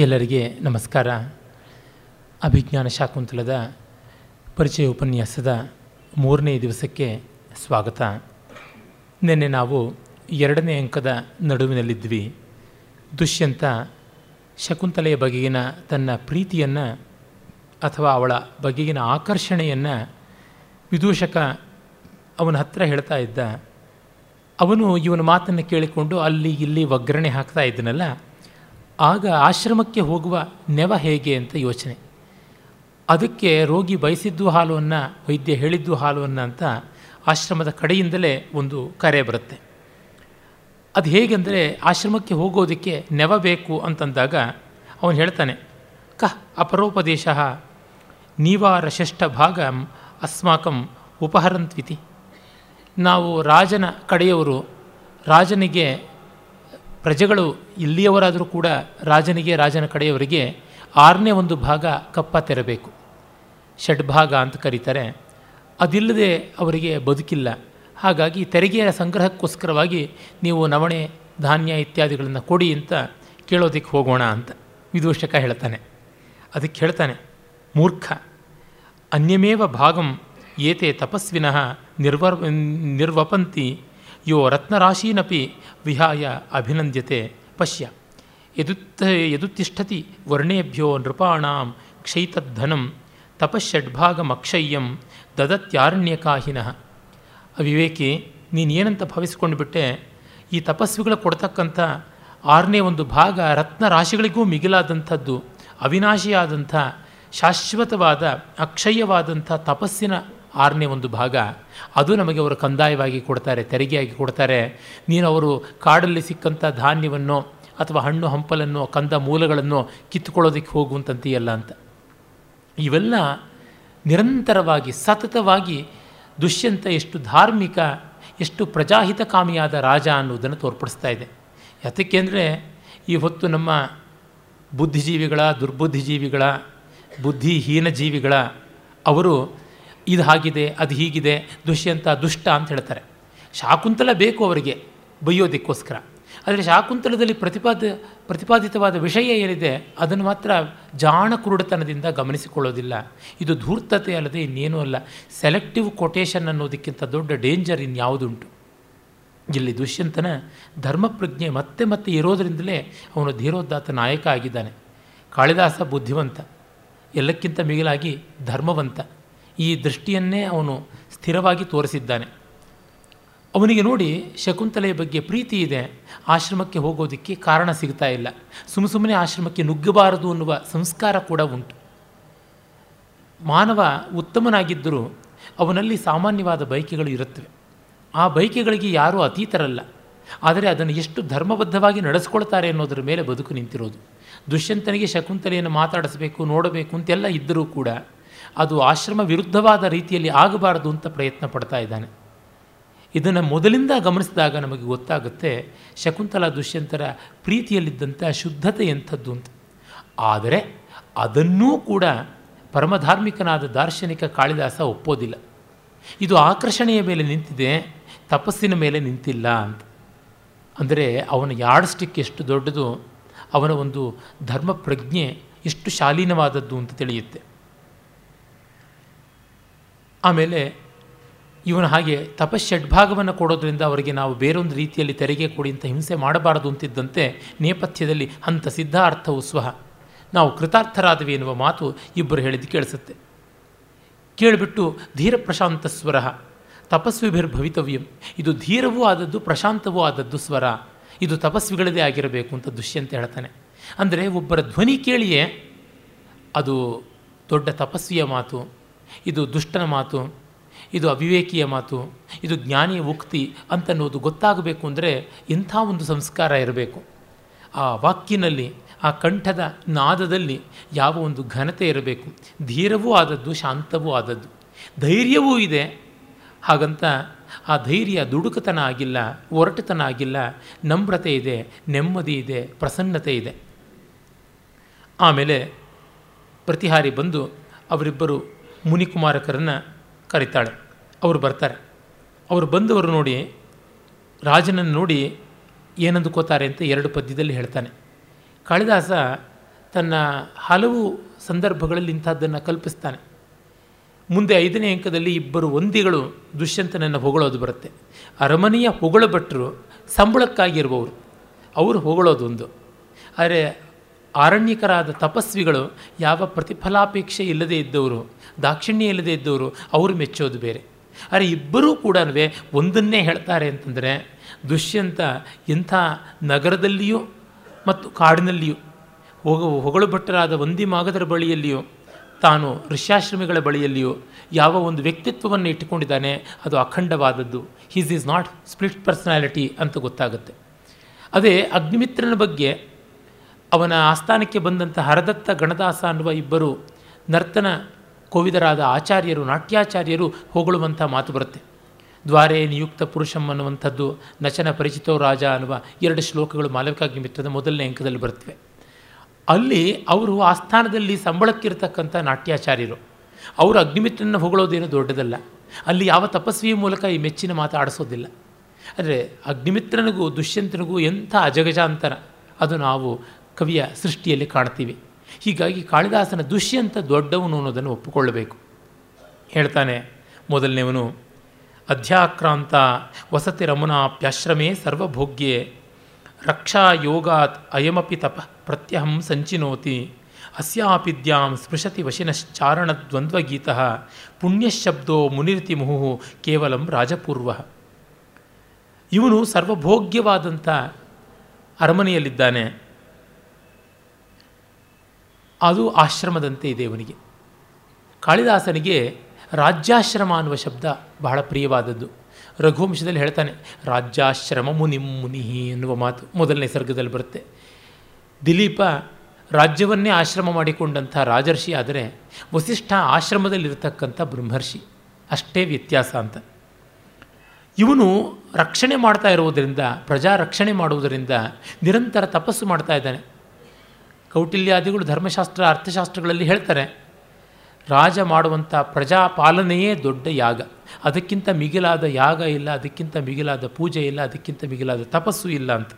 ಎಲ್ಲರಿಗೆ ನಮಸ್ಕಾರ. ಅಭಿಜ್ಞಾನ ಶಾಕುಂತಲದ ಪರಿಚಯ ಉಪನ್ಯಾಸದ ಮೂರನೇ ದಿವಸಕ್ಕೆ ಸ್ವಾಗತ. ನಿನ್ನೆ ನಾವು ಎರಡನೇ ಅಂಕದ ನಡುವಿನಲ್ಲಿದ್ವಿ. ದುಷ್ಯಂತ ಶಕುಂತಲೆಯ ಬಗೆಗಿನ ತನ್ನ ಪ್ರೀತಿಯನ್ನು ಅಥವಾ ಅವಳ ಬಗೆಗಿನ ಆಕರ್ಷಣೆಯನ್ನು ವಿದೂಷಕ ಅವನ ಹತ್ರ ಹೇಳ್ತಾ ಇದ್ದ. ಅವನು ಇವನ ಮಾತನ್ನು ಕೇಳಿಕೊಂಡು ಅಲ್ಲಿ ಇಲ್ಲಿ ಒಗ್ಗರಣೆ ಹಾಕ್ತಾ ಇದ್ದನಲ್ಲ. ಆಗ ಆಶ್ರಮಕ್ಕೆ ಹೋಗುವ ನೆವ ಹೇಗೆ ಅಂತ ಯೋಚನೆ. ಅದಕ್ಕೆ ರೋಗಿ ಬಯಸಿದ್ದು ಹಾಲು ಅನ್ನ, ವೈದ್ಯ ಹೇಳಿದ್ದು ಹಾಲು ಅನ್ನ ಅಂತ ಆಶ್ರಮದ ಕಡೆಯಿಂದಲೇ ಒಂದು ಕರೆ ಬರುತ್ತೆ. ಅದು ಹೇಗೆಂದರೆ ಆಶ್ರಮಕ್ಕೆ ಹೋಗೋದಕ್ಕೆ ನೆವ ಬೇಕು ಅಂತಂದಾಗ ಅವನು ಹೇಳ್ತಾನೆ ಕ ಅಪರೋಪದೇಶ ನೀವಾರ ಷಷ್ಠ ಭಾಗ ಅಸ್ಮಾಕಂ ಉಪಹರಂತ್ವಿತಿ. ನಾವು ರಾಜನ ಕಡೆಯವರು ರಾಜನಿಗೆ ಪ್ರಜೆಗಳು ಇಲ್ಲಿಯವರಾದರೂ ಕೂಡ ರಾಜನಿಗೆ, ರಾಜನ ಕಡೆಯವರಿಗೆ ಆರನೇ ಒಂದು ಭಾಗ ಕಪ್ಪ ತೆರಬೇಕು. ಷಡ್ಭಾಗ ಅಂತ ಕರೀತಾರೆ. ಅದಿಲ್ಲದೆ ಅವರಿಗೆ ಬದುಕಿಲ್ಲ. ಹಾಗಾಗಿ ತೆರಿಗೆಯ ಸಂಗ್ರಹಕ್ಕೋಸ್ಕರವಾಗಿ ನೀವು ನವಣೆ, ಧಾನ್ಯ ಇತ್ಯಾದಿಗಳನ್ನು ಕೊಡಿ ಅಂತ ಕೇಳೋದಕ್ಕೆ ಹೋಗೋಣ ಅಂತ ವಿದೂಷಕ ಹೇಳ್ತಾನೆ. ಅದಕ್ಕೆ ಹೇಳ್ತಾನೆ, ಮೂರ್ಖ, ಅನ್ಯಮೇವ ಭಾಗಂ ಏತೆ ತಪಸ್ವಿನಃ ನಿರ್ವ ನಿರ್ವಪಂತಿ ಯೋ ರತ್ನರಾಶೀನಪಿ ವಿಹಾಯ ಅಭಿನಂದ್ಯತೆ ಪಶ್ಯ. ಯದುತ್ ಯದುತಿಷ್ಠತಿ ವರ್ಣೇಭ್ಯೋ ನೃಪಾಣಾಂ ಕ್ಷೈತದ್ಧನಂ ತಪಶ್ಷಡ್ಭಾಗಮಕ್ಷಯ್ಯಂ ದದತ್ಯಾರಣ್ಯಕಾಹಿನಃ. ಅವಿವೇಕಿ ನೀನು ಏನಂತ ಭಾವಿಸ್ಕೊಂಡು ಬಿಟ್ಟೆ? ಈ ತಪಸ್ವಿಗಳು ಕೊಡ್ತಕ್ಕಂಥ ಆರನೇ ಒಂದು ಭಾಗ ರತ್ನ ರಾಶಿಗಳಿಗೂ ಮಿಗಿಲಾದಂಥದ್ದು, ಅವಿನಾಶಿಯಾದಂಥ, ಶಾಶ್ವತವಾದ, ಅಕ್ಷಯವಾದಂಥ ತಪಸ್ಸಿನ ಆರನೇ ಒಂದು ಭಾಗ, ಅದು ನಮಗೆ ಅವರು ಕಂದಾಯವಾಗಿ ಕೊಡ್ತಾರೆ, ತೆರಿಗೆಯಾಗಿ ಕೊಡ್ತಾರೆ. ನೀನು ಅವರು ಕಾಡಲ್ಲಿ ಸಿಕ್ಕಂಥ ಧಾನ್ಯವನ್ನು ಅಥವಾ ಹಣ್ಣು ಹಂಪಲನ್ನು ಕಂದ ಮೂಲಗಳನ್ನು ಕಿತ್ತುಕೊಳ್ಳೋದಕ್ಕೆ ಹೋಗುವಂತಂತೀಯಲ್ಲ ಅಂತ. ಇವೆಲ್ಲ ನಿರಂತರವಾಗಿ, ಸತತವಾಗಿ ದುಷ್ಯಂತ ಎಷ್ಟು ಧಾರ್ಮಿಕ, ಎಷ್ಟು ಪ್ರಜಾಹಿತಕಾಮಿಯಾದ ರಾಜ ಅನ್ನೋದನ್ನು ತೋರ್ಪಡಿಸ್ತಾ ಇದೆ. ಯಾತಕ್ಕೆ ಅಂದರೆ, ಈ ಹೊತ್ತು ನಮ್ಮ ಬುದ್ಧಿಜೀವಿಗಳ, ದುರ್ಬುದ್ಧಿಜೀವಿಗಳ, ಬುದ್ಧಿಹೀನ ಜೀವಿಗಳ, ಅವರು ಇದು ಹಾಗಿದೆ, ಅದು ಹೀಗಿದೆ, ದುಷ್ಯಂತ, ದುಷ್ಟ ಅಂತ ಹೇಳ್ತಾರೆ. ಶಾಕುಂತಲ ಬೇಕು ಅವರಿಗೆ ಬೈಯೋದಕ್ಕೋಸ್ಕರ. ಆದರೆ ಶಾಕುಂತಲದಲ್ಲಿ ಪ್ರತಿಪಾದ, ಪ್ರತಿಪಾದಿತವಾದ ವಿಷಯ ಏನಿದೆ, ಅದನ್ನು ಮಾತ್ರ ಜಾಣ ಕುರುಡತನದಿಂದ ಗಮನಿಸಿಕೊಳ್ಳೋದಿಲ್ಲ. ಇದು ಧೂರ್ತತೆ ಅಲ್ಲದೆ ಇನ್ನೇನೂ ಅಲ್ಲ. ಸೆಲೆಕ್ಟಿವ್ ಕೊಟೇಶನ್ ಅನ್ನೋದಕ್ಕಿಂತ ದೊಡ್ಡ ಡೇಂಜರ್ ಇನ್ಯಾವುದುಂಟು? ಇಲ್ಲಿ ದುಷ್ಯಂತನ ಧರ್ಮಪ್ರಜ್ಞೆ ಮತ್ತೆ ಮತ್ತೆ ಇರೋದರಿಂದಲೇ ಅವನು ಧೀರೋದ್ದಾತ ನಾಯಕ ಆಗಿದ್ದಾನೆ. ಕಾಳಿದಾಸ ಬುದ್ಧಿವಂತ. ಎಲ್ಲಕ್ಕಿಂತ ಮಿಗಿಲಾಗಿ ಧರ್ಮವಂತ. ಈ ದೃಷ್ಟಿಯನ್ನೇ ಅವನು ಸ್ಥಿರವಾಗಿ ತೋರಿಸಿದ್ದಾನೆ. ಅವನಿಗೆ ನೋಡಿ ಶಕುಂತಲೆಯ ಬಗ್ಗೆ ಪ್ರೀತಿ ಇದೆ, ಆಶ್ರಮಕ್ಕೆ ಹೋಗೋದಕ್ಕೆ ಕಾರಣ ಸಿಗ್ತಾ ಇಲ್ಲ. ಸುಮ್ಮ ಸುಮ್ಮನೆ ಆಶ್ರಮಕ್ಕೆ ನುಗ್ಗಬಾರದು ಅನ್ನುವ ಸಂಸ್ಕಾರ ಕೂಡ ಉಂಟು. ಮಾನವ ಉತ್ತಮನಾಗಿದ್ದರೂ ಅವನಲ್ಲಿ ಸಾಮಾನ್ಯವಾದ ಬಯಕೆಗಳು ಇರುತ್ತವೆ. ಆ ಬಯಕೆಗಳಿಗೆ ಯಾರೂ ಅತೀತರಲ್ಲ. ಆದರೆ ಅದನ್ನು ಎಷ್ಟು ಧರ್ಮಬದ್ಧವಾಗಿ ನಡೆಸ್ಕೊಳ್ತಾರೆ ಅನ್ನೋದರ ಮೇಲೆ ಬದುಕು ನಿಂತಿರೋದು. ದುಷ್ಯಂತನಿಗೆ ಶಕುಂತಲೆಯನ್ನು ಮಾತಾಡಿಸಬೇಕು, ನೋಡಬೇಕು ಅಂತೆಲ್ಲ ಇದ್ದರೂ ಕೂಡ ಅದು ಆಶ್ರಮ ವಿರುದ್ಧವಾದ ರೀತಿಯಲ್ಲಿ ಆಗಬಾರದು ಅಂತ ಪ್ರಯತ್ನ ಪಡ್ತಾ ಇದ್ದಾನೆ. ಇದನ್ನು ಮೊದಲಿಂದ ಗಮನಿಸಿದಾಗ ನಮಗೆ ಗೊತ್ತಾಗುತ್ತೆ ಶಕುಂತಲಾ ದುಷ್ಯಂತರ ಪ್ರೀತಿಯಲ್ಲಿದ್ದಂಥ ಶುದ್ಧತೆ ಎಂಥದ್ದು ಅಂತ. ಆದರೆ ಅದನ್ನೂ ಕೂಡ ಪರಮಧಾರ್ಮಿಕನಾದ ದಾರ್ಶನಿಕ ಕಾಳಿದಾಸ ಒಪ್ಪೋದಿಲ್ಲ. ಇದು ಆಕರ್ಷಣೆಯ ಮೇಲೆ ನಿಂತಿದೆ, ತಪಸ್ಸಿನ ಮೇಲೆ ನಿಂತಿಲ್ಲ ಅಂತ. ಅಂದರೆ ಅವನ ಯಾರ್ಡ್ ಸ್ಟಿಕ್ ಎಷ್ಟು ದೊಡ್ಡದು, ಅವನ ಒಂದು ಧರ್ಮ ಪ್ರಜ್ಞೆ ಎಷ್ಟು ಶಾಲೀನವಾದದ್ದು ಅಂತ ತಿಳಿಯುತ್ತೆ. ಆಮೇಲೆ ಇವನು ಹಾಗೆ ತಪಶ್ಷಡ್ಭಾಗವನ್ನು ಕೊಡೋದ್ರಿಂದ ಅವರಿಗೆ ನಾವು ಬೇರೊಂದು ರೀತಿಯಲ್ಲಿ ತೆರಿಗೆ ಕೊಡಿ ಅಂತ ಹಿಂಸೆ ಮಾಡಬಾರದು ಅಂತಿದ್ದಂತೆ ನೇಪಥ್ಯದಲ್ಲಿ ಹಂತ ಸಿದ್ಧಾರ್ಥವು ಸ್ವಹ. ನಾವು ಕೃತಾರ್ಥರಾದವಿ ಎನ್ನುವ ಮಾತು ಇಬ್ಬರು ಹೇಳಿದ್ದು ಕೇಳಿಸುತ್ತೆ. ಕೇಳಿಬಿಟ್ಟು ಧೀರ ಪ್ರಶಾಂತ ಸ್ವರ ತಪಸ್ವಿಭಿರ್ಭವಿತವ್ಯಂ. ಇದು ಧೀರವೂ ಆದದ್ದು ಪ್ರಶಾಂತವೂ ಆದದ್ದು ಸ್ವರ. ಇದು ತಪಸ್ವಿಗಳದೇ ಆಗಿರಬೇಕು ಅಂತ ದುಷ್ಯಂತ ಹೇಳ್ತಾನೆ. ಅಂದರೆ ಒಬ್ಬರ ಧ್ವನಿ ಕೇಳಿಯೇ ಅದು ದೊಡ್ಡ ತಪಸ್ವಿಯ ಮಾತು. ಇದು ದುಷ್ಟನ ಮಾತು, ಇದು ಅವಿವೇಕಿಯ ಮಾತು, ಇದು ಜ್ಞಾನಿಯ ಉಕ್ತಿ ಅಂತನ್ನೋದು ಗೊತ್ತಾಗಬೇಕು ಅಂದರೆ ಇಂಥ ಒಂದು ಸಂಸ್ಕಾರ ಇರಬೇಕು. ಆ ವಾಕ್ಯಿನಲ್ಲಿ ಆ ಕಂಠದ ನಾದದಲ್ಲಿ ಯಾವ ಒಂದು ಘನತೆ ಇರಬೇಕು. ಧೀರವೂ ಆದದ್ದು, ಶಾಂತವೂ ಆದದ್ದು. ಧೈರ್ಯವೂ ಇದೆ. ಹಾಗಂತ ಆ ಧೈರ್ಯ ದುಡುಕತನ ಆಗಿಲ್ಲ, ಒರಟುತನ ಆಗಿಲ್ಲ, ನಮ್ರತೆ ಇದೆ, ನೆಮ್ಮದಿ ಇದೆ, ಪ್ರಸನ್ನತೆ ಇದೆ. ಆಮೇಲೆ ಪ್ರತಿಹಾರಿ ಬಂದು ಅವರಿಬ್ಬರು ಮುನಿಕುಮಾರಕರನ್ನು ಕರೀತಾಳೆ. ಅವರು ಬರ್ತಾರೆ. ಅವರು ಬಂದವರು ನೋಡಿ, ರಾಜನನ್ನು ನೋಡಿ ಏನಂದುಕೋತಾರೆ ಅಂತ ಎರಡು ಪದ್ಯದಲ್ಲಿ ಹೇಳ್ತಾನೆ. ಕಾಳಿದಾಸ ತನ್ನ ಹಲವು ಸಂದರ್ಭಗಳಲ್ಲಿ ಇಂಥದ್ದನ್ನು ಕಲ್ಪಿಸ್ತಾನೆ. ಮುಂದೆ ಐದನೇ ಅಂಕದಲ್ಲಿ ಇಬ್ಬರು ಒಂದಿಗಳು ದುಷ್ಯಂತನನ್ನು ಹೊಗಳೋದು ಬರುತ್ತೆ. ಅರಮನೆಯ ಹೊಗಳ ಭಟ್ರು ಸಂಬಳಕ್ಕಾಗಿರುವವರು ಅವರು ಹೊಗಳೋದು ಒಂದು. ಆದರೆ ಆರಣ್ಯಕರಾದ ತಪಸ್ವಿಗಳು ಯಾವ ಪ್ರತಿಫಲಾಪೇಕ್ಷೆ ಇಲ್ಲದೇ ಇದ್ದವರು, ದಾಕ್ಷಿಣ್ಯ ಇಲ್ಲದೇ ಇದ್ದವರು, ಅವರು ಮೆಚ್ಚೋದು ಬೇರೆ. ಆದರೆ ಇಬ್ಬರೂ ಕೂಡ ಒಂದನ್ನೇ ಹೇಳ್ತಾರೆ ಅಂತಂದರೆ, ದುಷ್ಯಂತ ಇಂಥ ನಗರದಲ್ಲಿಯೂ ಮತ್ತು ಕಾಡಿನಲ್ಲಿಯೂ, ಹೋಗ ಹೊಗಳು ಭಟ್ಟರಾದ ಒಂದಿ ಮಾಗದರ ಬಳಿಯಲ್ಲಿಯೂ, ತಾನು ಋಷ್ಯಾಶ್ರಮಿಗಳ ಬಳಿಯಲ್ಲಿಯೂ ಯಾವ ಒಂದು ವ್ಯಕ್ತಿತ್ವವನ್ನು ಇಟ್ಟುಕೊಂಡಿದ್ದಾನೆ, ಅದು ಅಖಂಡವಾದದ್ದು. He's is not split personality ಅಂತ ಗೊತ್ತಾಗುತ್ತೆ. ಅದೇ ಅಗ್ನಿಮಿತ್ರನ ಬಗ್ಗೆ ಅವನ ಆಸ್ಥಾನಕ್ಕೆ ಬಂದಂಥ ಹರದತ್ತ ಗಣದಾಸ ಅನ್ನುವ ಇಬ್ಬರು ನರ್ತನ ಕೋವಿದರಾದ ಆಚಾರ್ಯರು, ನಾಟ್ಯಾಚಾರ್ಯರು ಹೊಗಳುವಂಥ ಮಾತು ಬರುತ್ತೆ. ದ್ವಾರೇ ನಿಯುಕ್ತ ಪುರುಷಂ ಅನ್ನುವಂಥದ್ದು ನಚನ ಪರಿಚಿತೋ ರಾಜ ಅನ್ನುವ ಎರಡು ಶ್ಲೋಕಗಳು ಮಾಲವಿಕಾಗ್ನಿಮಿತ್ರದ ಮೊದಲನೇ ಅಂಕದಲ್ಲಿ ಬರುತ್ತವೆ. ಅಲ್ಲಿ ಅವರು ಆಸ್ಥಾನದಲ್ಲಿ ಸಂಬಳಕ್ಕಿರ್ತಕ್ಕಂಥ ನಾಟ್ಯಾಚಾರ್ಯರು. ಅವರು ಅಗ್ನಿಮಿತ್ರನ ಹೊಗಳೋದೇನು ದೊಡ್ಡದಲ್ಲ. ಅಲ್ಲಿ ಯಾವ ತಪಸ್ವಿಯ ಮೂಲಕ ಈ ಮೆಚ್ಚಿನ ಮಾತು ಆಡಿಸೋದಿಲ್ಲ. ಆದರೆ ಅಗ್ನಿಮಿತ್ರನಿಗೂ ದುಷ್ಯಂತನಿಗೂ ಎಂಥ ಅಜಗಜಾಂತರ. ಅದು ನಾವು ಕವಿಯ ಸೃಷ್ಟಿಯಲ್ಲಿ ಕಾಣ್ತೀವಿ. ಹೀಗಾಗಿ ಕಾಳಿದಾಸನ ದುಷ್ಯಂತ ದೊಡ್ಡವನು ಅನ್ನೋದನ್ನು ಒಪ್ಪಿಕೊಳ್ಳಬೇಕು. ಹೇಳ್ತಾನೆ ಮೊದಲನೇವನು ಅಧ್ಯಾಕ್ರಾಂತ ವಸತಿ ರಮಣಾಪ್ಯಾಶ್ರಮೇ ಸರ್ವಭೋಗ್ಯೆ, ರಕ್ಷಾ ಯೋಗಾತ್ ಅಯಮಪಿ ತಪ ಪ್ರತ್ಯಹಂ ಸಂಚಿನೋತಿ ಅಸ್ಯಾಪಿದ್ಯಾಂ ಸ್ಪೃಶತಿ ವಶಿನಶ್ಚಾರಣದ್ವಂದ್ವಗೀತ, ಪುಣ್ಯಶಬ್ದೋ ಮುನಿರಿತಿ ಮುಹು ಕೇವಲಂ ರಾಜಪೂರ್ವ. ಇವನು ಸರ್ವಭೋಗ್ಯವಾದಂಥ ಅರಮನೆಯಲ್ಲಿದ್ದಾನೆ. ಅದು ಆಶ್ರಮದಂತೆ ಇದೆ ಅವನಿಗೆ. ಕಾಳಿದಾಸನಿಗೆ ರಾಜ್ಯಾಶ್ರಮ ಅನ್ನುವ ಶಬ್ದ ಬಹಳ ಪ್ರಿಯವಾದದ್ದು. ರಘುವಂಶದಲ್ಲಿ ಹೇಳ್ತಾನೆ, ರಾಜ್ಯಾಶ್ರಮ ಮುನಿ ಮುನಿಹಿ ಎನ್ನುವ ಮಾತು ಮೊದಲನೇ ಸರ್ಗದಲ್ಲಿ ಬರುತ್ತೆ. ದಿಲೀಪ ರಾಜ್ಯವನ್ನೇ ಆಶ್ರಮ ಮಾಡಿಕೊಂಡಂಥ ರಾಜರ್ಷಿ ಆದರೆ ವಸಿಷ್ಠ ಆಶ್ರಮದಲ್ಲಿರತಕ್ಕಂಥ ಬ್ರಹ್ಮರ್ಷಿ. ಅಷ್ಟೇ ವ್ಯತ್ಯಾಸ ಅಂತ. ಇವನು ರಕ್ಷಣೆ ಮಾಡ್ತಾ ಇರುವುದರಿಂದ ಪ್ರಜಾ ರಕ್ಷಣೆ ಮಾಡುವುದರಿಂದ ನಿರಂತರ ತಪಸ್ಸು ಮಾಡ್ತಾ ಇದ್ದಾನೆ. ಕೌಟಿಲ್ಯಾದಿಗಳು ಧರ್ಮಶಾಸ್ತ್ರ, ಅರ್ಥಶಾಸ್ತ್ರಗಳಲ್ಲಿ ಹೇಳ್ತಾರೆ, ರಾಜ ಮಾಡುವಂಥ ಪ್ರಜಾಪಾಲನೆಯೇ ದೊಡ್ಡ ಯಾಗ. ಅದಕ್ಕಿಂತ ಮಿಗಿಲಾದ ಯಾಗ ಇಲ್ಲ, ಅದಕ್ಕಿಂತ ಮಿಗಿಲಾದ ಪೂಜೆ ಇಲ್ಲ, ಅದಕ್ಕಿಂತ ಮಿಗಿಲಾದ ತಪಸ್ಸು ಇಲ್ಲ ಅಂತ.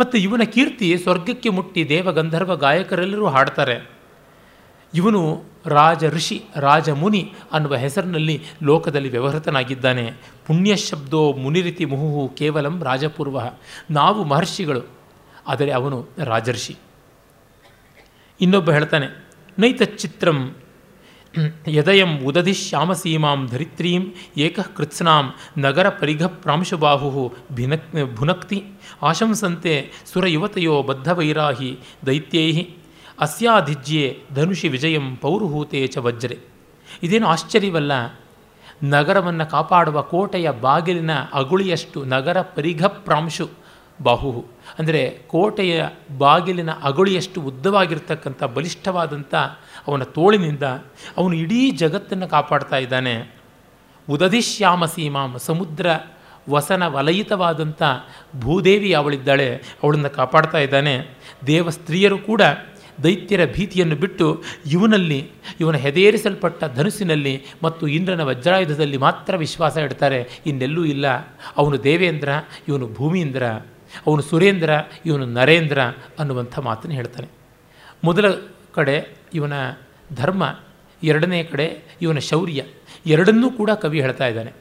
ಮತ್ತು ಇವನ ಕೀರ್ತಿ ಸ್ವರ್ಗಕ್ಕೆ ಮುಟ್ಟಿ ದೇವ ಗಂಧರ್ವ ಗಾಯಕರೆಲ್ಲರೂ ಹಾಡ್ತಾರೆ. ಇವನು ರಾಜ ಋಷಿ, ರಾಜ ಮುನಿ ಅನ್ನುವ ಹೆಸರಿನಲ್ಲಿ ಲೋಕದಲ್ಲಿ ವ್ಯವಹೃತನಾಗಿದ್ದಾನೆ. ಪುಣ್ಯ ಶಬ್ದೋ ಮುನಿರಿತಿ ಮುಹುಹು ಕೇವಲಂ ರಾಜಪೂರ್ವ. ನಾವು ಮಹರ್ಷಿಗಳು, ಆದರೆ ಅವನು ರಾಜರ್ಷಿ ಇನ್ನೊಬ್ಬ ಹೇಳ್ತಾನೆ ನೈತಚ್ಚಿತ್ರಂ ಯದಯಂ ಉದಧಿ ಶ್ಯಾಮಸೀಮಾಂ ಧರಿತ್ರೀಂ ಏಕಃ ಕೃತ್ಸ್ನಾಂ ನಗರ ಪರಿಘ ಪ್ರಾಂಶುಬಾಹು ಭಿನಕ್, ಭುನಕ್ತಿ ಆಶಂಸಂತೆ ಸುರಯುವತೆಯೋ ಬದ್ಧವೈರಾಹಿ ದೈತ್ಯೈ ಅಸ್ಯಾಧಿಜ್ಯೆ ಧನುಷಿ ವಿಜಯಂ ಪೌರುಹೂತೆ ಚ ವಜ್ರೆ. ಇದೇನು ಆಶ್ಚರ್ಯವಲ್ಲ, ನಗರವನ್ನು ಕಾಪಾಡುವ ಕೋಟೆಯ ಬಾಗಿಲಿನ ಅಗುಳಿಯಷ್ಟು ನಗರ ಪರಿಘ ಪ್ರಾಂಶು ಬಾಹು ಅಂದರೆ ಕೋಟೆಯ ಬಾಗಿಲಿನ ಅಗೊಳಿಯಷ್ಟು ಉದ್ದವಾಗಿರ್ತಕ್ಕಂಥ ಬಲಿಷ್ಠವಾದಂಥ ಅವನ ತೋಳಿನಿಂದ ಅವನು ಇಡೀ ಜಗತ್ತನ್ನು ಕಾಪಾಡ್ತಾ ಇದ್ದಾನೆ. ಉದಧಿಶ್ಯಾಮ ಸೀಮಾಂ, ಸಮುದ್ರ ವಸನ ವಲಯಿತವಾದಂಥ ಭೂದೇವಿ ಅವಳಿದ್ದಾಳೆ. ಅವಳನ್ನು ಕಾಪಾಡ್ತಾ ಇದ್ದಾನೆ. ದೇವ ಸ್ತ್ರೀಯರು ಕೂಡ ದೈತ್ಯರ ಭೀತಿಯನ್ನು ಬಿಟ್ಟು ಇವನಲ್ಲಿ, ಇವನ ಹೆದೇರಿಸಲ್ಪಟ್ಟ ಧನುಸಿನಲ್ಲಿ ಮತ್ತು ಇಂದ್ರನ ವಜ್ರಾಯುಧದಲ್ಲಿ ಮಾತ್ರ ವಿಶ್ವಾಸ ಇಡ್ತಾರೆ. ಇನ್ನೆಲ್ಲೂ ಇಲ್ಲ. ಅವನು ದೇವೇಂದ್ರ, ಇವನು ಭೂಮೀಂದ್ರ. ಅವನು ಸುರೇಂದ್ರ, ಇವನು ನರೇಂದ್ರ ಅನ್ನುವಂಥ ಮಾತನ್ನು ಹೇಳ್ತಾನೆ. ಮೊದಲ ಕಡೆ ಇವನ ಧರ್ಮ, ಎರಡನೇ ಕಡೆ ಇವನ ಶೌರ್ಯ, ಎರಡನ್ನೂ ಕೂಡ ಕವಿ ಹೇಳ್ತಾ ಇದ್ದಾನೆ.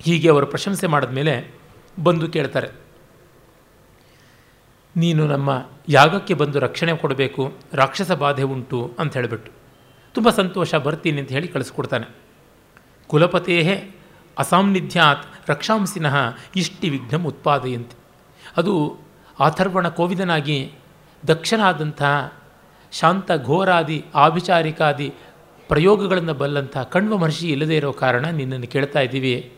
ಹೀಗೆ ಅವರು ಪ್ರಶಂಸೆ ಮಾಡಿದ ಮೇಲೆ ಬಂದು ಕೇಳ್ತಾರೆ, ನೀನು ನಮ್ಮ ಯಾಗಕ್ಕೆ ಬಂದು ರಕ್ಷಣೆ ಕೊಡಬೇಕು, ರಾಕ್ಷಸ ಬಾಧೆ ಉಂಟು ಅಂತ ಹೇಳಿಬಿಟ್ಟು. ತುಂಬ ಸಂತೋಷ ಬರ್ತೀನಿ ಅಂತ ಹೇಳಿ ಕಳಿಸ್ಕೊಡ್ತಾನೆ. ಕುಲಪತೇಹೇ ಅಸಾನ್ನಿಧ್ಯಾತ್ ರಕ್ಷಾಂಸಿನಃ ಇಷ್ಟಿ ವಿಘ್ನಂ ಉತ್ಪಾದಯಂತೆ. ಅದು ಆಥರ್ವಣ ಕೋವಿದನಾಗಿ ದಕ್ಷನಾದಂತಹ ಶಾಂತ ಘೋರಾದಿ ಆಭಿಚಾರಿಕಾದಿ ಪ್ರಯೋಗಗಳನ್ನು ಬಲ್ಲಂಥ ಕಣ್ವ ಮಹರ್ಷಿ ಇಲ್ಲದೇ ಇರೋ ಕಾರಣ ನಿನ್ನನ್ನು ಕೇಳ್ತಾ ಇದ್ದೀವಿ.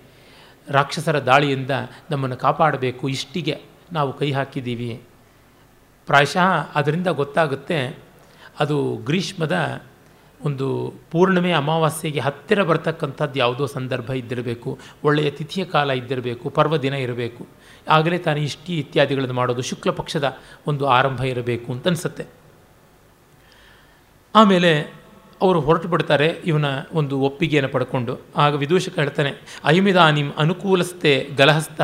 ರಾಕ್ಷಸರ ದಾಳಿಯಿಂದ ನಮ್ಮನ್ನು ಕಾಪಾಡಬೇಕು, ಇಷ್ಟಿಗೆ ನಾವು ಕೈ ಹಾಕಿದ್ದೀವಿ. ಪ್ರಾಯಶಃ ಅದರಿಂದ ಗೊತ್ತಾಗುತ್ತೆ, ಅದು ಗ್ರೀಷ್ಮದ ಒಂದು ಪೂರ್ಣಿಮೆ ಅಮಾವಾಸ್ಯೆಗೆ ಹತ್ತಿರ ಬರ್ತಕ್ಕಂಥದ್ದು ಯಾವುದೋ ಸಂದರ್ಭ ಇದ್ದಿರಬೇಕು, ಒಳ್ಳೆಯ ತಿಥಿಯ ಕಾಲ ಇದ್ದಿರಬೇಕು, ಪರ್ವ ದಿನ ಇರಬೇಕು. ಆಗಲೇ ತಾನು ಇಷ್ಟಿ ಇತ್ಯಾದಿಗಳನ್ನು ಮಾಡೋದು ಶುಕ್ಲ ಪಕ್ಷದ ಒಂದು ಆರಂಭ ಇರಬೇಕು ಅಂತ ಅನಿಸುತ್ತೆ. ಆಮೇಲೆ ಅವರು ಹೊರಟು ಬಿಡ್ತಾರೆ ಇವನ ಒಂದು ಒಪ್ಪಿಗೆಯನ್ನು ಪಡ್ಕೊಂಡು. ಆಗ ವಿದೂಷಕ ಹೇಳ್ತಾನೆ, ಅಯಮಿದಾನಿಂ ಅನುಕೂಲಸ್ಥೆ ಗಲಹಸ್ತ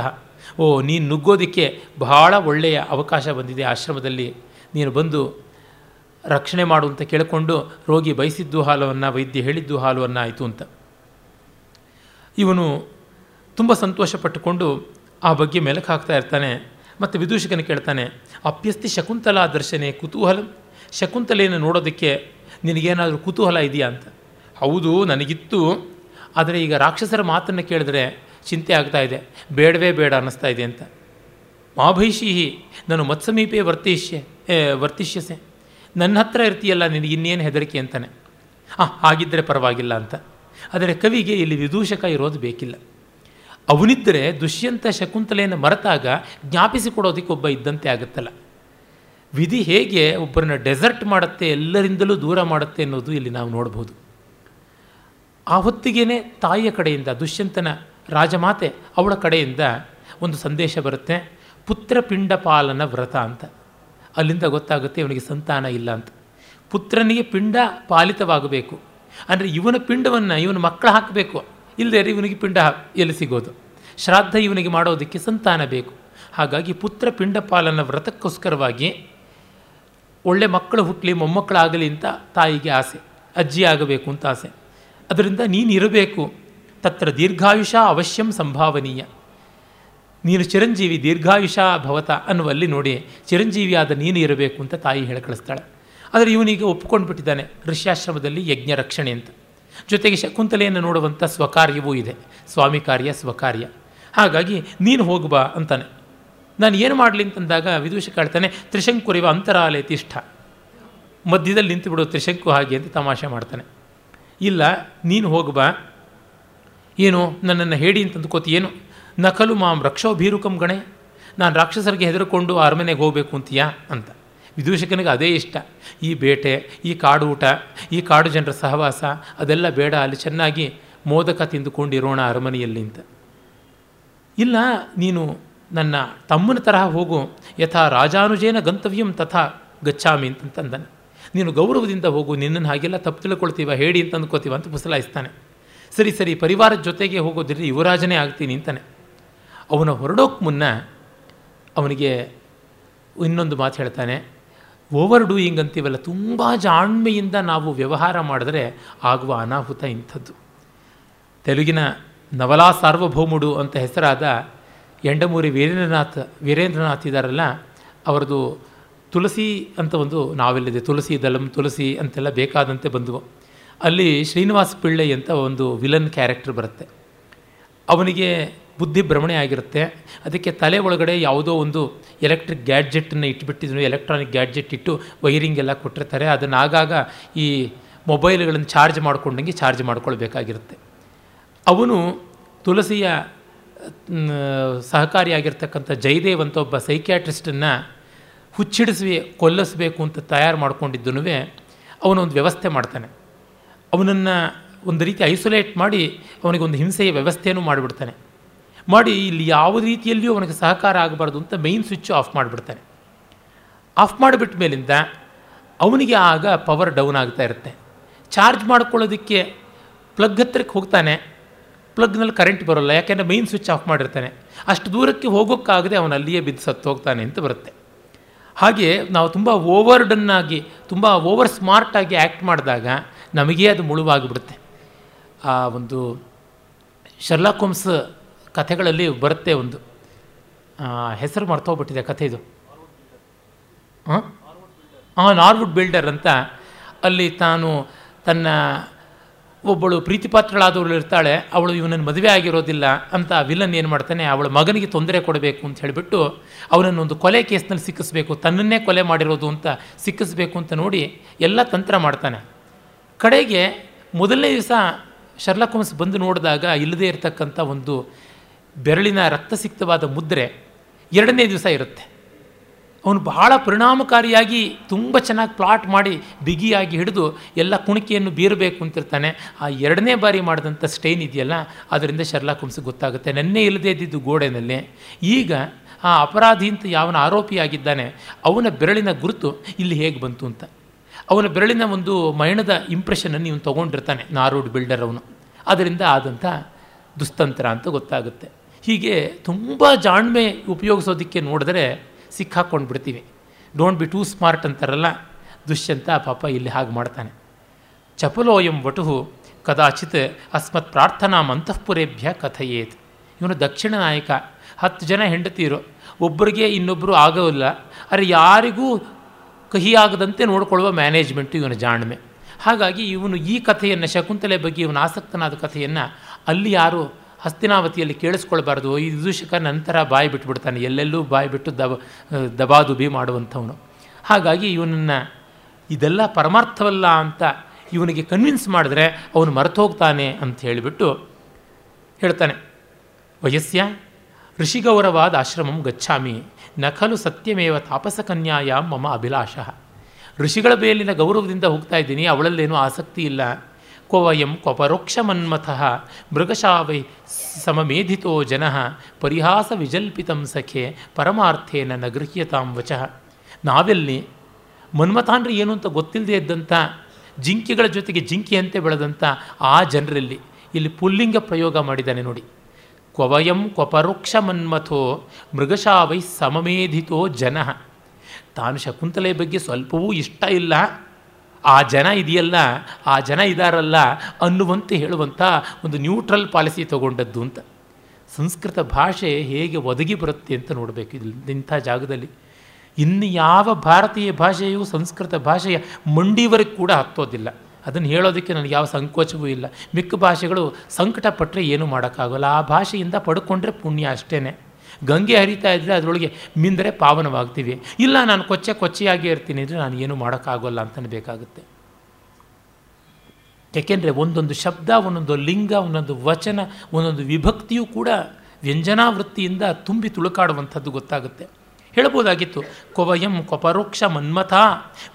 ಓ, ನೀನು ನುಗ್ಗೋದಕ್ಕೆ ಬಹಳ ಒಳ್ಳೆಯ ಅವಕಾಶ ಬಂದಿದೆ ಆಶ್ರಮದಲ್ಲಿ. ನೀನು ಬಂದು ರಕ್ಷಣೆ ಮಾಡು ಅಂತ ಕೇಳಿಕೊಂಡು ರೋಗಿ ಬಯಸಿದ್ದು ಹಾಲವನ್ನು, ವೈದ್ಯ ಹೇಳಿದ್ದು ಹಾಲುವನ್ನು ಆಯಿತು ಅಂತ. ಇವನು ತುಂಬ ಸಂತೋಷಪಟ್ಟುಕೊಂಡು ಆ ಬಗ್ಗೆ ಮೆಲುಕು ಹಾಕ್ತಾ ಇರ್ತಾನೆ, ಮತ್ತು ವಿದೂಷಕನ ಕೇಳ್ತಾನೆ, ಅಪ್ಯಸ್ತಿ ಶಕುಂತಲಾ ದರ್ಶನೆ ಕುತೂಹಲ, ಶಕುಂತಲೆಯನ್ನು ನೋಡೋದಕ್ಕೆ ನಿನಗೇನಾದರೂ ಕುತೂಹಲ ಇದೆಯಾ ಅಂತ. ಹೌದು, ನನಗಿತ್ತು, ಆದರೆ ಈಗ ರಾಕ್ಷಸರ ಮಾತನ್ನು ಕೇಳಿದ್ರೆ ಚಿಂತೆ ಆಗ್ತಾ ಇದೆ, ಬೇಡವೇ ಬೇಡ ಅನ್ನಿಸ್ತಾ ಇದೆ ಅಂತ. ಮಾಭೈಷಿಹಿ, ನಾನು ಮತ್ಸಮೀಪೆ ವರ್ತಿಷ್ಯ ವರ್ತಿಷ್ಯಸೆ. ನನ್ನ ಹತ್ರ ಇರ್ತೀಯಲ್ಲ ನಿನಗೆ ಇನ್ನೇನು ಹೆದರಿಕೆ ಅಂತಾನೆ. ಆ ಹಾಗಿದ್ದರೆ ಪರವಾಗಿಲ್ಲ ಅಂತ. ಆದರೆ ಕವಿಗೆ ಇಲ್ಲಿ ವಿದೂಷಕ ಇರೋದು ಬೇಕಿಲ್ಲ. ಅವನಿದ್ದರೆ ದುಷ್ಯಂತ ಶಕುಂತಲೆಯನ್ನು ಮರೆತಾಗ ಜ್ಞಾಪಿಸಿಕೊಡೋದಕ್ಕೆ ಒಬ್ಬ ಇದ್ದಂತೆ ಆಗುತ್ತಲ್ಲ. ವಿಧಿ ಹೇಗೆ ಒಬ್ಬರನ್ನ ಡೆಸರ್ಟ್ ಮಾಡುತ್ತೆ, ಎಲ್ಲರಿಂದಲೂ ದೂರ ಮಾಡುತ್ತೆ ಅನ್ನೋದು ಇಲ್ಲಿ ನಾವು ನೋಡ್ಬೋದು. ಆ ಹೊತ್ತಿಗೇನೆ ತಾಯಿಯ ಕಡೆಯಿಂದ, ದುಷ್ಯಂತನ ರಾಜಮಾತೆ ಅವಳ ಕಡೆಯಿಂದ ಒಂದು ಸಂದೇಶ ಬರುತ್ತೆ ಪುತ್ರ ಪಿಂಡ ಪಾಲನ ವ್ರತ ಅಂತ. ಅಲ್ಲಿಂದ ಗೊತ್ತಾಗುತ್ತೆ ಇವನಿಗೆ ಸಂತಾನ ಇಲ್ಲ ಅಂತ. ಪುತ್ರನಿಗೆ ಪಿಂಡ ಪಾಲಿತವಾಗಬೇಕು. ಅಂದರೆ ಇವನ ಪಿಂಡವನ್ನು ಇವನ ಮಕ್ಕಳು ಹಾಕಬೇಕು. ಇಲ್ಲದೇ ಇವನಿಗೆ ಪಿಂಡ ಎಲ್ಲಿ ಸಿಗೋದು? ಶ್ರಾದ್ದ ಇವನಿಗೆ ಮಾಡೋದಕ್ಕೆ ಸಂತಾನ ಬೇಕು. ಹಾಗಾಗಿ ಪುತ್ರ ಪಿಂಡ ಪಾಲನ ವ್ರತಕ್ಕೋಸ್ಕರವಾಗಿ ಒಳ್ಳೆ ಮಕ್ಕಳು ಹುಟ್ಟಲಿ ಮೊಮ್ಮಕ್ಕಳಾಗಲಿ ಅಂತ ತಾಯಿಗೆ ಆಸೆ, ಅಜ್ಜಿ ಆಗಬೇಕು ಅಂತ ಆಸೆ. ಅದರಿಂದ ನೀನು ಇರಬೇಕು. ತತ್ರ ದೀರ್ಘಾಯುಷ ಅವಶ್ಯಂ ಸಂಭಾವನೀಯ. ನೀನು ಚಿರಂಜೀವಿ ದೀರ್ಘಾಯುಷ ಭವತ ಅನ್ನುವಲ್ಲಿ ನೋಡಿ ಚಿರಂಜೀವಿಯಾದ ನೀನು ಇರಬೇಕು ಅಂತ ತಾಯಿ ಹೇಳಿ ಕಳಿಸ್ತಾಳೆ. ಆದರೆ ಇವನಿಗೆ ಒಪ್ಕೊಂಡು ಬಿಟ್ಟಿದ್ದಾನೆ ಋಷ್ಯಾಶ್ರಮದಲ್ಲಿ ಯಜ್ಞ ರಕ್ಷಣೆ ಅಂತ. ಜೊತೆಗೆ ಶಕುಂತಲೆಯನ್ನು ನೋಡುವಂಥ ಸ್ವಕಾರ್ಯವೂ ಇದೆ, ಸ್ವಾಮಿ ಕಾರ್ಯ ಸ್ವಕಾರ್ಯ. ಹಾಗಾಗಿ ನೀನು ಹೋಗ್ಬಾ ಅಂತಾನೆ. ನಾನು ಏನು ಮಾಡಲಿ ಅಂತಂದಾಗ ವಿದೂಷಕ ಹೇಳ್ತಾನೆ ತ್ರಿಶಂಕುರಿವ ಅಂತರಾಲಯ ತಿಷ್ಠ. ಮಧ್ಯದಲ್ಲಿ ನಿಂತು ಬಿಡು ತ್ರಿಶಂಕು ಹಾಗೆ ಅಂತ ತಮಾಷೆ ಮಾಡ್ತಾನೆ. ಇಲ್ಲ, ನೀನು ಹೋಗ್ಬಾ ಏನು, ನನ್ನನ್ನು ಹೇಳಿ ಅಂತಂದುಕೋತಿ ಏನು? ನಕಲು ಮಾಂ ರಕ್ಷೋ ಭೀರುಕಂ ಗಣೆ. ನಾನು ರಾಕ್ಷಸರಿಗೆ ಹೆದರ್ಕೊಂಡು ಅರಮನೆಗೆ ಹೋಗಬೇಕು ಅಂತೀಯಾ ಅಂತ. ವಿದೂಷಕನಿಗೆ ಅದೇ ಇಷ್ಟ. ಈ ಬೇಟೆ, ಈ ಕಾಡು ಊಟ ಈ ಕಾಡು ಜನರ ಸಹವಾಸ, ಅದೆಲ್ಲ ಬೇಡ. ಅಲ್ಲಿ ಚೆನ್ನಾಗಿ ಮೋದಕ ತಿಂದುಕೊಂಡಿರೋಣ ಅರಮನೆಯಲ್ಲಿ ಅಂತ. ಇಲ್ಲ, ನೀನು ನನ್ನ ತಮ್ಮನ ತರಹ ಹೋಗು. ಯಥಾ ರಾಜಾನುಜೇನ ಗಂತವ್ಯಂ ತಥಾ ಗಚ್ಚಾಮಿ ಅಂತಂದನು ನೀನು ಗೌರವದಿಂದ ಹೋಗು. ನಿನ್ನನ್ನು ಹಾಗೆಲ್ಲ ತಪ್ಪು ತಿಳ್ಕೊಳ್ತೀವ, ಹೇಳಿ ಅಂತ ಅಂದ್ಕೋತೀವ ಅಂತ ಪುಸಲಾಯಿಸ್ತಾನೆ ಸರಿ ಸರಿ, ಪರಿವಾರದ ಜೊತೆಗೆ ಹೋಗೋದ್ರಲ್ಲಿ ಯುವರಾಜನೇ ಆಗ್ತೀನಿ ಅಂತಾನೆ. ಅವನ ಹೊರಡೋಕ್ಕೆ ಮುನ್ನ ಅವನಿಗೆ ಇನ್ನೊಂದು ಮಾತು ಹೇಳ್ತಾನೆ ಓವರ್ ಡೂಯಿಂಗ್ ಅಂತೀವಲ್ಲ ತುಂಬ ಜಾಣ್ಮೆಯಿಂದ ನಾವು ವ್ಯವಹಾರ ಮಾಡಿದ್ರೆ ಆಗುವ ಅನಾಹುತ ಇಂಥದ್ದು. ತೆಲುಗಿನ ನವಲಾ ಸಾರ್ವಭೌಮುಡು ಅಂತ ಹೆಸರಾದ ಎಂಡಮೂರಿ ವೀರೇಂದ್ರನಾಥ್ ವೀರೇಂದ್ರನಾಥ್ ಇದ್ದಾರಲ್ಲ ಅವರದು ತುಳಸಿ ಅಂತ ಒಂದು ನಾವೆಲ್ಲಿದೆ, ತುಳಸಿ ದಲಂ ತುಳಸಿ ಅಂತೆಲ್ಲ ಬೇಕಾದಂತೆ ಬಂದವು. ಅಲ್ಲಿ ಶ್ರೀನಿವಾಸ ಪಿಳ್ಳೆ ಅಂತ ಒಂದು ವಿಲನ್ ಕ್ಯಾರೆಕ್ಟರ್ ಬರುತ್ತೆ. ಅವನಿಗೆ ಬುದ್ಧಿ ಭ್ರಮಣೆ ಆಗಿರುತ್ತೆ. ಅದಕ್ಕೆ ತಲೆ ಒಳಗಡೆ ಯಾವುದೋ ಒಂದು ಎಲೆಕ್ಟ್ರಿಕ್ ಗ್ಯಾಡ್ಜೆಟನ್ನು ಇಟ್ಬಿಟ್ಟಿದ್ರು ಎಲೆಕ್ಟ್ರಾನಿಕ್ ಗ್ಯಾಡ್ಜೆಟ್ ಇಟ್ಟು ವೈರಿಂಗ್ ಎಲ್ಲ ಕೊಟ್ಟಿರ್ತಾರೆ. ಅದನ್ನು ಆಗಾಗ ಈ ಮೊಬೈಲ್ಗಳನ್ನು ಚಾರ್ಜ್ ಮಾಡ್ಕೊಂಡಂಗೆ ಚಾರ್ಜ್ ಮಾಡ್ಕೊಳ್ಬೇಕಾಗಿರುತ್ತೆ. ಅವನು ತುಳಸಿಯ ಸಹಕಾರಿಯಾಗಿರ್ತಕ್ಕಂಥ ಜಯದೇವ್ ಅಂತ ಒಬ್ಬ ಸೈಕ್ಯಾಟ್ರಿಸ್ಟನ್ನು ಹುಚ್ಚಿಡಿಸಿ, ಕೊಲ್ಲಿಸಬೇಕು ಅಂತ ತಯಾರು ಮಾಡಿಕೊಂಡಿದ್ದನು ಅವನೊಂದು ವ್ಯವಸ್ಥೆ ಮಾಡ್ತಾನೆ. ಅವನನ್ನು ಒಂದು ರೀತಿ ಐಸೋಲೇಟ್ ಮಾಡಿ ಅವನಿಗೊಂದು ಹಿಂಸೆಯ ವ್ಯವಸ್ಥೆಯನ್ನು ಮಾಡಿಬಿಡ್ತಾನೆ. ಮಾಡಿ ಇಲ್ಲಿ ಯಾವ ರೀತಿಯಲ್ಲಿಯೂ ಅವನಿಗೆ ಸಹಕಾರ ಆಗಬಾರ್ದು ಅಂತ ಮೈನ್ ಸ್ವಿಚ್ ಆಫ್ ಮಾಡಿಬಿಡ್ತಾನೆ. ಆಫ್ ಮಾಡಿಬಿಟ್ಟ ಮೇಲಿಂದ ಅವನಿಗೆ ಆಗ ಪವರ್ ಡೌನ್ ಆಗ್ತಾ ಇರುತ್ತೆ. ಚಾರ್ಜ್ ಮಾಡ್ಕೊಳ್ಳೋದಕ್ಕೆ ಪ್ಲಗ್ ಹತ್ತಿರಕ್ಕೆ ಹೋಗ್ತಾನೆ. ಪ್ಲಗ್ನಲ್ಲಿ ಕರೆಂಟ್ ಬರೋಲ್ಲ, ಯಾಕೆಂದರೆ ಮೈನ್ ಸ್ವಿಚ್ ಆಫ್ ಮಾಡಿರ್ತಾನೆ. ಅಷ್ಟು ದೂರಕ್ಕೆ ಹೋಗೋಕ್ಕಾಗದೆ ಅವನು ಅಲ್ಲಿಯೇ ಬಿದ್ದು ಸತ್ತು ಹೋಗ್ತಾನೆ ಅಂತ ಬರುತ್ತೆ. ಹಾಗೆ ನಾವು ತುಂಬ ಓವರ್ಡನ್ನಾಗಿ ತುಂಬ ಓವರ್ ಸ್ಮಾರ್ಟಾಗಿ ಆ್ಯಕ್ಟ್ ಮಾಡಿದಾಗ ನಮಗೇ ಅದು ಮುಳುವಾಗಿಬಿಡುತ್ತೆ. ಆ ಒಂದು ಶರ್ಲಾಕ್ ಹೋಮ್ಸ್ ಕಥೆಗಳಲ್ಲಿ ಬರುತ್ತೆ ಒಂದು. ಹೆಸರು ಮರ್ತೋಗ್ಬಿಟ್ಟಿದೆ ಕಥೆ ಇದು. ಹಾಂ? ನಾರ್ವುಡ್ ಬಿಲ್ಡರ್ ಅಂತ. ಅಲ್ಲಿ ತಾನು ತನ್ನ ಒಬ್ಬಳು ಪ್ರೀತಿಪಾತ್ರಳಾದವಳು ಇರ್ತಾಳೆ, ಅವಳು ಇವನನ್ನು ಮದುವೆ ಆಗಿರೋದಿಲ್ಲ ಅಂತ ವಿಲನ್ ಏನು ಮಾಡ್ತಾನೆ, ಅವಳ ಮಗನಿಗೆ ತೊಂದರೆ ಕೊಡಬೇಕು ಅಂತ ಹೇಳಿಬಿಟ್ಟು ಅವನನ್ನು ಒಂದು ಕೊಲೆ ಕೇಸ್ನಲ್ಲಿ ಸಿಕ್ಕಿಸ್ಬೇಕು, ತನ್ನನ್ನೇ ಕೊಲೆ ಮಾಡಿರೋದು ಅಂತ ಸಿಕ್ಕಿಸ್ಬೇಕು ಅಂತ ನೋಡಿ ಎಲ್ಲ ತಂತ್ರ ಮಾಡ್ತಾನೆ. ಕಡೆಗೆ ಮೊದಲನೇ ದಿವಸ ಶರ್ಲಾಕ್ ಹೋಮ್ಸ್ ಬಂದು ನೋಡಿದಾಗ ಇಲ್ಲದೇ ಇರತಕ್ಕಂಥ ಒಂದು ಬೆರಳಿನ ರಕ್ತಸಿಕ್ತವಾದ ಮುದ್ರೆ ಎರಡನೇ ದಿವಸ ಇರುತ್ತೆ. ಅವನು ಬಹಳ ಪರಿಣಾಮಕಾರಿಯಾಗಿ ತುಂಬ ಚೆನ್ನಾಗಿ ಪ್ಲಾಟ್ ಮಾಡಿ ಬಿಗಿಯಾಗಿ ಹಿಡಿದು ಎಲ್ಲ ಕುಣಿಕೆಯನ್ನು ಬೀರಬೇಕು ಅಂತಿರ್ತಾನೆ. ಆ ಎರಡನೇ ಬಾರಿ ಮಾಡಿದಂಥ ಸ್ಟೈನ್ ಇದೆಯಲ್ಲ, ಅದರಿಂದ ಶರ್ಲಾ ಹೋಮ್ಸ್ಗೆ ಗೊತ್ತಾಗುತ್ತೆ. ನೆನ್ನೆ ಇಲ್ಲದೇ ಇದ್ದಿದ್ದು ಗೋಡೆನಲ್ಲಿ. ಈಗ ಆ ಅಪರಾಧಿ ಅಂತ ಯಾವನ ಆರೋಪಿಯಾಗಿದ್ದಾನೆ ಅವನ ಬೆರಳಿನ ಗುರುತು ಇಲ್ಲಿ ಹೇಗೆ ಬಂತು ಅಂತ. ಅವನ ಬೆರಳಿನ ಒಂದು ಮೈಣದ ಇಂಪ್ರೆಷನನ್ನು ಇವನು ತೊಗೊಂಡಿರ್ತಾನೆ, ನಾರೋಡ್ ಬಿಲ್ಡರ್ ಅವನು. ಅದರಿಂದ ಆದಂಥ ದುಸ್ತಂತ್ರ ಅಂತ ಗೊತ್ತಾಗುತ್ತೆ. ಹೀಗೆ ತುಂಬ ಜಾಣ್ಮೆ ಉಪಯೋಗಿಸೋದಕ್ಕೆ ನೋಡಿದ್ರೆ ಸಿಕ್ಕಾಕೊಂಡು ಬಿಡ್ತೀವಿ ಡೋಂಟ್ ಬಿ ಟೂ ಸ್ಮಾರ್ಟ್ ಅಂತಾರಲ್ಲ, ದುಷ್ಯಂತ ಪಾಪ ಇಲ್ಲಿ ಹಾಗೆ ಮಾಡ್ತಾನೆ. ಚಪಲೋಯಂ ವಟು ಕದಾಚಿತ್ ಅಸ್ಮತ್ ಪ್ರಾರ್ಥನಾ ಮಂತಃಪುರೇಭ್ಯ ಕಥೆಯೇತ್. ಇವನು ದಕ್ಷಿಣ ನಾಯಕ, ಹತ್ತು ಜನ ಹೆಂಡತಿರು, ಒಬ್ಬರಿಗೆ ಇನ್ನೊಬ್ಬರು ಆಗೋಲ್ಲ. ಅರೆ ಯಾರಿಗೂ ಕಹಿಯಾಗದಂತೆ ನೋಡಿಕೊಳ್ಳುವ ಮ್ಯಾನೇಜ್ಮೆಂಟು ಇವನ ಜಾಣ್ಮೆ. ಹಾಗಾಗಿ ಇವನು ಈ ಕಥೆಯನ್ನು ಶಕುಂತಲೆ ಬಗ್ಗೆ ಇವನು ಆಸಕ್ತನಾದ ಕಥೆಯನ್ನು ಅಲ್ಲಿ ಯಾರು ಹಸ್ತಿನಾವತಿಯಲ್ಲಿ ಕೇಳಿಸ್ಕೊಳ್ಬಾರ್ದು. ಈ ವಿದೂಷಕ ನಂತರ ಬಾಯಿ ಬಿಟ್ಬಿಡ್ತಾನೆ. ಎಲ್ಲೆಲ್ಲೂ ಬಾಯಿ ಬಿಟ್ಟು ದಬ ದಬಾದುಬಿ ಮಾಡುವಂಥವನು. ಹಾಗಾಗಿ ಇವನನ್ನು ಇದೆಲ್ಲ ಪರಮಾರ್ಥವಲ್ಲ ಅಂತ ಇವನಿಗೆ ಕನ್ವಿನ್ಸ್ ಮಾಡಿದ್ರೆ ಅವನು ಮರೆತೋಗ್ತಾನೆ ಅಂತ ಹೇಳಿಬಿಟ್ಟು ಹೇಳ್ತಾನೆ. ವಯಸ್ಯ, ಋಷಿಗೌರವಾದ ಆಶ್ರಮಂ ಗಚ್ಚಾಮಿ ನಖಲು ಸತ್ಯಮೇವ ತಾಪಸಕನ್ಯಾಯ ಮಮ ಅಭಿಲಾಷ. ಋಷಿಗಳ ಮೇಲಿನ ಗೌರವದಿಂದ ಹೋಗ್ತಾ ಇದ್ದೀನಿ. ಅವಳಲ್ಲೇನೂ ಆಸಕ್ತಿ ಇಲ್ಲ. ಕೊವಯಂ ಕ್ವಪರೋಕ್ಷ ಮನ್ಮಥಃ ಮೃಗಶಾವೈ ಸಮಮೇಧಿತೋ ಜನ ಪರಿಹಾಸ ವಿಜಲ್ಪಿತಂ ಸಖೆ ಪರಮಾರ್ಥೇನ ನ ಗೃಹ್ಯತಾಂ ವಚಃ ನಾವೆಲ್ಲಿ ಮನ್ಮಥ ಅಂದರೆ ಏನು ಅಂತ ಗೊತ್ತಿಲ್ಲದೆ ಇದ್ದಂಥ, ಜಿಂಕೆಗಳ ಜೊತೆಗೆ ಜಿಂಕೆಯಂತೆ ಬೆಳೆದಂಥ ಆ ಜನರಲ್ಲಿ ಇಲ್ಲಿ ಪುಲ್ಲಿಂಗ ಪ್ರಯೋಗ ಮಾಡಿದ್ದಾನೆ ನೋಡಿ. ಕ್ವವಯಂ ಕ್ವಪರೋಕ್ಷ ಮನ್ಮಥೋ ಮೃಗಶಾವೈ ಸಮಮೇಧಿತೋ ಜನ. ತಾನು ಶಕುಂತಲೆಯ ಬಗ್ಗೆ ಸ್ವಲ್ಪವೂ ಇಷ್ಟ ಇಲ್ಲ. ಆ ಜನ ಇದೆಯಲ್ಲ, ಆ ಜನ ಇದಾರಲ್ಲ ಅನ್ನುವಂತೆ ಹೇಳುವಂಥ ಒಂದು ನ್ಯೂಟ್ರಲ್ ಪಾಲಿಸಿ ತಗೊಂಡದ್ದು ಅಂತ. ಸಂಸ್ಕೃತ ಭಾಷೆ ಹೇಗೆ ಒದಗಿ ಬರುತ್ತೆ ಅಂತ ನೋಡಬೇಕು ಇಲ್ಲಿ ಇಂಥ ಜಾಗದಲ್ಲಿ. ಇನ್ನು ಯಾವ ಭಾರತೀಯ ಭಾಷೆಯು ಸಂಸ್ಕೃತ ಭಾಷೆಯ ಮಂಡಿವರೆಗೆ ಕೂಡ ಹತ್ತೋದಿಲ್ಲ. ಅದನ್ನು ಹೇಳೋದಕ್ಕೆ ನನಗೆ ಯಾವ ಸಂಕೋಚವೂ ಇಲ್ಲ. ಮಿಕ್ಕ ಭಾಷೆಗಳು ಸಂಕಟ ಪಟ್ಟರೆ ಏನೂ ಮಾಡೋಕ್ಕಾಗಲ್ಲ. ಆ ಭಾಷೆಯಿಂದ ಪಡ್ಕೊಂಡ್ರೆ ಪುಣ್ಯ ಅಷ್ಟೇ ಗಂಗೆ ಹರಿತಾ ಇದ್ದರೆ ಅದರೊಳಗೆ ಮಿಂದರೆ ಪಾವನವಾಗ್ತೀವಿ. ಇಲ್ಲ, ನಾನು ಕೊಚ್ಚೆ ಕೊಚ್ಚೆಯಾಗೇ ಇರ್ತೀನಿ ಅಂದರೆ ನಾನು ಏನೂ ಮಾಡೋಕ್ಕಾಗೋಲ್ಲ ಅಂತಲೇ ಬೇಕಾಗುತ್ತೆ. ಯಾಕೆಂದರೆ ಒಂದೊಂದು ಶಬ್ದ, ಒಂದೊಂದು ಲಿಂಗ, ಒಂದೊಂದು ವಚನ, ಒಂದೊಂದು ವಿಭಕ್ತಿಯೂ ಕೂಡ ವ್ಯಂಜನಾವೃತ್ತಿಯಿಂದ ತುಂಬಿ ತುಳುಕಾಡುವಂಥದ್ದು ಗೊತ್ತಾಗುತ್ತೆ. ಹೇಳ್ಬೋದಾಗಿತ್ತು, ಕೊವಯಂ ಕೊಪರೋಕ್ಷ ಮನ್ಮಥ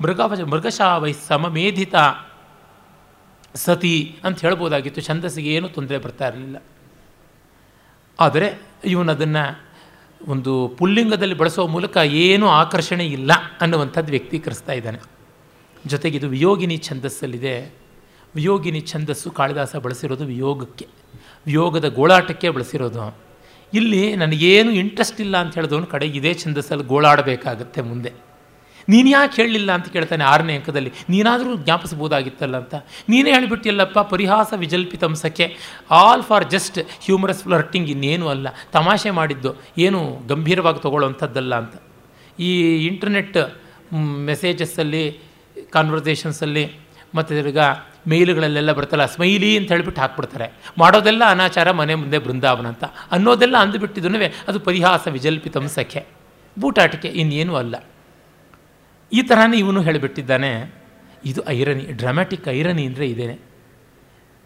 ಮೃಗ ಮೃಗಶಾವೈ ಸಮಮೇಧಿತ ಸತಿ ಅಂತ ಹೇಳ್ಬೋದಾಗಿತ್ತು. ಛಂದಸ್ಸಿಗೆ ಏನೂ ತೊಂದರೆ ಬರ್ತಾ ಇರಲಿಲ್ಲ. ಆದರೆ ಇವನದನ್ನು ಒಂದು ಪುಲ್ಲಿಂಗದಲ್ಲಿ ಬಳಸುವ ಮೂಲಕ ಏನೂ ಆಕರ್ಷಣೆ ಇಲ್ಲ ಅನ್ನುವಂಥದ್ದು ವ್ಯಕ್ತೀಕರಿಸ್ತಾ ಇದ್ದಾನೆ. ಜೊತೆಗೆ ಇದು ವಿಯೋಗಿನಿ ಛಂದಸ್ಸಲ್ಲಿದೆ. ವಿಯೋಗಿನಿ ಛಂದಸ್ಸು ಕಾಳಿದಾಸ ಬಳಸಿರೋದು ವಿಯೋಗಕ್ಕೆ, ವಿಯೋಗದ ಗೋಳಾಟಕ್ಕೆ ಬಳಸಿರೋದು. ಇಲ್ಲಿ ನನಗೇನು ಇಂಟ್ರೆಸ್ಟ್ ಇಲ್ಲ ಅಂತ ಹೇಳಿದವನು ಕಡೆ ಇದೇ ಛಂದಸ್ಸಲ್ಲಿ ಗೋಳಾಡಬೇಕಾಗತ್ತೆ ಮುಂದೆ. ನೀನು ಯಾಕೆ ಹೇಳಲಿಲ್ಲ ಅಂತ ಕೇಳ್ತಾನೆ ಆರನೇ ಅಂಕದಲ್ಲಿ. ನೀನಾದರೂ ಜ್ಞಾಪಿಸ್ಬೋದಾಗಿತ್ತಲ್ಲ ಅಂತ ನೀನೇ ಹೇಳಿಬಿಟ್ಟಿಲ್ಲಪ್ಪ ಪರಿಹಾಸ ವಿಜಲ್ಪಿತಂಸಕ್ಕೆ. All for just humorous flirting ಇನ್ನೇನು ಅಲ್ಲ. ತಮಾಷೆ ಮಾಡಿದ್ದು ಏನು ಗಂಭೀರವಾಗಿ ತೊಗೊಳ್ಳೋವಂಥದ್ದಲ್ಲ ಅಂತ. ಈ ಇಂಟರ್ನೆಟ್ ಮೆಸೇಜಸ್ಸಲ್ಲಿ, ಕಾನ್ವರ್ಸೇಷನ್ಸಲ್ಲಿ, ಮತ್ತು ತಿರ್ಗಾ ಮೇಲುಗಳಲ್ಲೆಲ್ಲ ಬರ್ತಲ್ಲ ಸ್ಮೈಲಿ ಅಂತ ಹೇಳಿಬಿಟ್ಟು ಹಾಕ್ಬಿಡ್ತಾರೆ. ಮಾಡೋದೆಲ್ಲ ಅನಾಚಾರ, ಮನೆ ಮುಂದೆ ಬೃಂದಾವನ ಅಂತ. ಅನ್ನೋದೆಲ್ಲ ಅಂದುಬಿಟ್ಟಿದ್ದೂ ಅದು ಪರಿಹಾಸ ವಿಜಲ್ಪಿತಂಸಕ್ಕೆ. ಬೂಟಾಟಿಕೆ ಇನ್ನೇನೂ ಅಲ್ಲ. ಈ ಥರನೇ ಇವನು ಹೇಳಿಬಿಟ್ಟಿದ್ದಾನೆ, ಇದು ಐರನಿ ಡ್ರಾಮ್ಯಾಟಿಕ್ ಐರನಿ ಅಂದರೆ ಇದೇನೆ.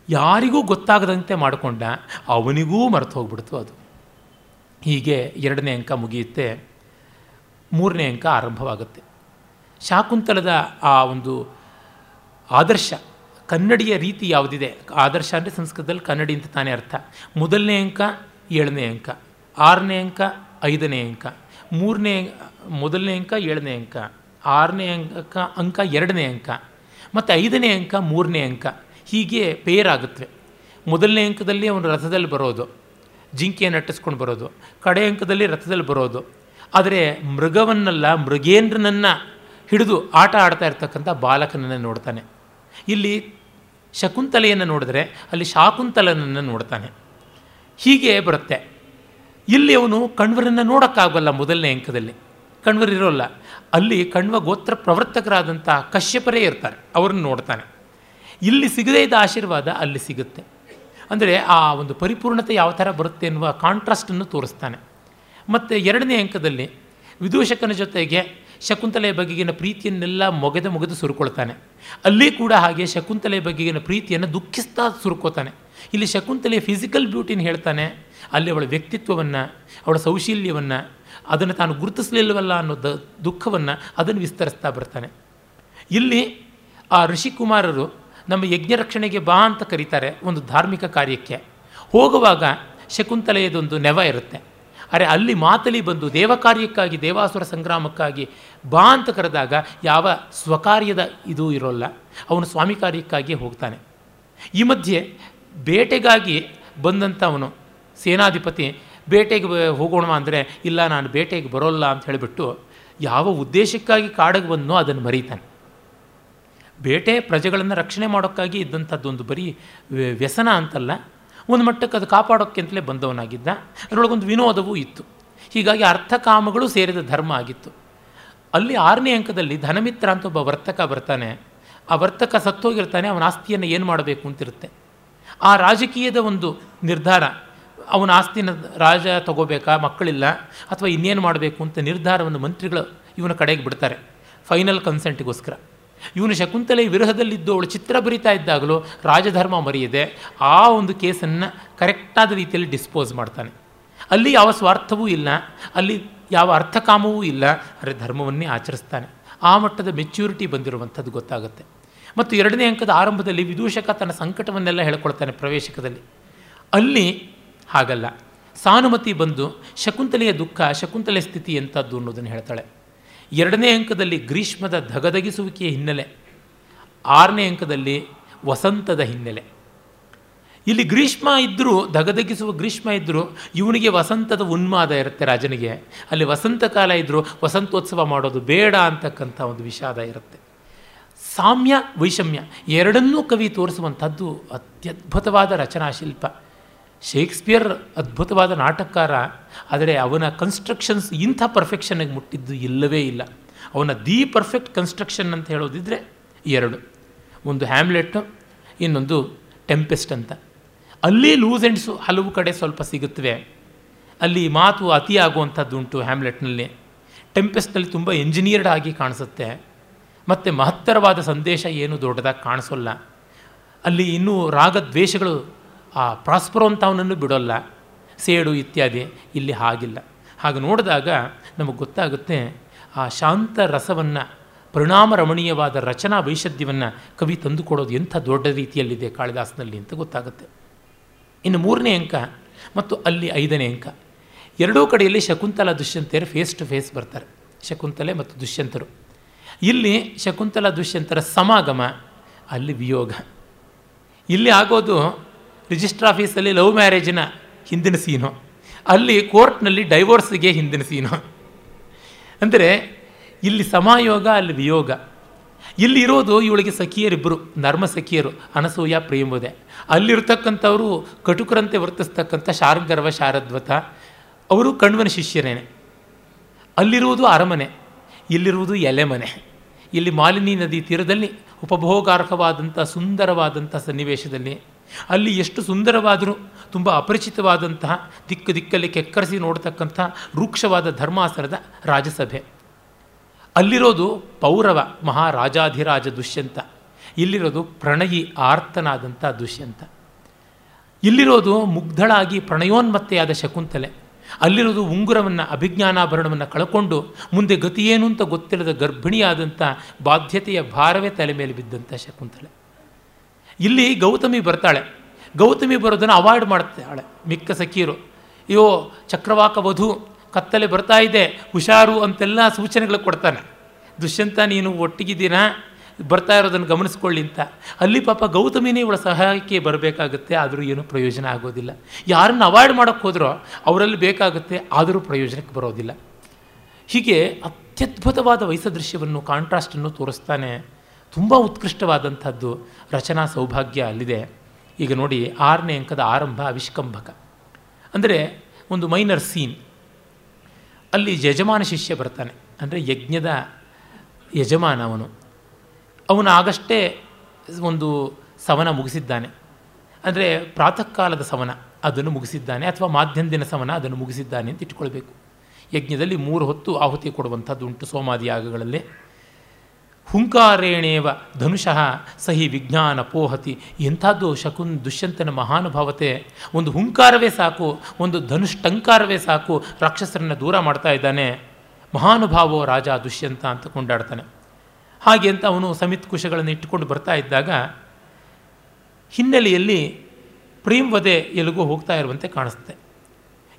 ಯಾರಿಗೂ ಗೊತ್ತಾಗದಂತೆ ಮಾಡಿಕೊಂಡ, ಅವನಿಗೂ ಮರೆತು ಹೋಗ್ಬಿಡ್ತು ಅದು. ಹೀಗೆ ಎರಡನೇ ಅಂಕ ಮುಗಿಯುತ್ತೆ, ಮೂರನೇ ಅಂಕ ಆರಂಭವಾಗುತ್ತೆ. ಶಾಕುಂತಲದ ಆ ಒಂದು ಆದರ್ಶ, ಕನ್ನಡಿಯ ರೀತಿ ಯಾವುದಿದೆ? ಆದರ್ಶ ಅಂದರೆ ಸಂಸ್ಕೃತದಲ್ಲಿ ಕನ್ನಡಿ ಅಂತ ತಾನೇ ಅರ್ಥ. ಮೊದಲನೇ ಅಂಕ, ಏಳನೇ ಅಂಕ. ಆರನೇ ಅಂಕ, ಐದನೇ ಅಂಕ. ಮೂರನೇ, ಮೊದಲನೇ ಅಂಕ, ಏಳನೇ ಅಂಕ. ಆರನೇ ಅಂಕ ಅಂಕ ಎರಡನೇ ಅಂಕ, ಮತ್ತು ಐದನೇ ಅಂಕ, ಮೂರನೇ ಅಂಕ, ಹೀಗೆ ಪೇರಾಗುತ್ತವೆ ಮೊದಲನೇ ಅಂಕದಲ್ಲಿ ಅವನು ರಥದಲ್ಲಿ ಬರೋದು, ಜಿಂಕೆಯನ್ನು ಅಟ್ಟಿಸ್ಕೊಂಡು ಬರೋದು, ಕಡೆ ಅಂಕದಲ್ಲಿ ರಥದಲ್ಲಿ ಬರೋದು, ಆದರೆ ಮೃಗವನ್ನಲ್ಲ, ಮೃಗೇಂದ್ರನನ್ನು ಹಿಡಿದು ಆಟ ಆಡ್ತಾ ಇರ್ತಕ್ಕಂಥ ಬಾಲಕನನ್ನು ನೋಡ್ತಾನೆ. ಇಲ್ಲಿ ಶಕುಂತಲೆಯನ್ನು ನೋಡಿದ್ರೆ ಅಲ್ಲಿ ಶಾಕುಂತಲನನ್ನು ನೋಡ್ತಾನೆ. ಹೀಗೆ ಬರುತ್ತೆ. ಇಲ್ಲಿ ಅವನು ಕಣ್ವರನ್ನು ನೋಡೋಕ್ಕಾಗಲ್ಲ ಮೊದಲನೇ ಅಂಕದಲ್ಲಿ. ಕಣ್ವರಿರೋಲ್ಲ ಅಲ್ಲಿ ಕಣ್ವ ಗೋತ್ರ ಪ್ರವರ್ತಕರಾದಂಥ ಕಶ್ಯಪರೇ ಇರ್ತಾರೆ, ಅವ್ರನ್ನ ನೋಡ್ತಾನೆ. ಇಲ್ಲಿ ಸಿಗದೇ ಇದ್ದ ಆಶೀರ್ವಾದ ಅಲ್ಲಿ ಸಿಗುತ್ತೆ. ಅಂದರೆ ಆ ಒಂದು ಪರಿಪೂರ್ಣತೆ ಯಾವ ಥರ ಬರುತ್ತೆ ಎನ್ನುವ ಕಾಂಟ್ರಾಸ್ಟನ್ನು ತೋರಿಸ್ತಾನೆ. ಮತ್ತು ಎರಡನೇ ಅಂಕದಲ್ಲಿ ವಿದೂಷಕನ ಜೊತೆಗೆ ಶಕುಂತಲೆಯ ಬಗೆಗಿನ ಪ್ರೀತಿಯನ್ನೆಲ್ಲ ಮೊಗೆದು ಮೊಗೆದು ಸುರುಕೊಳ್ತಾನೆ. ಅಲ್ಲಿ ಕೂಡ ಹಾಗೆ ಶಕುಂತಲೆಯ ಬಗೆಗಿನ ಪ್ರೀತಿಯನ್ನು ದುಃಖಿಸ್ತಾ ಸುರುಕೋತಾನೆ. ಇಲ್ಲಿ ಶಕುಂತಲೆಯ ಫಿಸಿಕಲ್ ಬ್ಯೂಟಿನ ಹೇಳ್ತಾನೆ. ಅಲ್ಲಿ ಅವಳ ವ್ಯಕ್ತಿತ್ವವನ್ನು, ಅವಳ ಸೌಶೀಲ್ಯವನ್ನು ಅದನ್ನು ತಾನು ಗುರುತಿಸಲಿಲ್ಲವಲ್ಲ ಅನ್ನೋ ದ ದುಃಖವನ್ನು ಅದನ್ನು ವಿಸ್ತರಿಸ್ತಾ ಬರ್ತಾನೆ. ಇಲ್ಲಿ ಆ ಋಷಿಕುಮಾರರು ನಮ್ಮ ಯಜ್ಞ ರಕ್ಷಣೆಗೆ ಬಾ ಅಂತ ಕರೀತಾರೆ ಒಂದು ಧಾರ್ಮಿಕ ಕಾರ್ಯಕ್ಕೆ. ಹೋಗುವಾಗ ಶಕುಂತಲೆಯದೊಂದು ನೆವ ಇರುತ್ತೆ. ಅರೆ ಅಲ್ಲಿ ಮಾತಲಿ ಬಂದು ದೇವ ಕಾರ್ಯಕ್ಕಾಗಿ, ದೇವಾಸುರ ಸಂಗ್ರಾಮಕ್ಕಾಗಿ ಬಾ ಅಂತ ಕರೆದಾಗ ಯಾವ ಸ್ವಕಾರ್ಯದ ಇದು ಇರೋಲ್ಲ. ಅವನು ಸ್ವಾಮಿ ಕಾರ್ಯಕ್ಕಾಗಿ ಹೋಗ್ತಾನೆ. ಈ ಮಧ್ಯೆ ಬೇಟೆಗಾಗಿ ಬಂದಂಥ ಅವನು ಸೇನಾಧಿಪತಿ ಬೇಟೆಗೆ ಹೋಗೋಣ ಅಂದರೆ, ಇಲ್ಲ, ನಾನು ಬೇಟೆಗೆ ಬರೋಲ್ಲ ಅಂತ ಹೇಳಿಬಿಟ್ಟು ಯಾವ ಉದ್ದೇಶಕ್ಕಾಗಿ ಕಾಡಿಗೆ ಬಂದನೋ ಅದನ್ನು ಮರೀತಾನೆ. ಬೇಟೆ ಪ್ರಜೆಗಳನ್ನು ರಕ್ಷಣೆ ಮಾಡೋಕ್ಕಾಗಿ ಇದ್ದಂಥದ್ದೊಂದು ಬರೀ ವ್ಯಸನ ಅಂತಲ್ಲ, ಒಂದು ಮಟ್ಟಕ್ಕೆ ಅದು ಕಾಪಾಡೋಕ್ಕೆ ಅಂತಲೇ ಬಂದವನಾಗಿದ್ದ, ಅದರೊಳಗೊಂದು ವಿನೋದವೂ ಇತ್ತು. ಹೀಗಾಗಿ ಅರ್ಥಕಾಮಗಳು ಸೇರಿದ ಧರ್ಮ ಆಗಿತ್ತು. ಅಲ್ಲಿ ಆರನೇ ಅಂಕದಲ್ಲಿ ಧನಮಿತ್ರ ಅಂತ ಒಬ್ಬ ವರ್ತಕ ಬರ್ತಾನೆ. ಆ ವರ್ತಕ ಸತ್ತೋಗಿರ್ತಾನೆ, ಅವನ ಆಸ್ತಿಯನ್ನು ಏನು ಮಾಡಬೇಕು ಅಂತಿರುತ್ತೆ. ಆ ರಾಜಕೀಯದ ಒಂದು ನಿರ್ಧಾರ. ಅವನ ಆಸ್ತಿನ ರಾಜ ತಗೋಬೇಕಾ, ಮಕ್ಕಳಿಲ್ಲ, ಅಥವಾ ಇನ್ನೇನು ಮಾಡಬೇಕು ಅಂತ ನಿರ್ಧಾರವನ್ನು ಮಂತ್ರಿಗಳು ಇವನ ಕಡೆಗೆ ಬಿಡ್ತಾರೆ. ಫೈನಲ್ ಕನ್ಸೆಂಟ್ಗೋಸ್ಕರ ಇವನು ಶಕುಂತಲೆ ವಿರಹದಲ್ಲಿದ್ದು ಅವಳು ಚಿತ್ರ ಬರಿತಾ ಇದ್ದಾಗಲೂ ರಾಜಧರ್ಮ ಮರೆಯದೆ ಆ ಒಂದು ಕೇಸನ್ನು ಕರೆಕ್ಟಾದ ರೀತಿಯಲ್ಲಿ ಡಿಸ್ಪೋಸ್ ಮಾಡ್ತಾನೆ. ಅಲ್ಲಿ ಯಾವ ಸ್ವಾರ್ಥವೂ ಇಲ್ಲ, ಅಲ್ಲಿ ಯಾವ ಅರ್ಥಕಾಮವೂ ಇಲ್ಲ, ಆದರೆ ಧರ್ಮವನ್ನೇ ಆಚರಿಸ್ತಾನೆ. ಆ ಮಟ್ಟದ ಮೆಚ್ಯೂರಿಟಿ ಬಂದಿರುವಂಥದ್ದು ಗೊತ್ತಾಗುತ್ತೆ. ಮತ್ತು ಎರಡನೇ ಅಂಕದ ಆರಂಭದಲ್ಲಿ ವಿದೂಷಕ ತನ್ನ ಸಂಕಟವನ್ನೆಲ್ಲ ಹೇಳ್ಕೊಳ್ತಾನೆ ಪ್ರವೇಶಕದಲ್ಲಿ. ಅಲ್ಲಿ ಹಾಗಲ್ಲ. ಸಾನುಮತಿ ಬಂದು ಶಕುಂತಲೆಯ ದುಃಖ ಶಕುಂತಲೆಯ ಸ್ಥಿತಿ ಎಂಥದ್ದು ಅನ್ನೋದನ್ನು ಹೇಳ್ತಾಳೆ. ಎರಡನೇ ಅಂಕದಲ್ಲಿ ಗ್ರೀಷ್ಮದ ಧಗಧಗಿಸುವಿಕೆಯ ಹಿನ್ನೆಲೆ, ಆರನೇ ಅಂಕದಲ್ಲಿ ವಸಂತದ ಹಿನ್ನೆಲೆ. ಇಲ್ಲಿ ಗ್ರೀಷ್ಮ ಇದ್ದರೂ ಧಗಧಗಿಸುವ ಗ್ರೀಷ್ಮ ಇದ್ದರೂ ಇವನಿಗೆ ವಸಂತದ ಉನ್ಮಾದ ಇರುತ್ತೆ ರಾಜನಿಗೆ. ಅಲ್ಲಿ ವಸಂತ ಕಾಲ ಇದ್ದರೂ ವಸಂತೋತ್ಸವ ಮಾಡೋದು ಬೇಡ ಅಂತಕ್ಕಂಥ ಒಂದು ವಿಷಾದ ಇರುತ್ತೆ. ಸಾಮ್ಯ ವೈಷಮ್ಯ ಎರಡನ್ನೂ ಕವಿ ತೋರಿಸುವಂಥದ್ದು ಅತ್ಯದ್ಭುತವಾದ ರಚನಾಶಿಲ್ಪ. ಶೇಕ್ಸ್ಪಿಯರ್ ಅದ್ಭುತವಾದ ನಾಟಕಕಾರ, ಆದರೆ ಅವನ ಕನ್ಸ್ಟ್ರಕ್ಷನ್ಸ್ ಇಂಥ ಪರ್ಫೆಕ್ಷನ್ಗೆ ಮುಟ್ಟಿದ್ದು ಇಲ್ಲವೇ ಇಲ್ಲ. ಅವನ ದಿ ಪರ್ಫೆಕ್ಟ್ ಕನ್ಸ್ಟ್ರಕ್ಷನ್ ಅಂತ ಹೇಳೋದಿದ್ರೆ ಎರಡು. ಒಂದು ಹ್ಯಾಮ್ಲೆಟ್ಟು ಇನ್ನೊಂದು ಟೆಂಪೆಸ್ಟ್ ಅಂತ. ಅಲ್ಲಿ ಲೂಸ್ ಎಂಡ್ಸು ಹಲವು ಕಡೆ ಸ್ವಲ್ಪ ಸಿಗುತ್ತವೆ. ಅಲ್ಲಿ ಮಾತು ಅತಿ ಆಗುವಂಥದ್ದುಂಟು ಹ್ಯಾಮ್ಲೆಟ್ನಲ್ಲಿ ಟೆಂಪೆಸ್ಟ್ನಲ್ಲಿ ತುಂಬ ಎಂಜಿನಿಯರ್ಡ್ ಆಗಿ ಕಾಣಿಸುತ್ತೆ. ಮತ್ತು ಮಹತ್ತರವಾದ ಸಂದೇಶ ಏನು ದೊಡ್ಡದಾಗಿ ಕಾಣಿಸೋಲ್ಲ. ಅಲ್ಲಿ ಇನ್ನೂ ರಾಗದ್ವೇಷಗಳು ಆ ಪ್ರಾಸ್ಪರೋ ಅಂತ ಅವನನ್ನು ಬಿಡೋಲ್ಲ, ಸೇಡು ಇತ್ಯಾದಿ ಇಲ್ಲಿ ಹಾಗಿಲ್ಲ. ಹಾಗೆ ನೋಡಿದಾಗ ನಮಗೆ ಗೊತ್ತಾಗುತ್ತೆ ಆ ಶಾಂತ ರಸವನ್ನು, ಪರಿಣಾಮ ರಮಣೀಯವಾದ ರಚನಾ ವೈಷದ್ಯವನ್ನು ಕವಿ ತಂದುಕೊಡೋದು ಎಂಥ ದೊಡ್ಡ ರೀತಿಯಲ್ಲಿದೆ ಕಾಳಿದಾಸನಲ್ಲಿ ಅಂತ ಗೊತ್ತಾಗುತ್ತೆ. ಇನ್ನು ಮೂರನೇ ಅಂಕ ಮತ್ತು ಅಲ್ಲಿ ಐದನೇ ಅಂಕ. ಎರಡೂ ಕಡೆಯಲ್ಲಿ ಶಕುಂತಲ ದುಷ್ಯಂತೆಯರು ಫೇಸ್ ಟು ಫೇಸ್ ಬರ್ತಾರೆ. ಶಕುಂತಲೆ ಮತ್ತು ದುಷ್ಯಂತರು. ಇಲ್ಲಿ ಶಕುಂತಲ ದುಷ್ಯಂತರ ಸಮಾಗಮ, ಅಲ್ಲಿ ವಿಯೋಗ. ಇಲ್ಲಿ ಆಗೋದು ರಿಜಿಸ್ಟರ್ ಆಫೀಸಲ್ಲಿ ಲವ್ ಮ್ಯಾರೇಜಿನ ಹಿಂದಿನ ಸೀನು. ಅಲ್ಲಿ ಕೋರ್ಟ್ನಲ್ಲಿ ಡೈವೋರ್ಸ್ಗೆ ಹಿಂದಿನ ಸೀನು. ಅಂದರೆ ಇಲ್ಲಿ ಸಮಾಯೋಗ, ಅಲ್ಲಿ ವಿಯೋಗ. ಇಲ್ಲಿರೋದು ಇವಳಿಗೆ ಸಖಿಯರಿಬ್ಬರು ನರ್ಮ ಸಖಿಯರು, ಅನಸೂಯ, ಪ್ರೇಮೋದೆ. ಅಲ್ಲಿರ್ತಕ್ಕಂಥವರು ಕಟುಕರಂತೆ ವರ್ತಿಸ್ತಕ್ಕಂಥ ಶಾರ್ಗರ್ವ ಶಾರದ್ವತ. ಅವರು ಕಣ್ವನ ಶಿಷ್ಯರೇನೆ. ಅಲ್ಲಿರುವುದು ಅರಮನೆ, ಇಲ್ಲಿರುವುದು ಎಲೆಮನೆ ಇಲ್ಲಿ ಮಾಲಿನಿ ನದಿ ತೀರದಲ್ಲಿ ಉಪಭೋಗಾರ್ಹವಾದಂಥ ಸುಂದರವಾದಂಥ ಸನ್ನಿವೇಶದಲ್ಲಿ ಅಲ್ಲಿ ಎಷ್ಟು ಸುಂದರವಾದರೂ ತುಂಬ ಅಪರಿಚಿತವಾದಂತಹ ದಿಕ್ಕು ದಿಕ್ಕಲ್ಲಿ ಕೆಕ್ಕರಿಸಿ ನೋಡ್ತಕ್ಕಂಥ ರೂಕ್ಷವಾದ ಧರ್ಮಾಸನದ ರಾಜಸಭೆ. ಅಲ್ಲಿರೋದು ಪೌರವ ಮಹಾರಾಜಾಧಿರಾಜ ದುಷ್ಯಂತ. ಇಲ್ಲಿರೋದು ಪ್ರಣಯಿ ಆರ್ತನಾದಂಥ ದುಷ್ಯಂತ. ಇಲ್ಲಿರೋದು ಮುಗ್ಧಳಾಗಿ ಪ್ರಣಯೋನ್ಮತ್ತೆಯಾದ ಶಕುಂತಲೆ. ಅಲ್ಲಿರೋದು ಉಂಗುರವನ್ನು, ಅಭಿಜ್ಞಾನಾಭರಣವನ್ನು ಕಳ್ಕೊಂಡು ಮುಂದೆ ಗತಿಯೇನು ಅಂತ ಗೊತ್ತಿಲ್ಲದ ಗರ್ಭಿಣಿಯಾದಂಥ ಬಾಧ್ಯತೆಯ ಭಾರವೇ ತಲೆ ಮೇಲೆ ಬಿದ್ದಂಥ ಶಕುಂತಲೆ. ಇಲ್ಲಿ ಗೌತಮಿ ಬರ್ತಾಳೆ. ಗೌತಮಿ ಬರೋದನ್ನು ಅವಾಯ್ಡ್ ಮಾಡ್ತಾಳೆ ಮಿಕ್ಕ ಸಖಿಯರು ಅಯ್ಯೋ, ಚಕ್ರವಾಕ ವಧು, ಕತ್ತಲೆ ಬರ್ತಾ ಇದೆ, ಹುಷಾರು ಅಂತೆಲ್ಲ ಸೂಚನೆಗಳು ಕೊಡ್ತಾನೆ. ದುಷ್ಯಂತ, ನೀನು ಒಟ್ಟಿಗಿದ್ದೀನ? ಬರ್ತಾ ಇರೋದನ್ನು ಗಮನಿಸ್ಕೊಳ್ಳಿ ಅಂತ. ಅಲ್ಲಿ ಪಾಪ ಗೌತಮಿನೇ ಇವಳ ಸಹಾಯಕ್ಕೆ ಬರಬೇಕಾಗುತ್ತೆ, ಆದರೂ ಏನೂ ಪ್ರಯೋಜನ ಆಗೋದಿಲ್ಲ. ಯಾರನ್ನು ಅವಾಯ್ಡ್ ಮಾಡೋಕ್ಕೆ ಹೋದರೋ ಅವರಲ್ಲಿ ಬೇಕಾಗುತ್ತೆ, ಆದರೂ ಪ್ರಯೋಜನಕ್ಕೆ ಬರೋದಿಲ್ಲ. ಹೀಗೆ ಅತ್ಯದ್ಭುತವಾದ ವಯಸ್ಸದೃಶ್ಯವನ್ನು ಕಾಂಟ್ರಾಸ್ಟನ್ನು ತೋರಿಸ್ತಾನೆ. ತುಂಬ ಉತ್ಕೃಷ್ಟವಾದಂಥದ್ದು ರಚನಾ ಸೌಭಾಗ್ಯ ಅಲ್ಲಿದೆ. ಈಗ ನೋಡಿ ಆರನೇ ಅಂಕದ ಆರಂಭ ಅವಿಷ್ಕಂಭಕ. ಅಂದರೆ ಒಂದು ಮೈನರ್ ಸೀನ್. ಅಲ್ಲಿ ಯಜಮಾನ ಶಿಷ್ಯ ಬರ್ತಾನೆ. ಅಂದರೆ ಯಜ್ಞದ ಯಜಮಾನ ಅವನು. ಅವನು ಆಗಷ್ಟೇ ಒಂದು ಸವನ ಮುಗಿಸಿದ್ದಾನೆ. ಅಂದರೆ ಪ್ರಾತಃ ಕಾಲದ ಸವನ ಅದನ್ನು ಮುಗಿಸಿದ್ದಾನೆ ಅಥವಾ ಮಾಧ್ಯಂದಿನ ಸವನ ಅದನ್ನು ಮುಗಿಸಿದ್ದಾನೆ ಅಂತ ಇಟ್ಕೊಳ್ಬೇಕು. ಯಜ್ಞದಲ್ಲಿ ಮೂರು ಹೊತ್ತು ಆಹುತಿ ಕೊಡುವಂಥದ್ದು ಉಂಟು ಸೋಮಾದಿ ಯಾಗಗಳಲ್ಲಿ. ಹುಂಕಾರೇಣೇವ ಧನುಷಃ ಸಹಿ ವಿಜ್ಞಾನ ಪೋಹತಿ. ಎಂಥದ್ದು ಶಕುನ್ ದುಷ್ಯಂತನ ಮಹಾನುಭಾವತೆ. ಒಂದು ಹುಂಕಾರವೇ ಸಾಕು, ಒಂದು ಧನುಷ್ಟಂಕಾರವೇ ಸಾಕು, ರಾಕ್ಷಸರನ್ನು ದೂರ ಮಾಡ್ತಾ ಇದ್ದಾನೆ. ಮಹಾನುಭಾವೋ ರಾಜ ದುಷ್ಯಂತ ಅಂತ ಕೊಂಡಾಡ್ತಾನೆ. ಹಾಗೆ ಅಂತ ಅವನು ಸಮಿತ್ ಕುಶಗಳನ್ನು ಇಟ್ಟುಕೊಂಡು ಬರ್ತಾ ಇದ್ದಾಗ ಹಿನ್ನೆಲೆಯಲ್ಲಿ ಪ್ರೇಮ್ವದೆ ಎಲ್ಲಿಗೂ ಹೋಗ್ತಾ ಇರುವಂತೆ ಕಾಣಿಸುತ್ತೆ.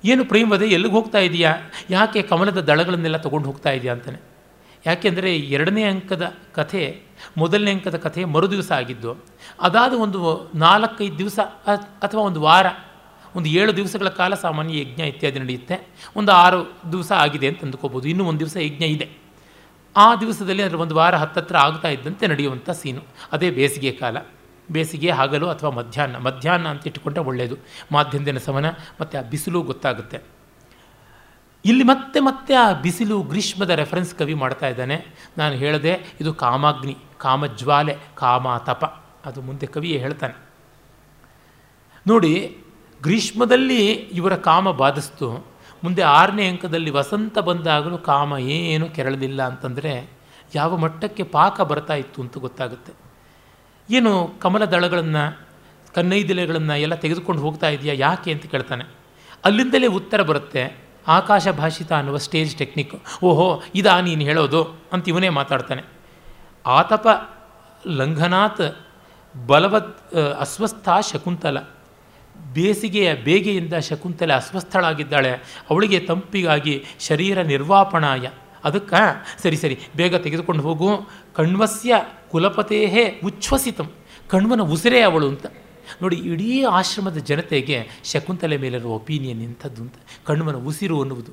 ಏನು ಪ್ರೇಮ್ವದೆ ಎಲ್ಲಿಗೆ ಹೋಗ್ತಾ ಇದೆಯಾ? ಯಾಕೆ ಕಮಲದ ದಳಗಳನ್ನೆಲ್ಲ ತೊಗೊಂಡು ಹೋಗ್ತಾ ಇದೆಯಾ ಅಂತಾನೆ. ಯಾಕೆಂದರೆ ಎರಡನೇ ಅಂಕದ ಕಥೆ, ಮೊದಲನೇ ಅಂಕದ ಕಥೆ ಮರುದಿವಸ ಆಗಿದ್ದು, ಅದಾದ ಒಂದು ನಾಲ್ಕೈದು ದಿವಸ ಅಥವಾ ಒಂದು ವಾರ, ಒಂದು ಏಳು ದಿವಸಗಳ ಕಾಲ ಸಾಮಾನ್ಯ ಯಜ್ಞ ಇತ್ಯಾದಿ ನಡೆಯುತ್ತೆ. ಒಂದು ಆರು ದಿವಸ ಆಗಿದೆ ಅಂತ ಅಂದ್ಕೋಬೋದು. ಇನ್ನೂ ಒಂದು ದಿವಸ ಯಜ್ಞ ಇದೆ. ಆ ದಿವಸದಲ್ಲಿ ಅಂದರೆ ಒಂದು ವಾರ ಹತ್ತತ್ರ ಆಗ್ತಾ ಇದ್ದಂತೆ ನಡೆಯುವಂಥ ಸೀನು. ಅದೇ ಬೇಸಿಗೆ ಕಾಲ. ಬೇಸಿಗೆ, ಹಗಲು ಅಥವಾ ಮಧ್ಯಾಹ್ನ. ಮಧ್ಯಾಹ್ನ ಅಂತ ಇಟ್ಟುಕೊಂಡ್ರೆ ಒಳ್ಳೆಯದು ಮಾಧ್ಯಮದಿನ ಸಮನ ಮತ್ತು ಆ ಬಿಸಿಲು ಗೊತ್ತಾಗುತ್ತೆ. ಇಲ್ಲಿ ಮತ್ತೆ ಮತ್ತೆ ಆ ಬಿಸಿಲು ಗ್ರೀಷ್ಮದ ರೆಫರೆನ್ಸ್ ಕವಿ ಮಾಡ್ತಾ ಇದ್ದಾನೆ. ನಾನು ಹೇಳಿದೆ ಇದು ಕಾಮಾಗ್ನಿ, ಕಾಮಜ್ವಾಲೆ ಕಾಮ ತಪ ಅದು ಮುಂದೆ ಕವಿಯೇ ಹೇಳ್ತಾನೆ. ನೋಡಿ, ಗ್ರೀಷ್ಮದಲ್ಲಿ ಇವರ ಕಾಮ ಬಾಧಿಸ್ತು. ಮುಂದೆ ಆರನೇ ಅಂಕದಲ್ಲಿ ವಸಂತ ಬಂದಾಗಲೂ ಕಾಮ ಏನು ಕೆರಳಲಿಲ್ಲ ಅಂತಂದರೆ ಯಾವ ಮಟ್ಟಕ್ಕೆ ಪಾಕ ಬರ್ತಾ ಇತ್ತು ಅಂತ ಗೊತ್ತಾಗುತ್ತೆ. ಏನು ಕಮಲ ದಳಗಳನ್ನು, ಕನ್ನೈದಿಲೆಗಳನ್ನು ಎಲ್ಲ ತೆಗೆದುಕೊಂಡು ಹೋಗ್ತಾ ಇದೆಯಾ, ಯಾಕೆ ಅಂತ ಕೇಳ್ತಾನೆ. ಅಲ್ಲಿಂದಲೇ ಉತ್ತರ ಬರುತ್ತೆ. ಆಕಾಶ ಭಾಷಿತ ಅನ್ನುವ ಸ್ಟೇಜ್ ಟೆಕ್ನಿಕ್. ಓಹೋ, ಇದಾ ನೀನು ಹೇಳೋದು? ಅಂತ ಇವನೇ ಮಾತಾಡ್ತಾನೆ. ಆತಪ ಲಂಘನಾತ್ ಬಲವತ್ ಅಸ್ವಸ್ಥ ಶಕುಂತಲ. ಬೇಸಿಗೆಯ ಬೇಗೆಯಿಂದ ಶಕುಂತಲೆ ಅಸ್ವಸ್ಥಳಾಗಿದ್ದಾಳೆ. ಅವಳಿಗೆ ತಂಪಿಗಾಗಿ ಶರೀರ ನಿರ್ವಾಪಣಾಯ. ಅದಕ್ಕೆ, ಸರಿ ಸರಿ, ಬೇಗ ತೆಗೆದುಕೊಂಡು ಹೋಗು. ಕಣ್ವಸ್ಯ ಕುಲಪತೇಹೇ ಉಚ್ಛ್ವಸಿತಂ. ಕಣ್ವನ ಉಸಿರೇ ಅವಳು ಅಂತ. ನೋಡಿ, ಇಡೀ ಆಶ್ರಮದ ಜನತೆಗೆ ಶಕುಂತಲೆ ಮೇಲಿರುವ ಒಪಿನಿಯನ್ ಇಂಥದ್ದು ಅಂತ. ಕಣ್ವನ ಉಸಿರು ಅನ್ನುವುದು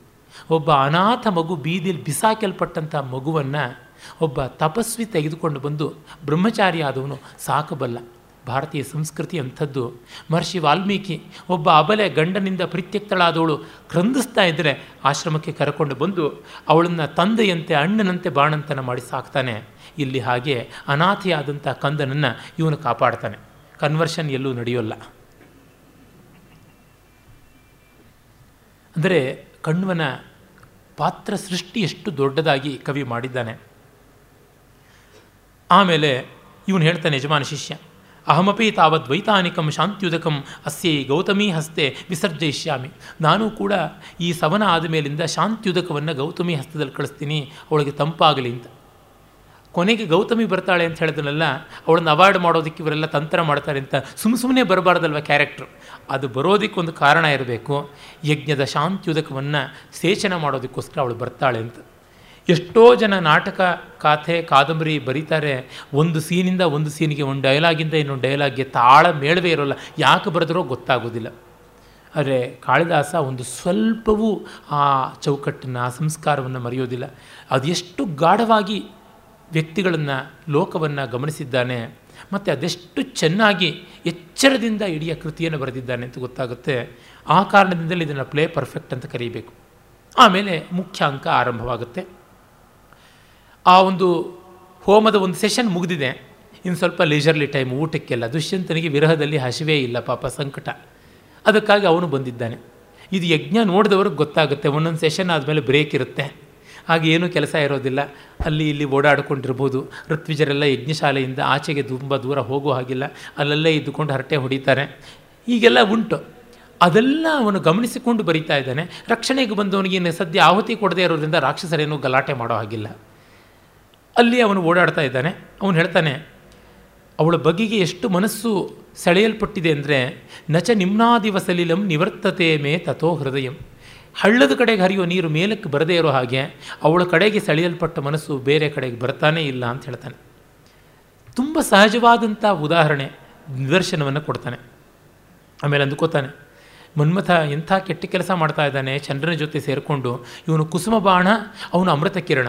ಒಬ್ಬ ಅನಾಥ ಮಗು ಬೀದಿಲಿ ಬಿಸಾಕಲ್ಪಟ್ಟಂಥ ಮಗುವನ್ನು ಒಬ್ಬ ತಪಸ್ವಿ ತೆಗೆದುಕೊಂಡು ಬಂದು ಬ್ರಹ್ಮಚಾರಿ ಆದವನು ಸಾಕಬಲ್ಲ ಭಾರತೀಯ ಸಂಸ್ಕೃತಿ ಅಂಥದ್ದು. ಮಹರ್ಷಿ ವಾಲ್ಮೀಕಿ ಒಬ್ಬ ಅಬಲೆ ಗಂಡನಿಂದ ಪ್ರೀತ್ಯಕ್ತಳಾದವಳು ಕ್ರಂದಿಸ್ತಾ ಇದ್ದರೆ ಆಶ್ರಮಕ್ಕೆ ಕರಕೊಂಡು ಬಂದು ಅವಳನ್ನು ತಂದೆಯಂತೆ ಅಣ್ಣನಂತೆ ಬಾಣಂತನ ಮಾಡಿ ಸಾಕ್ತಾನೆ. ಇಲ್ಲಿ ಹಾಗೆ ಅನಾಥೆಯಾದಂಥ ಕಂದನನ್ನು ಇವನು ಕಾಪಾಡ್ತಾನೆ. ಕನ್ವರ್ಷನ್ ಎಲ್ಲೂ ನಡೆಯೋಲ್ಲ. ಅಂದರೆ ಕಣ್ವನ ಪಾತ್ರ ಸೃಷ್ಟಿ ಎಷ್ಟು ದೊಡ್ಡದಾಗಿ ಕವಿ ಮಾಡಿದ್ದಾನೆ. ಆಮೇಲೆ ಇವನು ಹೇಳ್ತಾನೆ, ಯಜಮಾನ ಶಿಷ್ಯ, ಅಹಮಪಿ ತಾವತ್ ವೈತಾನಿಕಂ ಶಾಂತ್ಯುದಕಂ ಅಸ್ಯೈ ಗೌತಮಿ ಹಸ್ತೆ ವಿಸರ್ಜಯಿಷ್ಯಾಮಿ. ನಾನು ಕೂಡ ಈ ಸವನ ಆದ ಮೇಲಿಂದ ಶಾಂತ್ಯುದಕವನ್ನು ಗೌತಮಿ ಹಸ್ತದಲ್ಲಿ ಕಳಿಸ್ತೀನಿ, ಅವಳಿಗೆ ತಂಪಾಗಲಿ ಅಂತ. ಕೊನೆಗೆ ಗೌತಮಿ ಬರ್ತಾಳೆ ಅಂತ ಹೇಳಿದ್ರಲ್ಲ ಅವಳನ್ನು ಅವಾರ್ಡ್ ಮಾಡೋದಕ್ಕೆ ಇವರೆಲ್ಲ ತಂತ್ರ ಮಾಡ್ತಾರೆ ಅಂತ ಸುಮ್ಮ ಸುಮ್ಮನೆ ಬರಬಾರ್ದಲ್ವ ಕ್ಯಾರೆಕ್ಟ್ರು ಅದು ಬರೋದಕ್ಕೆ ಒಂದು ಕಾರಣ ಇರಬೇಕು, ಯಜ್ಞದ ಶಾಂತಿಯುದಕವನ್ನು ಸೇಚನ ಮಾಡೋದಕ್ಕೋಸ್ಕರ ಅವಳು ಬರ್ತಾಳೆ ಅಂತ. ಎಷ್ಟೋ ಜನ ನಾಟಕ, ಕಾಥೆ, ಕಾದಂಬರಿ ಬರೀತಾರೆ, ಒಂದು ಸೀನಿಂದ ಒಂದು ಸೀನಿಗೆ ಒಂದು ಡೈಲಾಗಿಂದ ಇನ್ನೊಂದು ಡೈಲಾಗ್ಗೆ ತಾಳ ಮೇಳವೇ ಇರೋಲ್ಲ, ಯಾಕೆ ಬರೆದ್ರೋ ಗೊತ್ತಾಗೋದಿಲ್ಲ. ಆದರೆ ಕಾಳಿದಾಸ ಒಂದು ಸ್ವಲ್ಪವೂ ಆ ಚೌಕಟ್ಟನ್ನು ಆ ಸಂಸ್ಕಾರವನ್ನು ಮರೆಯೋದಿಲ್ಲ. ಅದೆಷ್ಟು ಗಾಢವಾಗಿ ವ್ಯಕ್ತಿಗಳನ್ನು, ಲೋಕವನ್ನು ಗಮನಿಸಿದ್ದಾನೆ, ಮತ್ತು ಅದೆಷ್ಟು ಚೆನ್ನಾಗಿ ಎಚ್ಚರದಿಂದ ಇಡೀ ಕೃತಿಯನ್ನು ಬರೆದಿದ್ದಾನೆ ಅಂತ ಗೊತ್ತಾಗುತ್ತೆ. ಆ ಕಾರಣದಿಂದಲೇ ಇದನ್ನು ಪ್ಲೇ ಪರ್ಫೆಕ್ಟ್ ಅಂತ ಕರೀಬೇಕು. ಆಮೇಲೆ ಮುಖ್ಯ ಅಂಕ ಆರಂಭವಾಗುತ್ತೆ. ಆ ಒಂದು ಹೋಮದ ಒಂದು ಸೆಷನ್ ಮುಗಿದಿದೆ. ಇನ್ನು ಸ್ವಲ್ಪ ಲೇಜರ್ಲಿ ಟೈಮ್ ಊಟಕ್ಕೆಲ್ಲ. ದುಷ್ಯಂತನಿಗೆ ವಿರಹದಲ್ಲಿ ಹಸಿವೇ ಇಲ್ಲ, ಪಾಪ ಸಂಕಟ. ಅದಕ್ಕಾಗಿ ಅವನು ಬಂದಿದ್ದಾನೆ. ಇದು ಯಜ್ಞ ನೋಡಿದವ್ರಿಗೆ ಗೊತ್ತಾಗುತ್ತೆ. ಒಂದೊಂದು ಸೆಷನ್ ಆದಮೇಲೆ ಬ್ರೇಕ್ ಇರುತ್ತೆ. ಹಾಗೆ ಏನೂ ಕೆಲಸ ಇರೋದಿಲ್ಲ. ಅಲ್ಲಿ ಇಲ್ಲಿ ಓಡಾಡಿಕೊಂಡಿರ್ಬೋದು. ಋತ್ವಿಜರೆಲ್ಲ ಯಜ್ಞಶಾಲೆಯಿಂದ ಆಚೆಗೆ ತುಂಬ ದೂರ ಹೋಗೋ ಹಾಗಿಲ್ಲ. ಅಲ್ಲಲ್ಲೇ ಇದ್ದುಕೊಂಡು ಹರಟೆ ಹೊಡಿತಾರೆ. ಹೀಗೆಲ್ಲ ಉಂಟು. ಅದೆಲ್ಲ ಅವನು ಗಮನಿಸಿಕೊಂಡು ಬರೀತಾ ಇದ್ದಾನೆ. ರಕ್ಷಣೆಗೆ ಬಂದವನಿಗೆ ಸದ್ಯ ಆಹುತಿ ಕೊಡದೇ ಇರೋದ್ರಿಂದ ರಾಕ್ಷಸರೇನು ಗಲಾಟೆ ಮಾಡೋ ಹಾಗಿಲ್ಲ. ಅಲ್ಲಿ ಅವನು ಓಡಾಡ್ತಾ ಇದ್ದಾನೆ. ಅವನು ಹೇಳ್ತಾನೆ, ಅವಳ ಬಗೆಗೆ ಎಷ್ಟು ಮನಸ್ಸು ಸೆಳೆಯಲ್ಪಟ್ಟಿದೆ ಅಂದರೆ ನಚ ನಿಮ್ನಾದಿವ ಸಲಿಲಂ ನಿವರ್ತತೆ ಮೇ ತಥೋ ಹೃದಯಂ. ಹಳ್ಳದ ಕಡೆಗೆ ಹರಿಯುವ ನೀರು ಮೇಲಕ್ಕೆ ಬರದೇ ಇರೋ ಹಾಗೆ ಅವಳ ಕಡೆಗೆ ಸೆಳೆಯಲ್ಪಟ್ಟ ಮನಸ್ಸು ಬೇರೆ ಕಡೆಗೆ ಬರ್ತಾನೇ ಇಲ್ಲ ಅಂತ ಹೇಳ್ತಾನೆ. ತುಂಬ ಸಹಜವಾದಂಥ ಉದಾಹರಣೆ ನಿದರ್ಶನವನ್ನು ಕೊಡ್ತಾನೆ. ಆಮೇಲೆ ಅಂದುಕೋತಾನೆ, ಮನ್ಮಥ ಎಂಥ ಕೆಟ್ಟ ಕೆಲಸ ಮಾಡ್ತಾ ಇದ್ದಾನೆ, ಚಂದ್ರನ ಜೊತೆ ಸೇರಿಕೊಂಡು, ಇವನು ಕುಸುಮ ಬಾಣ, ಅವನು ಅಮೃತ ಕಿರಣ.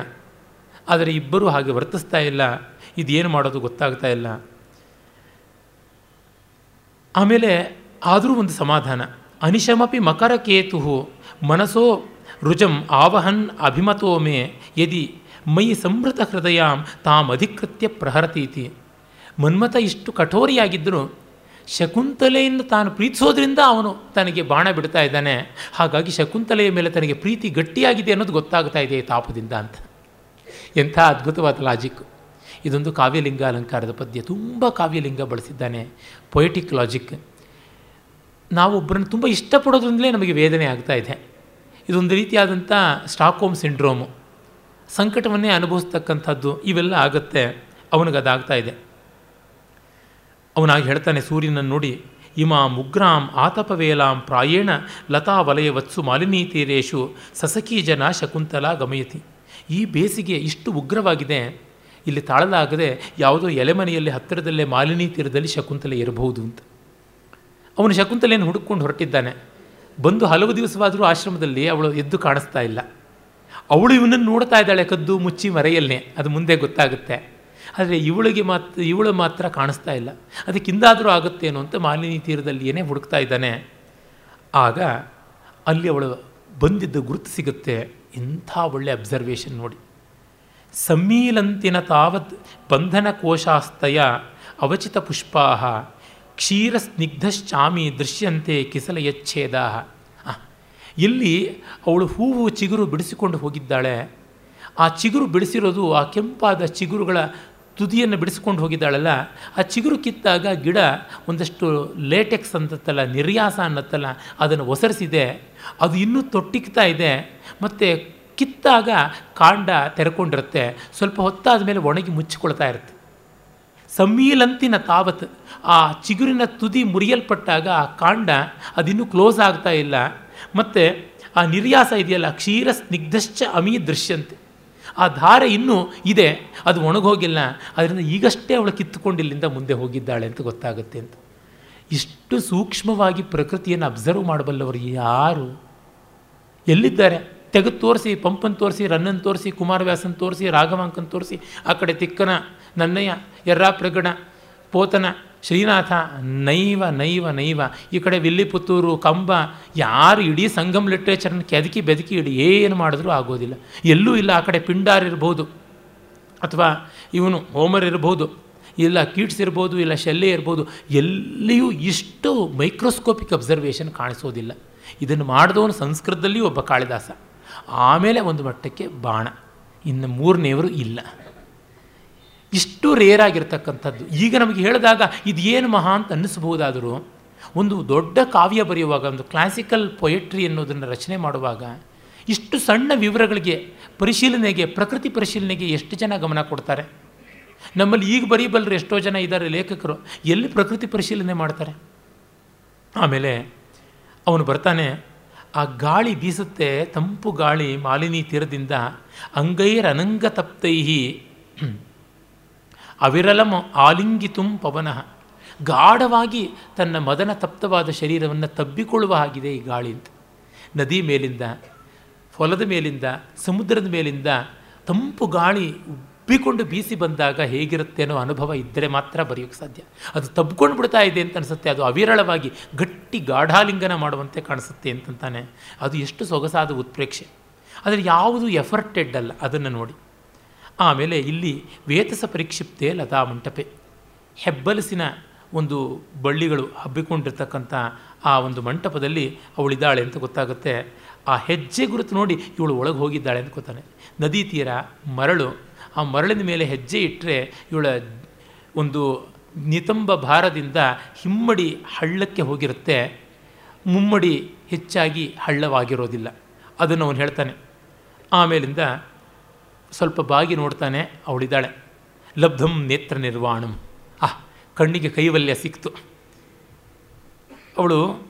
ಆದರೆ ಇಬ್ಬರೂ ಹಾಗೆ ವರ್ತಿಸ್ತಾ ಇಲ್ಲ, ಇದೇನು ಮಾಡೋದು ಗೊತ್ತಾಗ್ತಾ ಇಲ್ಲ. ಆಮೇಲೆ ಆದರೂ ಒಂದು ಸಮಾಧಾನ, ಅನಿಶಮಪಿ ಮಕರಕೇತು ಮನಸೋ ರುಜಂ ಆವಹನ್ ಅಭಿಮತೋ ಮೇ ಯದಿ ಮೈ ಸಂಭೃತ ಹೃದಯಾಂ ತಾಮ್ ಅಧಿಕೃತ್ಯ ಪ್ರಹರತೀತಿ. ಮನ್ಮಥ ಇಷ್ಟು ಕಠೋರಿಯಾಗಿದ್ದರೂ ಶಕುಂತಲೆಯಿಂದ ತಾನು ಪ್ರೀತಿಸೋದ್ರಿಂದ ಅವನು ತನಗೆ ಬಾಣ ಬಿಡ್ತಾ ಇದ್ದಾನೆ. ಹಾಗಾಗಿ ಶಕುಂತಲೆಯ ಮೇಲೆ ತನಗೆ ಪ್ರೀತಿ ಗಟ್ಟಿಯಾಗಿದೆ ಅನ್ನೋದು ಗೊತ್ತಾಗ್ತಾ ಇದೆ ತಾಪದಿಂದ ಅಂತ. ಎಂಥ ಅದ್ಭುತವಾದ ಲಾಜಿಕ್ ಇದೊಂದು ಕಾವ್ಯಲಿಂಗ ಅಲಂಕಾರದ ಪದ್ಯ. ತುಂಬ ಕಾವ್ಯಲಿಂಗ ಬಳಸಿದ್ದಾನೆ. ಪೊಯೆಟಿಕ್ ಲಾಜಿಕ್ ನಾವೊಬ್ಬರನ್ನು ತುಂಬ ಇಷ್ಟಪಡೋದ್ರಿಂದಲೇ ನಮಗೆ ವೇದನೆ ಆಗ್ತಾ ಇದೆ. ಇದೊಂದು ರೀತಿಯಾದಂಥ ಸ್ಟಾಕ್ಹೋಮ್ ಸಿಂಡ್ರೋಮು. ಸಂಕಟವನ್ನೇ ಅನುಭವಿಸ್ತಕ್ಕಂಥದ್ದು ಇವೆಲ್ಲ ಆಗುತ್ತೆ. ಅವನಿಗದಾಗ್ತಾ ಇದೆ. ಅವನಾಗಿ ಹೇಳ್ತಾನೆ ಸೂರ್ಯನನ್ನು ನೋಡಿ, ಇಮಾ ಮುಗ್ರಾಂ ಆತಪವೇಲಾಂ ಪ್ರಾಯೇಣ ಲತಾ ವಲಯವತ್ಸು ಮಾಲಿನೀ ತೀರೇಶು ಸಸಕೀ ಜನ ಶಕುಂತಲಾ ಗಮಯತಿ. ಈ ಬೇಸಿಗೆ ಇಷ್ಟು ಉಗ್ರವಾಗಿದೆ. ಇಲ್ಲಿ ತಾಳಲಾಗದೆ ಯಾವುದೋ ಎಲೆಮನೆಯಲ್ಲಿ ಹತ್ತಿರದಲ್ಲೇ ಮಾಲಿನಿ ತೀರದಲ್ಲಿ ಶಕುಂತಲೆ ಇರಬಹುದು ಅಂತ. ಅವನು ಶಕುಂತಲೆಯನ್ನು ಹುಡುಕೊಂಡು ಹೊರಟಿದ್ದಾನೆ. ಬಂದು ಹಲವು ದಿವಸವಾದರೂ ಆಶ್ರಮದಲ್ಲಿ ಅವಳು ಎದ್ದು ಕಾಣಿಸ್ತಾ ಇಲ್ಲ. ಅವಳು ಇವನನ್ನು ನೋಡ್ತಾ ಇದ್ದಾಳೆ ಕದ್ದು ಮುಚ್ಚಿ ಮರೆಯಲ್ಲೇ ಅದು ಮುಂದೆ ಗೊತ್ತಾಗುತ್ತೆ. ಆದರೆ ಇವಳಿಗೆ ಮಾತ್ರ ಇವಳು ಮಾತ್ರ ಕಾಣಿಸ್ತಾ ಇಲ್ಲ. ಅದಕ್ಕಿಂದಾದರೂ ಆಗುತ್ತೇನೋ ಅಂತ ಮಾಲಿನಿ ತೀರದಲ್ಲಿ ಏನೇ ಹುಡುಕ್ತಾ ಇದ್ದಾನೆ. ಆಗ ಅಲ್ಲಿ ಅವಳು ಬಂದಿದ್ದ ಗುರುತು ಸಿಗುತ್ತೆ. ಇಂಥ ಒಳ್ಳೆ ಅಬ್ಸರ್ವೇಷನ್ ನೋಡಿ. ಸಮ್ಮೀಲಂತಿನ ತಾವತ್ ಬಂಧನ ಕೋಶಾಸ್ತಯ ಅವಚಿತ ಪುಷ್ಪಾಹ. ಕ್ಷೀರ ಸ್ನಿಗ್ಧಶ್ಚಾಮಿ ದೃಶ್ಯಂತೆ ಕಿಸಲ ಯಚ್ಛೇದ ಇಲ್ಲಿ ಅವಳು ಹೂವು ಚಿಗುರು ಬಿಡಿಸಿಕೊಂಡು ಹೋಗಿದ್ದಾಳೆ. ಆ ಚಿಗುರು ಬಿಡಿಸಿರೋದು ಆ ಕೆಂಪಾದ ಚಿಗುರುಗಳ ತುದಿಯನ್ನು ಬಿಡಿಸ್ಕೊಂಡು ಹೋಗಿದ್ದಾಳಲ್ಲ, ಆ ಚಿಗುರು ಕಿತ್ತಾಗ ಗಿಡ ಒಂದಷ್ಟು ಲೇಟೆಕ್ಸ್ ಅಂತತ್ತಲ್ಲ ನಿರ್ಯಾಸ ಅನ್ನತ್ತಲ್ಲ ಅದನ್ನು ಒಸರಿಸಿದೆ. ಅದು ಇನ್ನೂ ತೊಟ್ಟಿಕ್ತಾ ಇದೆ. ಮತ್ತು ಕಿತ್ತಾಗ ಕಾಂಡ ತೆರೆಕೊಂಡಿರುತ್ತೆ. ಸ್ವಲ್ಪ ಹೊತ್ತಾದ ಮೇಲೆ ಒಣಗಿ ಮುಚ್ಚಿಕೊಳ್ತಾ ಇರುತ್ತೆ. ಸಮ್ಮೀಲಂತಿನ ತಾವತ್. ಆ ಚಿಗುರಿನ ತುದಿ ಮುರಿಯಲ್ಪಟ್ಟಾಗ ಆ ಕಾಂಡ ಅದಿನ್ನೂ ಕ್ಲೋಸ್ ಆಗ್ತಾ ಇಲ್ಲ. ಮತ್ತು ಆ ನಿರ್ಯಾಸ ಇದೆಯಲ್ಲ, ಕ್ಷೀರ ಸ್ನಿಗ್ಧಶ್ಚ ಅಮಿ ದೃಶ್ಯಂತೆ. ಆ ಧಾರೆ ಇನ್ನೂ ಇದೆ, ಅದು ಒಣಗೋಗಿಲ್ಲ. ಅದರಿಂದ ಈಗಷ್ಟೇ ಅವಳು ಕಿತ್ತುಕೊಂಡು ಇಲ್ಲಿಂದ ಮುಂದೆ ಹೋಗಿದ್ದಾಳೆ ಅಂತ ಗೊತ್ತಾಗುತ್ತೆ ಅಂತ. ಇಷ್ಟು ಸೂಕ್ಷ್ಮವಾಗಿ ಪ್ರಕೃತಿಯನ್ನು ಅಬ್ಸರ್ವ್ ಮಾಡಬಲ್ಲವರು ಯಾರು? ಎಲ್ಲಿದ್ದಾರೆ? ತೆಗೆದು ತೋರಿಸಿ, ಪಂಪನ್ನು ತೋರಿಸಿ, ರನ್ನನ್ನು ತೋರಿಸಿ, ಕುಮಾರವ್ಯಾಸನ್ ತೋರಿಸಿ, ರಾಘವಾಂಕನ್ ತೋರಿಸಿ, ಆ ಕಡೆ ತಿಕ್ಕನ ನನ್ನಯ್ಯ ಎರ್ರಾ ಪ್ರಗಣ ಪೋತನ, ಶ್ರೀನಾಥ, ನೈವ ನೈವ ನೈವ. ಈ ಕಡೆ ವಿಲ್ಲಿಪುತ್ತೂರು, ಕಂಬ, ಯಾರು ಇಡೀ ಸಂಗಮ್ ಲಿಟ್ರೇಚರ್ನ ಕೆದಕಿ ಬೆದಕಿ ಇಡಿ ಏನು ಮಾಡಿದ್ರೂ ಆಗೋದಿಲ್ಲ. ಎಲ್ಲೂ ಇಲ್ಲ, ಆ ಕಡೆ ಪಿಂಡಾರ್ ಇರ್ಬೋದು, ಅಥವಾ ಇವನು ಹೋಮರ್ ಇರ್ಬೋದು, ಇಲ್ಲ ಕೀಟ್ಸ್ ಇರ್ಬೋದು, ಇಲ್ಲ ಶೆಲ್ಲೆ ಇರ್ಬೋದು, ಎಲ್ಲಿಯೂ ಇಷ್ಟು ಮೈಕ್ರೋಸ್ಕೋಪಿಕ್ ಅಬ್ಸರ್ವೇಷನ್ ಕಾಣಿಸೋದಿಲ್ಲ. ಇದನ್ನು ಮಾಡಿದವನು ಸಂಸ್ಕೃತದಲ್ಲಿ ಒಬ್ಬ ಕಾಳಿದಾಸ. ಆಮೇಲೆ ಒಂದು ಮಟ್ಟಕ್ಕೆ ಬಾಣ. ಇನ್ನು ಮೂರನೇವರು ಇಲ್ಲ. ಇಷ್ಟು ರೇರ್ ಆಗಿರ್ತಕ್ಕಂಥದ್ದು. ಈಗ ನಮಗೆ ಹೇಳಿದಾಗ ಇದು ಏನು ಮಹಾ ಅಂತ ಅನ್ನಿಸ್ಬೋದಾದರೂ ಒಂದು ದೊಡ್ಡ ಕಾವ್ಯ ಬರೆಯುವಾಗ, ಒಂದು ಕ್ಲಾಸಿಕಲ್ ಪೊಯೆಟ್ರಿ ಅನ್ನೋದನ್ನು ರಚನೆ ಮಾಡುವಾಗ ಇಷ್ಟು ಸಣ್ಣ ವಿವರಗಳಿಗೆ, ಪರಿಶೀಲನೆಗೆ, ಪ್ರಕೃತಿ ಪರಿಶೀಲನೆಗೆ ಎಷ್ಟು ಜನ ಗಮನ ಕೊಡ್ತಾರೆ? ನಮ್ಮಲ್ಲಿ ಈಗ ಬರೀಬಲ್ಲರು ಎಷ್ಟೋ ಜನ ಇದ್ದಾರೆ ಲೇಖಕರು. ಎಲ್ಲಿ ಪ್ರಕೃತಿ ಪರಿಶೀಲನೆ ಮಾಡ್ತಾರೆ? ಆಮೇಲೆ ಅವನು ಬರ್ತಾನೆ, ಆ ಗಾಳಿ ಬೀಸುತ್ತೆ, ತಂಪು ಗಾಳಿ ಮಾಲಿನಿ ತೀರದಿಂದ ಅಂಗೈರನಂಗ ತಪ್ತೈಹಿ ಅವಿರಲಂ ಆಲಿಂಗಿತುಂ ಪವನಃ. ಗಾಢವಾಗಿ ತನ್ನ ಮದನ ತಪ್ತವಾದ ಶರೀರವನ್ನು ತಬ್ಬಿಕೊಳ್ಳುವ ಹಾಗಿದೆ ಈ ಗಾಳಿ ಅಂತ ನದಿ ಮೇಲಿಂದ, ಹೊಲದ ಮೇಲಿಂದ, ಸಮುದ್ರದ ಮೇಲಿಂದ ತಂಪು ಗಾಳಿ ಉಬ್ಬಿಕೊಂಡು ಬೀಸಿ ಬಂದಾಗ ಹೇಗಿರುತ್ತೆ ಅನ್ನೋ ಅನುಭವ ಇದ್ದರೆ ಮಾತ್ರ ಬರೆಯೋಕ್ಕೆ ಸಾಧ್ಯ. ಅದು ತಬ್ಕೊಂಡು ಬಿಡ್ತಾ ಇದೆ ಅಂತ ಅನಿಸುತ್ತೆ, ಅದು ಅವಿರಳವಾಗಿ ಗಟ್ಟಿ ಗಾಢಾಲಿಂಗನ ಮಾಡುವಂತೆ ಕಾಣಿಸುತ್ತೆ ಅಂತಂತಾನೆ ಅದು ಎಷ್ಟು ಸೊಗಸಾದ ಉತ್ಪ್ರೇಕ್ಷೆ. ಆದರೆ ಯಾವುದು ಎಫರ್ಟೆಡ್ ಅಲ್ಲ, ಅದನ್ನು ನೋಡಿ. ಆಮೇಲೆ ಇಲ್ಲಿ ವೇತಸ ಪರಿಕ್ಷಿಪ್ತೆ ಲತಾ ಮಂಟಪೆ. ಹೆಬ್ಬಲಸಿನ ಒಂದು ಬಳ್ಳಿಗಳು ಹಬ್ಬಿಕೊಂಡಿರ್ತಕ್ಕಂಥ ಆ ಒಂದು ಮಂಟಪದಲ್ಲಿ ಅವಳಿದ್ದಾಳೆ ಅಂತ ಗೊತ್ತಾಗುತ್ತೆ. ಆ ಹೆಜ್ಜೆ ಗುರುತು ನೋಡಿ ಇವಳು ಒಳಗೆ ಹೋಗಿದ್ದಾಳೆ ಅಂತ ಗೊತ್ತಾನೆ. ನದಿ ತೀರ, ಮರಳು, ಆ ಮರಳಿನ ಮೇಲೆ ಹೆಜ್ಜೆ ಇಟ್ಟರೆ ಇವಳ ಒಂದು ನಿತಂಬ ಭಾರದಿಂದ ಹಿಮ್ಮಡಿ ಹಳ್ಳಕ್ಕೆ ಹೋಗಿರುತ್ತೆ. ಮುಮ್ಮಡಿ ಹೆಚ್ಚಾಗಿ ಹಳ್ಳವಾಗಿರೋದಿಲ್ಲ. ಅದನ್ನು ಅವನು ಹೇಳ್ತಾನೆ. ಆಮೇಲಿಂದ ಸ್ವಲ್ಪ ಬಾಗಿ ನೋಡ್ತಾನೆ ಅವಳಿದ್ದಾಳೆ. ಲಬ್ಧಂ ನೇತ್ರ ನಿರ್ವಾಣಂ. ಆಹ್, ಕಣ್ಣಿಗೆ ಕೈವಲ್ಯ ಸಿಕ್ತು. ಅವಳು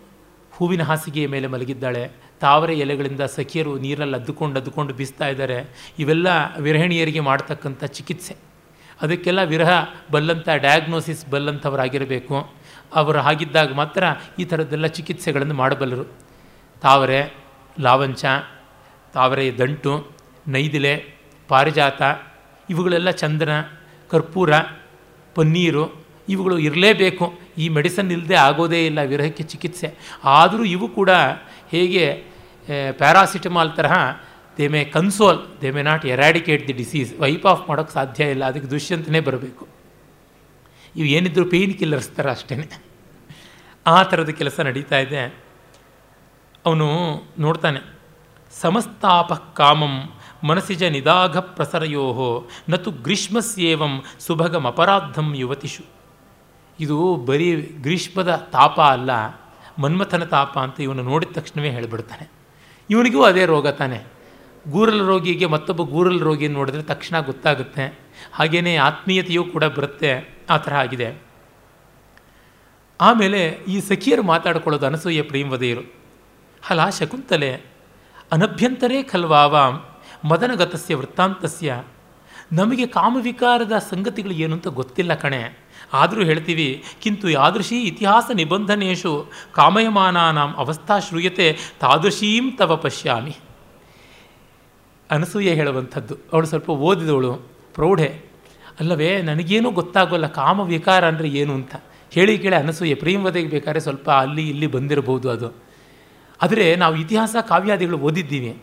ಹೂವಿನ ಹಾಸಿಗೆಯ ಮೇಲೆ ಮಲಗಿದ್ದಾಳೆ. ತಾವರೆ ಎಲೆಗಳಿಂದ ಸಖಿಯರು ನೀರಲ್ಲಿ ಅದ್ದುಕೊಂಡು ಅದ್ದುಕೊಂಡು ಬೀಸ್ತಾ ಇದ್ದಾರೆ. ಇವೆಲ್ಲ ವಿರಹಿಣಿಯರಿಗೆ ಮಾಡ್ತಕ್ಕಂಥ ಚಿಕಿತ್ಸೆ. ಅದಕ್ಕೆಲ್ಲ ವಿರಹ ಬಲ್ಲಂಥ ಡಯಾಗ್ನೋಸಿಸ್ ಬಲ್ಲಂಥವರಾಗಿರಬೇಕು. ಅವರು ಹಾಗಿದ್ದಾಗ ಮಾತ್ರ ಈ ಥರದ್ದೆಲ್ಲ ಚಿಕಿತ್ಸೆಗಳನ್ನು ಮಾಡಬಲ್ಲರು. ತಾವರೆ ಲಾವಂಚ, ತಾವರೆಯ ದಂಟು, ನೈದಿಲೆ ಪಾರಿಜಾತ, ಇವುಗಳೆಲ್ಲ ಚಂದನ, ಕರ್ಪೂರ, ಪನ್ನೀರು, ಇವುಗಳು ಇರಲೇಬೇಕು. ಈ ಮೆಡಿಸನ್ ಇಲ್ಲದೆ ಆಗೋದೇ ಇಲ್ಲ ವಿರಹಕ್ಕೆ ಚಿಕಿತ್ಸೆ. ಆದರೂ ಇವು ಕೂಡ ಹೇಗೆ ಪ್ಯಾರಾಸಿಟಮಾಲ್ ತರಹ, they may console, they may not eradicate the disease, wipe off ಮಾಡೋಕ್ಕೆ ಸಾಧ್ಯ ಇಲ್ಲ, ಅದಕ್ಕೆ ದುಷ್ಯಂತನೇ ಬರಬೇಕು. ಇವು ಏನಿದ್ರು ಪೇಯ್ನ್ ಕಿಲ್ಲರ್ಸ್ ಥರ ಅಷ್ಟೇ ಆ ಥರದ ಕೆಲಸ ನಡೀತಾ ಇದೆ. ಅವನು ನೋಡ್ತಾನೆ, ಸಮಸ್ತಾಪ ಕಾಮಂ ಮನಸ್ಸಿಜ ನಿದಾಘ ಪ್ರಸರಯೋ ನತು ಗ್ರೀಷ್ಮಸ್ಯೇವಂ ಸುಭಗಂ ಅಪರಾಧಂ ಯುವತಿಷು. ಇದು ಬರೀ ಗ್ರೀಷ್ಮದ ತಾಪ ಅಲ್ಲ, ಮನ್ಮಥನ ತಾಪ ಅಂತ ಇವನು ನೋಡಿದ ತಕ್ಷಣವೇ ಹೇಳಿಬಿಡ್ತಾನೆ. ಇವನಿಗೂ ಅದೇ ರೋಗ ತಾನೆ. ಗೂರಲ್ ರೋಗಿಗೆ ಮತ್ತೊಬ್ಬ ಗೂರಲ್ ರೋಗಿ ನೋಡಿದ್ರೆ ತಕ್ಷಣ ಗೊತ್ತಾಗುತ್ತೆ. ಹಾಗೆಯೇ ಆತ್ಮೀಯತೆಯೂ ಕೂಡ ಬರುತ್ತೆ, ಆ ಥರ ಆಗಿದೆ. ಆಮೇಲೆ ಈ ಸಖಿಯರು ಮಾತಾಡ್ಕೊಳ್ಳೋದು ಅನಸೂಯ ಪ್ರೇಮವದೆಯರು ಹಲ ಶಕುಂತಲೆ ಅನಭ್ಯಂತರೇ ಖಲ್ವಾವಾಂ ಮದನಗತಸ್ಯ ವೃತ್ತಾಂತಸ್ಯ. ನಮಗೆ ಕಾಮವಿಕಾರದ ಸಂಗತಿಗಳು ಏನು ಅಂತ ಗೊತ್ತಿಲ್ಲ ಕಣೆ. ಆದರೂ ಹೇಳ್ತೀವಿ, ಕಿಂತು ಯಾದೃಶೀ ಇತಿಹಾಸ ನಿಬಂಧನೇಶು ಕಾಮಯಮಾನಾನಾಂ ಅವಸ್ಥಾ ಶ್ರೂಯತೆ ತಾದೃಶೀಂ ತವ ಪಶ್ಯಾಮಿ. ಅನಸೂಯ ಹೇಳುವಂಥದ್ದು. ಅವಳು ಸ್ವಲ್ಪ ಓದಿದವಳು, ಪ್ರೌಢೆ. ಅಲ್ಲವೇ, ನನಗೇನೂ ಗೊತ್ತಾಗೋಲ್ಲ ಕಾಮ ವಿಕಾರ ಅಂದರೆ ಏನು ಅಂತ. ಹೇಳಿ ಕೇಳಿ ಅನಸೂಯೆ ಪ್ರೇಮವದೆಗೆ ಬೇಕಾದ್ರೆ ಸ್ವಲ್ಪ ಅಲ್ಲಿ ಇಲ್ಲಿ ಬಂದಿರಬಹುದು ಅದು. ಆದರೆ ನಾವು ಇತಿಹಾಸ ಕಾವ್ಯಾದಿಗಳು ಓದಿದ್ದೀವಿ.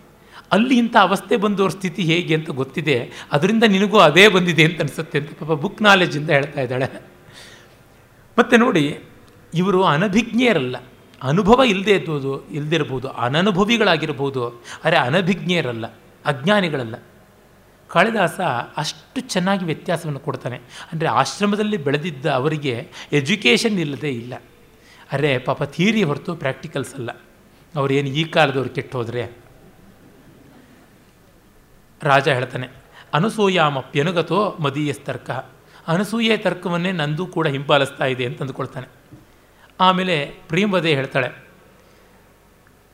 ಅಲ್ಲಿ ಇಂಥ ಅವಸ್ಥೆ ಬಂದವ್ರ ಸ್ಥಿತಿ ಹೇಗೆ ಅಂತ ಗೊತ್ತಿದೆ. ಅದರಿಂದ ನಿನಗೂ ಅದೇ ಬಂದಿದೆ ಅಂತ ಅನಿಸುತ್ತೆ ಅಂತ ಪಾಪ ಬುಕ್ ನಾಲೆಜಿಂದ ಹೇಳ್ತಾ ಇದ್ದಾಳೆ. ಮತ್ತು ನೋಡಿ, ಇವರು ಅನಭಿಜ್ಞೆಯರಲ್ಲ ಅನುಭವ ಇಲ್ಲದೆ ಇರ್ಬೋದು ಇಲ್ಲದಿರ್ಬೋದು ಅನನುಭವಿಗಳಾಗಿರ್ಬೋದು. ಆದರೆ ಅನಭಿಜ್ಞೆಯರಲ್ಲ ಅಜ್ಞಾನಿಗಳಲ್ಲ. ಕಾಳಿದಾಸ ಅಷ್ಟು ಚೆನ್ನಾಗಿ ವ್ಯತ್ಯಾಸವನ್ನು ಕೊಡ್ತಾನೆ. ಅಂದರೆ ಆಶ್ರಮದಲ್ಲಿ ಬೆಳೆದಿದ್ದ ಅವರಿಗೆ ಎಜುಕೇಷನ್ ಇಲ್ಲದೆ ಇಲ್ಲ. ಅರೆ ಪಾಪ ಥಿಯರಿ ಹೊರತು ಪ್ರಾಕ್ಟಿಕಲ್ಸ್ ಅಲ್ಲ. ಅವರೇನು ಈ ಕಾಲದವ್ರು ಕೆಟ್ಟೋದ್ರೆ? ರಾಜ ಹೇಳ್ತಾನೆ ಅನಸೂಯಾಮಪ್ಯನುಗತೋ ಮದೀಯಸ್ತರ್ಕ ಅನಸೂಯೆ ತರ್ಕವನ್ನೇ ನಂದು ಕೂಡ ಹಿಂಪಾಲಿಸ್ತಾ ಇದೆ, ಅಂತ ಅಂದುಕೊಳ್ತಾನೆ. ಆಮೇಲೆ ಪ್ರೇಮವದೆ ಹೇಳ್ತಾಳೆ,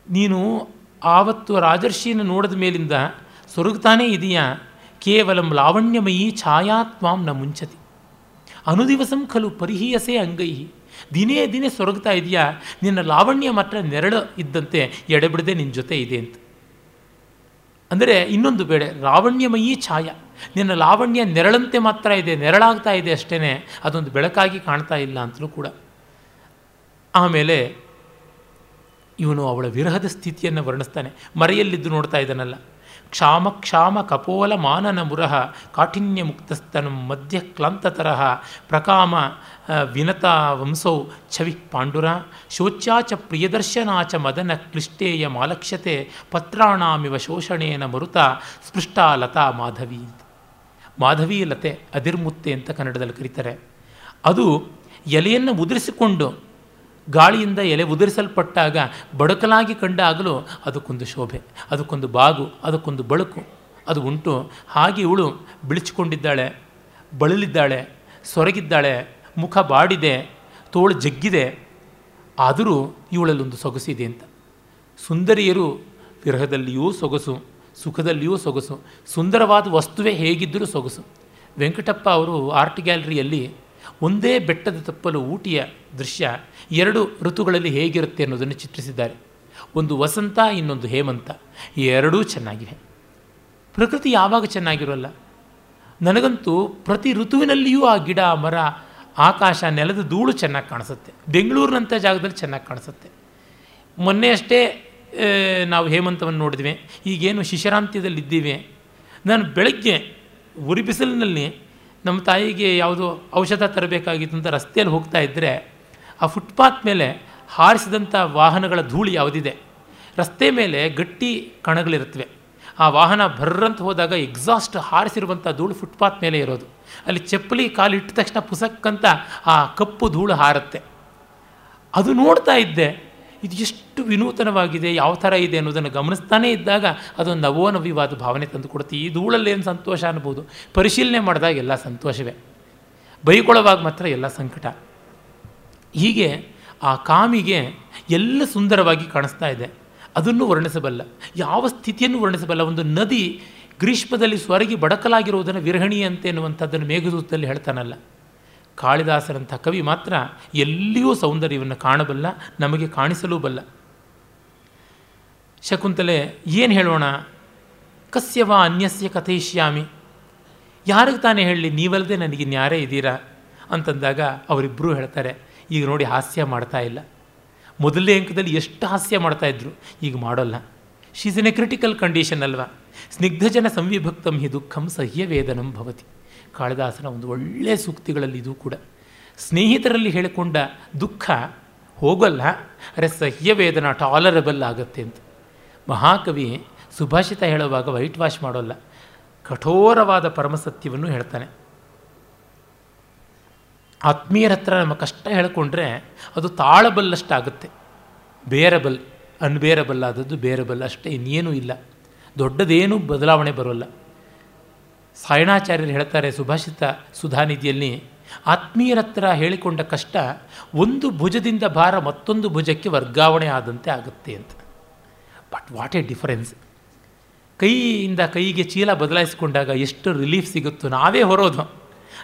ನೀನು ಆವತ್ತು ರಾಜರ್ಷಿಯನ್ನು ನೋಡಿದ ಮೇಲಿಂದ ಸೊರಗ್ತಾನೇ ಇದೆಯಾ? ಕೇವಲ ಲಾವಣ್ಯಮಯಿ ಛಾಯಾತ್ವಾಂ ನ ಮುಂಚತಿ. ಅನುದಿವಸಂ ಖಲು ಪರಿಹೀಯಸೆ ಅಂಗೈ ದಿನೇ ದಿನೇ ಸೊರಗ್ತಾ ಇದೆಯಾ? ನಿನ್ನ ಲಾವಣ್ಯ ಮಾತ್ರ ನೆರಳು ಇದ್ದಂತೆ ಎಡೆಬಿಡದೆ ನಿನ್ನ ಜೊತೆ ಇದೆ, ಅಂತ. ಅಂದರೆ ಇನ್ನೊಂದು ಬೇಡೆ ಲಾವಣ್ಯಮಯೀ ಛಾಯ. ನಿನ್ನ ಲಾವಣ್ಯ ನೆರಳಂತೆ ಮಾತ್ರ ಇದೆ, ನೆರಳಾಗ್ತಾ ಇದೆ ಅಷ್ಟೇ ಅದೊಂದು ಬೆಳಕಾಗಿ ಕಾಣ್ತಾ ಇಲ್ಲ ಅಂತಲೂ ಕೂಡ. ಆಮೇಲೆ ಇವನು ಅವಳ ವಿರಹದ ಸ್ಥಿತಿಯನ್ನು ವರ್ಣಿಸ್ತಾನೆ. ಮರೆಯಲ್ಲಿದ್ದು ನೋಡ್ತಾ ಇದ್ದಾನಲ್ಲ. ಕ್ಷಾಮ ಕ್ಷಾಮ ಕಪೋಲ ಮಾನನ ಮುರಹ ಕಾಠಿನ್ಯ ಮುಕ್ತಸ್ತನ ಮಧ್ಯ ಕ್ಲಾಂತತರಹ ಪ್ರಕಾಮ ವಿನತ ವಂಸೌ ಛವಿ ಪಾಂಡುರ ಶೋಚ್ಯಾಚ ಪ್ರಿಯದರ್ಶನಾಚ ಮದನ ಕ್ಲಿಷ್ಟೇಯ ಮಾಲಕ್ಷ್ಯತೆ ಪತ್ರಾಣಾಮಿವ ಶೋಷಣೇನ ಮರುತ ಸ್ಪೃಷ್ಟಾ ಲತಾ ಮಾಧವಿ. ಮಾಧವಿ ಲತೆ ಅದಿರ್ಮುತ್ತೆ ಅಂತ ಕನ್ನಡದಲ್ಲಿ ಕರೀತಾರೆ. ಅದು ಎಲೆಯನ್ನು ಉದುರಿಸಿಕೊಂಡು ಗಾಳಿಯಿಂದ ಎಲೆ ಉದುರಿಸಲ್ಪಟ್ಟಾಗ ಬಡಕಲಾಗಿ ಕಂಡಾಗಲೂ ಅದಕ್ಕೊಂದು ಶೋಭೆ, ಅದಕ್ಕೊಂದು ಬಾಗು, ಅದಕ್ಕೊಂದು ಬಳುಕು, ಅದು ಉಂಟು. ಹಾಗೆ ಇವಳು ಬಿಳಿಚಿಕೊಂಡಿದ್ದಾಳೆ, ಬಳಲಿದ್ದಾಳೆ, ಸೊರಗಿದ್ದಾಳೆ, ಮುಖ ಬಾಡಿದೆ, ತೋಳು ಜಗ್ಗಿದೆ. ಆದರೂ ಇವಳಲ್ಲೊಂದು ಸೊಗಸಿದೆ ಅಂತ. ಸುಂದರಿಯರು ವಿರಹದಲ್ಲಿಯೂ ಸೊಗಸು, ಸುಖದಲ್ಲಿಯೂ ಸೊಗಸು, ಸುಂದರವಾದ ವಸ್ತುವೇ ಹೇಗಿದ್ದರೂ ಸೊಗಸು. ವೆಂಕಟಪ್ಪ ಅವರು ಆರ್ಟ್ ಗ್ಯಾಲರಿಯಲ್ಲಿ ಒಂದೇ ಬೆಟ್ಟದ ತಪ್ಪಲು ಊಟಿಯ ದೃಶ್ಯ ಎರಡು ಋತುಗಳಲ್ಲಿ ಹೇಗಿರುತ್ತೆ ಅನ್ನೋದನ್ನು ಚಿತ್ರಿಸಿದ್ದಾರೆ. ಒಂದು ವಸಂತ, ಇನ್ನೊಂದು ಹೇಮಂತ. ಎರಡೂ ಚೆನ್ನಾಗಿವೆ. ಪ್ರಕೃತಿ ಯಾವಾಗ ಚೆನ್ನಾಗಿರೋಲ್ಲ? ನನಗಂತೂ ಪ್ರತಿ ಋತುವಿನಲ್ಲಿಯೂ ಆ ಗಿಡ, ಮರ, ಆಕಾಶ, ನೆಲದ ಧೂಳು ಚೆನ್ನಾಗಿ ಕಾಣಿಸುತ್ತೆ. ಬೆಂಗಳೂರಿನಂಥ ಜಾಗದಲ್ಲಿ ಚೆನ್ನಾಗಿ ಕಾಣಿಸುತ್ತೆ. ಮೊನ್ನೆಯಷ್ಟೇ ನಾವು ಹೇಮಂತವನ್ನು ನೋಡಿದ್ವಿ. ಈಗೇನು ಶಿಶರಾಂತ್ಯದಲ್ಲಿದ್ದೀವಿ. ನಾನು ಬೆಳಗ್ಗೆ ಉರಿ ಬಿಸಿಲಿನಲ್ಲಿ ನಮ್ಮ ತಾಯಿಗೆ ಯಾವುದೋ ಔಷಧ ತರಬೇಕಾಗಿತ್ತು ಅಂತ ರಸ್ತೆಯಲ್ಲಿ ಹೋಗ್ತಾ ಇದ್ದರೆ ಆ ಫುಟ್ಪಾತ್ ಮೇಲೆ ಹಾರಿಸಿದಂಥ ವಾಹನಗಳ ಧೂಳು ಯಾವುದಿದೆ? ರಸ್ತೆ ಮೇಲೆ ಗಟ್ಟಿ ಕಣಗಳಿರುತ್ತವೆ. ಆ ವಾಹನ ಬರ್ರಂತ ಹೋದಾಗ ಎಕ್ಸಾಸ್ಟ್ ಹಾರಿಸಿರುವಂಥ ಧೂಳು ಫುಟ್ಪಾತ್ ಮೇಲೆ ಇರೋದು. ಅಲ್ಲಿ ಚಪ್ಪಲಿ ಕಾಲು ಇಟ್ಟ ತಕ್ಷಣ ಪುಸಕ್ಕಂತ ಆ ಕಪ್ಪು ಧೂಳು ಹಾರುತ್ತೆ. ಅದು ನೋಡ್ತಾ ಇದ್ದೆ. ಇದು ಎಷ್ಟು ವಿನೂತನವಾಗಿದೆ, ಯಾವ ಥರ ಇದೆ ಅನ್ನೋದನ್ನು ಗಮನಿಸ್ತಾನೇ ಇದ್ದಾಗ ಅದೊಂದು ನವೋನವಿವಾದ ಭಾವನೆ ತಂದು ಕೊಡುತ್ತೆ. ಈ ಧೂಳಲ್ಲೇನು ಸಂತೋಷ ಅನ್ಬೋದು? ಪರಿಶೀಲನೆ ಮಾಡಿದಾಗ ಎಲ್ಲ ಸಂತೋಷವೇ. ಬೈಕೊಳ್ಳೋವಾಗ ಮಾತ್ರ ಎಲ್ಲ ಸಂಕಟ. ಹೀಗೆ ಆ ಕಾಮಿಗೆ ಎಲ್ಲ ಸುಂದರವಾಗಿ ಕಾಣಿಸ್ತಾ ಇದೆ. ಅದನ್ನು ವರ್ಣಿಸಬಲ್ಲ, ಯಾವ ಸ್ಥಿತಿಯನ್ನು ವರ್ಣಿಸಬಲ್ಲ? ಒಂದು ನದಿ ಗ್ರೀಷ್ಮದಲ್ಲಿ ಸ್ವರಗಿ ಬಡಕಲಾಗಿರುವುದನ್ನು ವಿರಹಣಿ ಅಂತ ಎನ್ನುವಂಥದ್ದನ್ನು ಮೇಘದೂತದಲ್ಲಿ ಹೇಳ್ತಾನಲ್ಲ. ಕಾಳಿದಾಸರಂಥ ಕವಿ ಮಾತ್ರ ಎಲ್ಲಿಯೂ ಸೌಂದರ್ಯವನ್ನು ಕಾಣಬಲ್ಲ, ನಮಗೆ ಕಾಣಿಸಲೂ ಬಲ್ಲ. ಶಕುಂತಲೆ, ಏನು ಹೇಳೋಣ? ಕಸ್ಯವಾ ಅನ್ಯಸ್ಯ ಕಥಯಿಷ್ಯಾಮಿ. ಯಾರಿಗೆ ತಾನೇ ಹೇಳಲಿ ನೀವಲ್ಲದೆ ನನಗೆ ಇನ್ಯಾರೇ ಇದ್ದೀರಾ? ಅಂತಂದಾಗ ಅವರಿಬ್ಬರೂ ಹೇಳ್ತಾರೆ, ಈಗ ನೋಡಿ ಹಾಸ್ಯ ಮಾಡ್ತಾ ಇಲ್ಲ. ಮೊದಲನೇ ಅಂಕದಲ್ಲಿ ಎಷ್ಟು ಹಾಸ್ಯ ಮಾಡ್ತಾಯಿದ್ರು ಈಗ ಮಾಡೋಲ್ಲ. She's in a critical condition ಅಲ್ವಾ? ಸ್ನಿಗ್ಧಜನ ಸಂವಿಭಕ್ತಂ ಹಿ ದುಃಖಂ ಸಹ್ಯ ವೇದನಂ ಭವತಿ. ಕಾಳಿದಾಸನ ಒಂದು ಒಳ್ಳೆಯ ಸೂಕ್ತಿಗಳಲ್ಲಿ ಇದು ಕೂಡ. ಸ್ನೇಹಿತರಲ್ಲಿ ಹೇಳಿಕೊಂಡ ದುಃಖ ಹೋಗಲ್ಲ, ಅರೆ ಸಹ್ಯ ವೇದನ ಟಾಲರಬಲ್ ಆಗುತ್ತೆ ಅಂತ. ಮಹಾಕವಿ ಸುಭಾಷಿತ ಹೇಳುವಾಗ ವೈಟ್ ವಾಶ್ ಮಾಡೋಲ್ಲ, ಕಠೋರವಾದ ಪರಮಸತ್ಯವನ್ನು ಹೇಳ್ತಾನೆ. ಆತ್ಮೀಯರ ಹತ್ರ ನಮ್ಮ ಕಷ್ಟ ಹೇಳಿಕೊಂಡ್ರೆ ಅದು ತಾಳಬಲ್ಲಷ್ಟಾಗುತ್ತೆ. ಬೇರಬಲ್ ಅನ್ಬೇರಬಲ್ ಆದದ್ದು ಬೇರಬಲ್, ಅಷ್ಟೇ ಇನ್ನೇನೂ ಇಲ್ಲ. ದೊಡ್ಡದೇನೂ ಬದಲಾವಣೆ ಬರೋಲ್ಲ. ಸಾಯಣಾಚಾರ್ಯರು ಹೇಳ್ತಾರೆ ಸುಭಾಷಿತ ಸುಧಾನಿಧಿಯಲ್ಲಿ ಆತ್ಮೀಯರತ್ರ ಹೇಳಿಕೊಂಡ ಕಷ್ಟ ಒಂದು ಭುಜದಿಂದ ಭಾರ ಮತ್ತೊಂದು ಭುಜಕ್ಕೆ ವರ್ಗಾವಣೆ ಆದಂತೆ ಆಗುತ್ತೆ ಅಂತ. ಬಟ್ ವಾಟ್ ಎ ಡಿಫರೆನ್ಸ್ ಕೈಯಿಂದ ಕೈಗೆ ಚೀಲ ಬದಲಾಯಿಸಿಕೊಂಡಾಗ ಎಷ್ಟು ರಿಲೀಫ್ ಸಿಗುತ್ತೋ ನಾವೇ ಹೊರೋದು.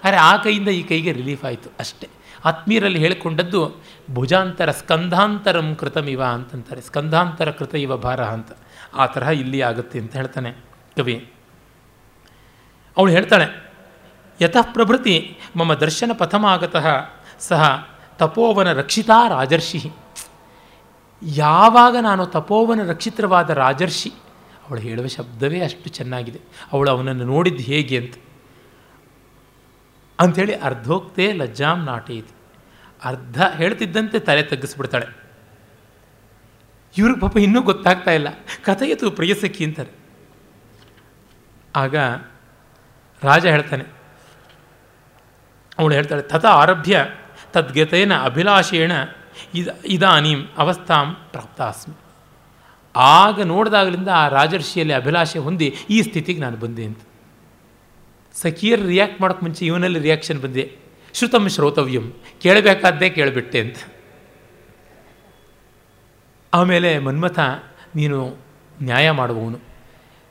ಆದರೆ ಆ ಕೈಯಿಂದ ಈ ಕೈಗೆ ರಿಲೀಫ್ ಆಯಿತು ಅಷ್ಟೇ. ಆತ್ಮೀಯರಲ್ಲಿ ಹೇಳಿಕೊಂಡದ್ದು, ಭುಜಾಂತರ ಸ್ಕಂಧಾಂತರಂ ಕೃತಮಿವ ಅಂತಂತಾರೆ. ಸ್ಕಂಧಾಂತರ ಕೃತ ಇವ ಭಾರ ಅಂತ. ಆ ತರಹ ಇಲ್ಲಿ ಆಗುತ್ತೆ ಅಂತ ಹೇಳ್ತಾನೆ ಕವಿ. ಅವಳು ಹೇಳ್ತಾಳೆ, ಯತಃ ಪ್ರಭೃತಿ, ಮಮ ದರ್ಶನ ಪಥಮಾಗತಃ, ಸಹ ತಪೋವನ ರಕ್ಷಿತಾ ರಾಜರ್ಷಿ. ಯಾವಾಗ ನಾನು ತಪೋವನ ರಕ್ಷಿತವಾದ ರಾಜರ್ಷಿ? ಅವಳು ಹೇಳುವ ಶಬ್ದವೇ ಅಷ್ಟು ಚೆನ್ನಾಗಿದೆ. ಅವಳು ಅವನನ್ನು ನೋಡಿದ್ದು ಹೇಗೆ ಅಂತ. ಅಂಥೇಳಿ ಅರ್ಧೋಕ್ತೇ ಲಜ್ಜಾಂ ನಾಟೆಯಿತು. ಅರ್ಧ ಹೇಳ್ತಿದ್ದಂತೆ ತಲೆ ತಗ್ಗಿಸ್ಬಿಡ್ತಾಳೆ. ಇವ್ರಿಗೆ ಪಾಪ ಇನ್ನೂ ಗೊತ್ತಾಗ್ತಾ ಇಲ್ಲ. ಕಥೆಯತು ಪ್ರಿಯಸಖಿ ಅಂತಾರೆ. ಆಗ ರಾಜ ಹೇಳ್ತಾನೆ. ಅವಳು ಹೇಳ್ತಾಳೆ, ತಥ ಆರಭ್ಯ ತದ್ಗತೇನ ಅಭಿಲಾಷೇಣ ಇದ, ಇದಾನೀಂ ಅವಸ್ಥಾಂ ಪ್ರಾಪ್ತಾಸ್ಮಿ. ಆಗ ನೋಡಿದಾಗಲಿಂದ ಆ ರಾಜರ್ಷಿಯಲ್ಲಿ ಅಭಿಲಾಷೆ ಹೊಂದಿ, ಈ ಸ್ಥಿತಿಗೆ ನಾನು ಬಂದೆ ಅಂತ. ಸಖಿಯರ್ ರಿಯಾಕ್ಟ್ ಮಾಡೋಕ್ಕೆ ಮುಂಚೆ ಇವನಲ್ಲಿ ರಿಯಾಕ್ಷನ್ ಬಂದೆ, ಶ್ರುತಂ ಶ್ರೋತವ್ಯಂ, ಕೇಳಬೇಕಾದ್ದೇ ಕೇಳಿಬಿಟ್ಟೆ ಅಂತ. ಆಮೇಲೆ ಮನ್ಮಥ, ನೀನು ನ್ಯಾಯ ಮಾಡುವವನು.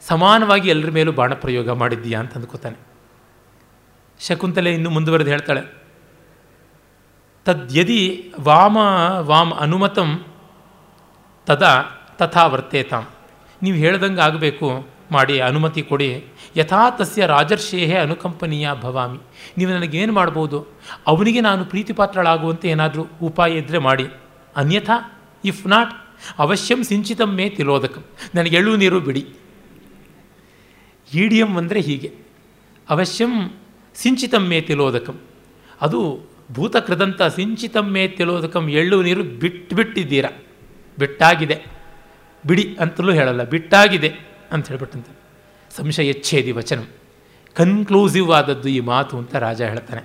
ಸಮಾನವಾಗಿ ಎಲ್ಲರ ಮೇಲೂ ಬಾಣ ಪ್ರಯೋಗ ಮಾಡಿದ್ದೀಯಾ ಅಂತ ಅಂದ್ಕೋತಾನೆ. ಶಕುಂತಲೆ ಇನ್ನು ಮುಂದುವರೆದು ಹೇಳ್ತಾಳೆ, ತದ್ಯದಿ ವಾಮ ವಾಮ ಅನುಮತಂ ತದಾ ತಥಾ ವರ್ತೇತಾಂ ನೀವು ಹೇಳ್ದಂಗೆ ಆಗಬೇಕು, ಮಾಡಿ ಅನುಮತಿ ಕೊಡಿ. ಯಥಾ ತಸ್ಯ ರಾಜರ್ಷೇಹೇ ಅನುಕಂಪನೀಯ ಭವಾಮಿ. ನೀವು ನನಗೇನು ಮಾಡ್ಬೋದು? ಅವನಿಗೆ ನಾನು ಪ್ರೀತಿಪಾತ್ರಳಾಗುವಂತೆ ಏನಾದರೂ ಉಪಾಯ ಇದ್ದರೆ ಮಾಡಿ. ಅನ್ಯಥಾ ಇಫ್ ನಾಟ್ ಅವಶ್ಯಂ ಸಿಂಚಿತಂ ಮೇ ತಿಲೋದಕಂ. ನನಗೆ ಎಳ್ಳು ನೀರು ಬಿಡಿ. ಇಡಿಯಂ ಅಂದರೆ ಹೀಗೆ. ಅವಶ್ಯಂ ಸಿಂಚಿತಮ್ಮೆ ತಿಲೋದಕಂ. ಅದು ಭೂತಕೃದಂಥ ಸಿಂಚಿತಂ ಮೇ ತಿಲೋದಕಂ ಎಳ್ಳು ನೀರು ಬಿಟ್ಟು ಬಿಟ್ಟಿದ್ದೀರಾ. ಬಿಟ್ಟಾಗಿದೆ. ಬಿಡಿ ಅಂತಲೂ ಹೇಳಲ್ಲ, ಬಿಟ್ಟಾಗಿದೆ ಅಂತ ಹೇಳ್ಬಿಟ್ಟಂತೆ. ಸಂಶಯಚ್ಛೇದಿ ವಚನ. ಕನ್ಕ್ಲೂಸಿವ್ ಆದದ್ದು ಈ ಮಾತು ಅಂತ ರಾಜ ಹೇಳ್ತಾನೆ.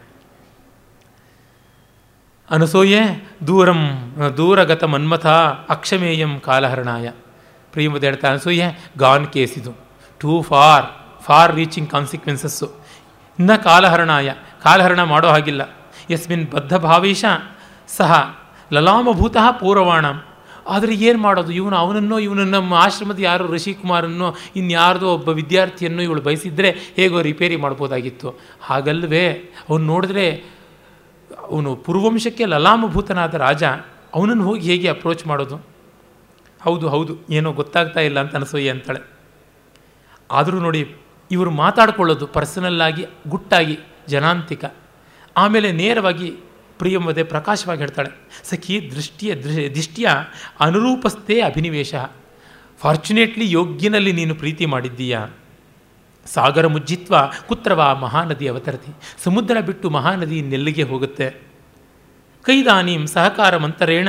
ಅನಸೂಯೆ ದೂರಂ, ದೂರಗತ ಮನ್ಮಥ ಅಕ್ಷಮೇಯಂ ಕಾಲಹರಣಾಯ. ಪ್ರಿಯಮದ ಹೇಳ್ತಾ Anasuye gone ಕೇಸಿದು. Too far far reaching consequences ನ ಕಾಲಹರಣಾಯ, ಕಾಲಹರಣ ಮಾಡೋ ಹಾಗಿಲ್ಲ. ಯಸ್ಮಿನ್ ಬದ್ಧ ಭಾವೇಶ, ಸಹ ಲಲಾಮಭೂತಃ ಪೂರವಾಣ. ಆದರೆ ಏನು ಮಾಡೋದು? ಇವನು ಅವನನ್ನೋ ಇವನು ನಮ್ಮ ಆಶ್ರಮದ ಯಾರು? ಋಷಿಕುಮಾರನ್ನೋ, ಇನ್ಯಾರ್ದೋ ಒಬ್ಬ ವಿದ್ಯಾರ್ಥಿಯನ್ನು ಇವಳು ಬಯಸಿದ್ರೆ ಹೇಗೋ ರಿಪೇರಿ ಮಾಡ್ಬೋದಾಗಿತ್ತು. ಹಾಗಲ್ವೇ, ಅವನು ನೋಡಿದ್ರೆ ಅವನು ಪೂರ್ವಂಶಕ್ಕೆ ಲಲಾಮಭೂತನಾದ ರಾಜ, ಅವನನ್ನು ಹೋಗಿ ಹೇಗೆ ಅಪ್ರೋಚ್ ಮಾಡೋದು? ಹೌದು ಹೌದು, ಏನೋ ಗೊತ್ತಾಗ್ತಾ ಇಲ್ಲ ಅಂತ ಅನಿಸೋಯ್ಯ ಅಂತಾಳೆ ಆದರೂ ನೋಡಿ ಇವರು ಮಾತಾಡ್ಕೊಳ್ಳೋದು ಪರ್ಸನಲ್ಲಾಗಿ ಗುಟ್ಟಾಗಿ, ಜನಾಂತಿಕ. ಆಮೇಲೆ ನೇರವಾಗಿ ಪ್ರಿಯಂವದೆ ಪ್ರಕಾಶವಾಗಿ ಹೇಳ್ತಾಳೆ, ಸಖಿ, ದೃಷ್ಟಿಯ ದೃಷ್ಟಿಯ ಅನುರೂಪಸ್ಥೇ ಅಭಿನಿವೇಶ. ಫಾರ್ಚುನೇಟ್ಲಿ ಯೋಗ್ಯನಲ್ಲಿ ನೀನು ಪ್ರೀತಿ ಮಾಡಿದ್ದೀಯಾ. ಸಾಗರ ಮುಜ್ಜಿತ್ವ ಕುತ್ರವ ಮಹಾನದಿ ಅವತರತಿ. ಸಮುದ್ರ ಬಿಟ್ಟು ಮಹಾನದಿ ನೆಲ್ಲಿಗೆ ಹೋಗುತ್ತೆ. ಕೈದಾನೀಂ ಸಹಕಾರ ಮಂತರೇಣ